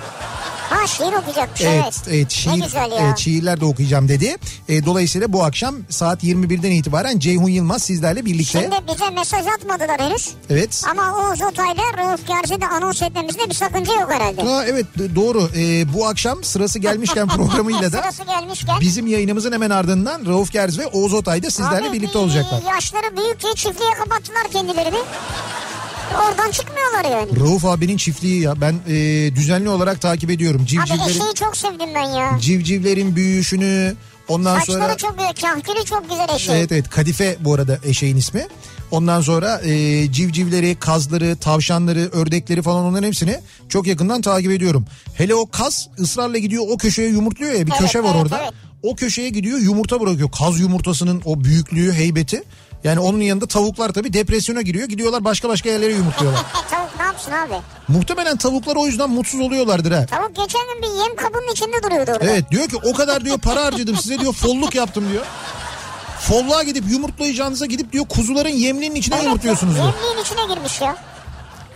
Ha şiir okuyacakmış Evet, evet. evet şiir, Ne güzel ya. evet, şiirler de okuyacağım dedi. E, dolayısıyla bu akşam saat 21'den itibaren Ceyhun Yılmaz sizlerle birlikte. Şimdi bize mesaj atmadılar henüz. Evet. Ama Oğuz Otay'la Rauf Gerzi de anons etmemizde bir sakınca yok herhalde. Ha, evet doğru. E, bu akşam sırası gelmişken (laughs) programıyla da Sırası gelmişken. bizim yayınımızın hemen ardından Rauf Gerz ve Oğuz Otay da sizlerle Abi, birlikte bir- olacaklar. Yaşları büyük diye çiftliğe kapattılar kendilerini. Oradan çıkmıyorlar yani. Rauf abinin çiftliği ya ben e, düzenli olarak takip ediyorum. Abi Civcivlerin, eşeği çok sevdim ben ya. civcivlerin büyüyüşünü ondan Saçları sonra... çok güzel, kahkülü çok güzel eşeği. Evet evet Kadife bu arada eşeğin ismi. Ondan sonra e, civcivleri, kazları, tavşanları, ördekleri falan onların hepsini çok yakından takip ediyorum. Hele o kaz ısrarla gidiyor o köşeye yumurtluyor ya bir Evet, köşe var evet, orada. evet. O köşeye gidiyor yumurta bırakıyor. Kaz yumurtasının o büyüklüğü, heybeti. Yani onun yanında tavuklar tabii depresyona giriyor. Gidiyorlar başka başka yerlere yumurtluyorlar. (laughs) Tavuk ne yapsın abi? Muhtemelen tavuklar o yüzden mutsuz oluyorlardır ha. Tavuk geçen gün bir yem kabının içinde duruyordu orada. Evet diyor ki o kadar diyor para harcadım size diyor folluk yaptım diyor. Folluğa gidip yumurtlayacağınıza gidip diyor kuzuların yemliğinin içine Evet, yumurtluyorsunuz diyor. Yemliğin içine girmiş ya.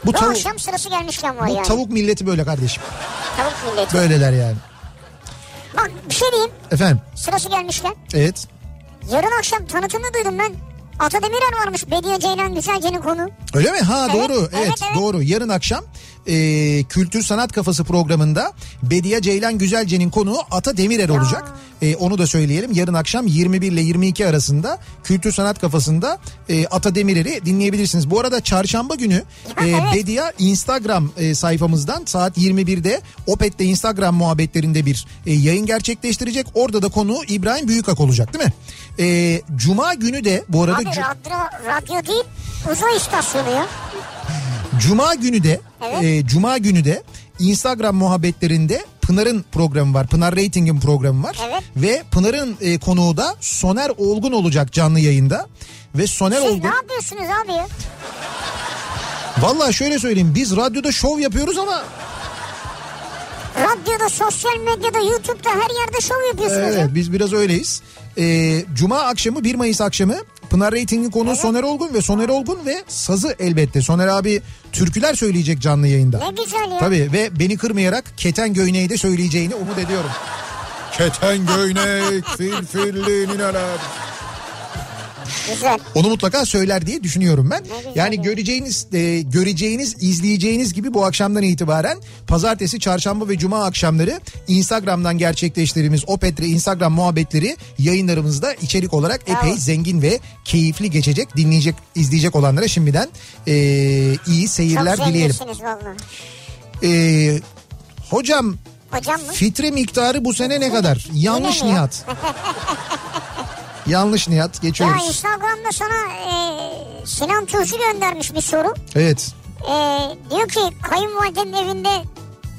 Bu tavuk, akşam sırası gelmişken var bu yani. tavuk milleti böyle kardeşim. Tavuk milleti. Böyleler yani. Bak bir şey diyeyim Efendim sırası gelmişken. evet. Yarın akşam tanıtımını duydum ben. Ata Demirer varmış Bediye Ceylan Güzelce'nin konu. Öyle mi? Ha Evet, doğru. Evet, evet, evet. doğru. Yarın akşam e, Kültür Sanat Kafası programında Bediye Ceylan Güzelce'nin konuğu Ata Demirer olacak. E, onu da söyleyelim. Yarın akşam 21 ile 22 arasında Kültür Sanat Kafası'nda e, Ata Demirer'i dinleyebilirsiniz. Bu arada çarşamba günü e. Bediye Instagram e, sayfamızdan saat 21'de Opet'te Instagram muhabbetlerinde bir e, yayın gerçekleştirecek. Orada da konuğu İbrahim Büyükak olacak değil mi? E, Cuma günü de bu arada... Abi radyo, radyo değil uzay istasyonu ya. Cuma günü de Evet. e, Cuma günü de Instagram muhabbetlerinde Pınar'ın programı var. Pınar Rating'in programı var. Evet. Ve Pınar'ın e, konuğu da Soner Olgun olacak canlı yayında. Ve Soner Siz Olgun ne yapıyorsunuz abi ya? Vallahi şöyle söyleyeyim biz radyoda şov yapıyoruz ama Radyoda, sosyal medyada, YouTube'da her yerde şov yapıyorsunuz ya. evet, biz biraz öyleyiz. E, Cuma akşamı 1 Mayıs akşamı Pınar Rating'in konuğu Soner Olgun ve Soner Olgun ve sazı elbette. Soner abi türküler söyleyecek canlı yayında. Ne güzel ya. Tabii ve beni kırmayarak Keten Göyneği de söyleyeceğini umut ediyorum. Keten Göynek (laughs) fil filli nineler. Güzel. Onu mutlaka söyler diye düşünüyorum ben. Yani ya. göreceğiniz, e, göreceğiniz, izleyeceğiniz gibi bu akşamdan itibaren pazartesi, çarşamba ve cuma akşamları Instagram'dan gerçekleştirdiğimiz Opetre Instagram muhabbetleri yayınlarımızda içerik olarak epey zengin ve keyifli geçecek. Dinleyecek, izleyecek olanlara şimdiden e, iyi seyirler Çok dileyelim. E, hocam Hocam mı? Fitre miktarı bu sene ne kadar? Yanlış? Nihat. (laughs) Yanlış Nihat Ya geçiyoruz. Instagram'da sana e, Sinan Tuzcu göndermiş bir soru. Evet. E, diyor ki kayınvalidenin evinde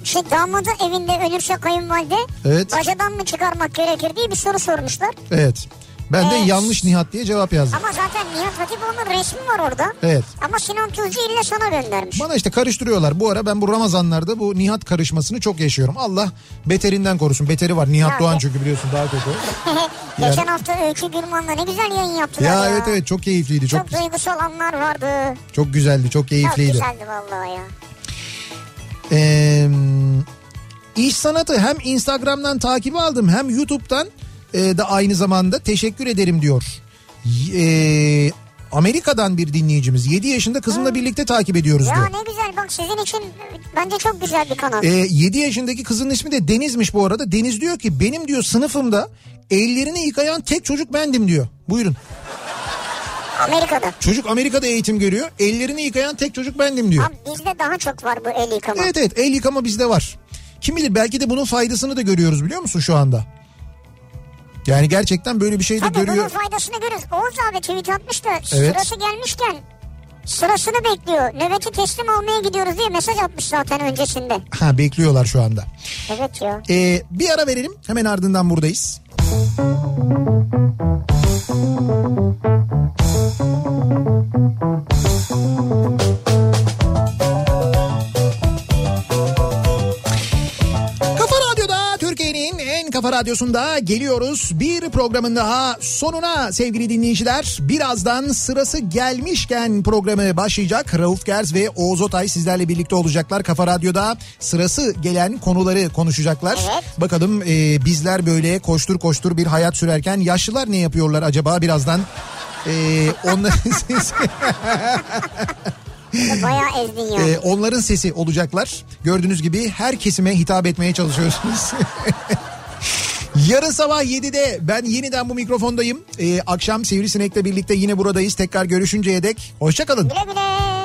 şey damadı evinde ölürse kayınvalide Evet. bacadan mı çıkarmak gerekir diye bir soru sormuşlar. Evet. Ben de Evet. yanlış Nihat diye cevap yazdım. Ama zaten Nihat Hatipoğlu'nun resmi var orada. Evet. Ama Sinan Tuzcu ille sana göndermiş. Bana işte karıştırıyorlar. Bu ara ben bu Ramazanlarda bu Nihat karışmasını çok yaşıyorum. Allah beterinden korusun. Beteri var. Nihat Ya, Doğan çünkü biliyorsun daha kötü. (laughs) Geçen hafta Öykü Gürman'la ne güzel yayın yaptılar Ya ya. evet evet çok keyifliydi. Çok Çok duygusal anlar vardı. çok güzeldi. Çok Çok keyifliydi. güzeldi vallahi ya. Ee, iş sanatı hem Instagram'dan takip aldım hem YouTube'dan e, da aynı zamanda teşekkür ederim diyor. E, Amerika'dan bir dinleyicimiz 7 yaşında kızımla birlikte takip ediyoruz Ya diyor. ne güzel bak sizin için bence çok güzel bir kanal. E, 7 yaşındaki kızın ismi de Deniz'miş bu arada. Deniz diyor ki benim diyor sınıfımda ellerini yıkayan tek çocuk bendim diyor. Buyurun. Amerika'da. Çocuk Amerika'da eğitim görüyor. Ellerini yıkayan tek çocuk bendim diyor. Abi bizde daha çok var bu el yıkama. Evet evet el yıkama bizde var. Kim bilir belki de bunun faydasını da görüyoruz biliyor musun şu anda? Yani gerçekten böyle bir şey de Tabii bunun görüyor. faydasını görürüz. Oğuz abi tweet atmış da Evet. sırası gelmişken sırasını bekliyor. Nöbeti teslim almaya gidiyoruz diye mesaj atmış zaten öncesinde. Ha bekliyorlar şu anda. Evet ya. Ee, bir ara verelim hemen ardından buradayız. Kafa kafa radyosunda geliyoruz. Bir programın daha sonuna sevgili dinleyiciler. Birazdan sırası gelmişken programı başlayacak. Rauf Gers ve Oğuz Otay sizlerle birlikte olacaklar. Kafa Radyo'da sırası gelen konuları konuşacaklar. Evet. Bakalım e, bizler böyle koştur koştur bir hayat sürerken yaşlılar ne yapıyorlar acaba birazdan? E, (laughs) onların sesi, Bayağı ezdin ya. e, onların sesi olacaklar. Gördüğünüz gibi her kesime hitap etmeye çalışıyorsunuz. (laughs) Yarın sabah 7'de ben yeniden bu mikrofondayım. Ee, akşam Sivrisinek'le birlikte yine buradayız. Tekrar görüşünceye dek hoşçakalın. Güle güle.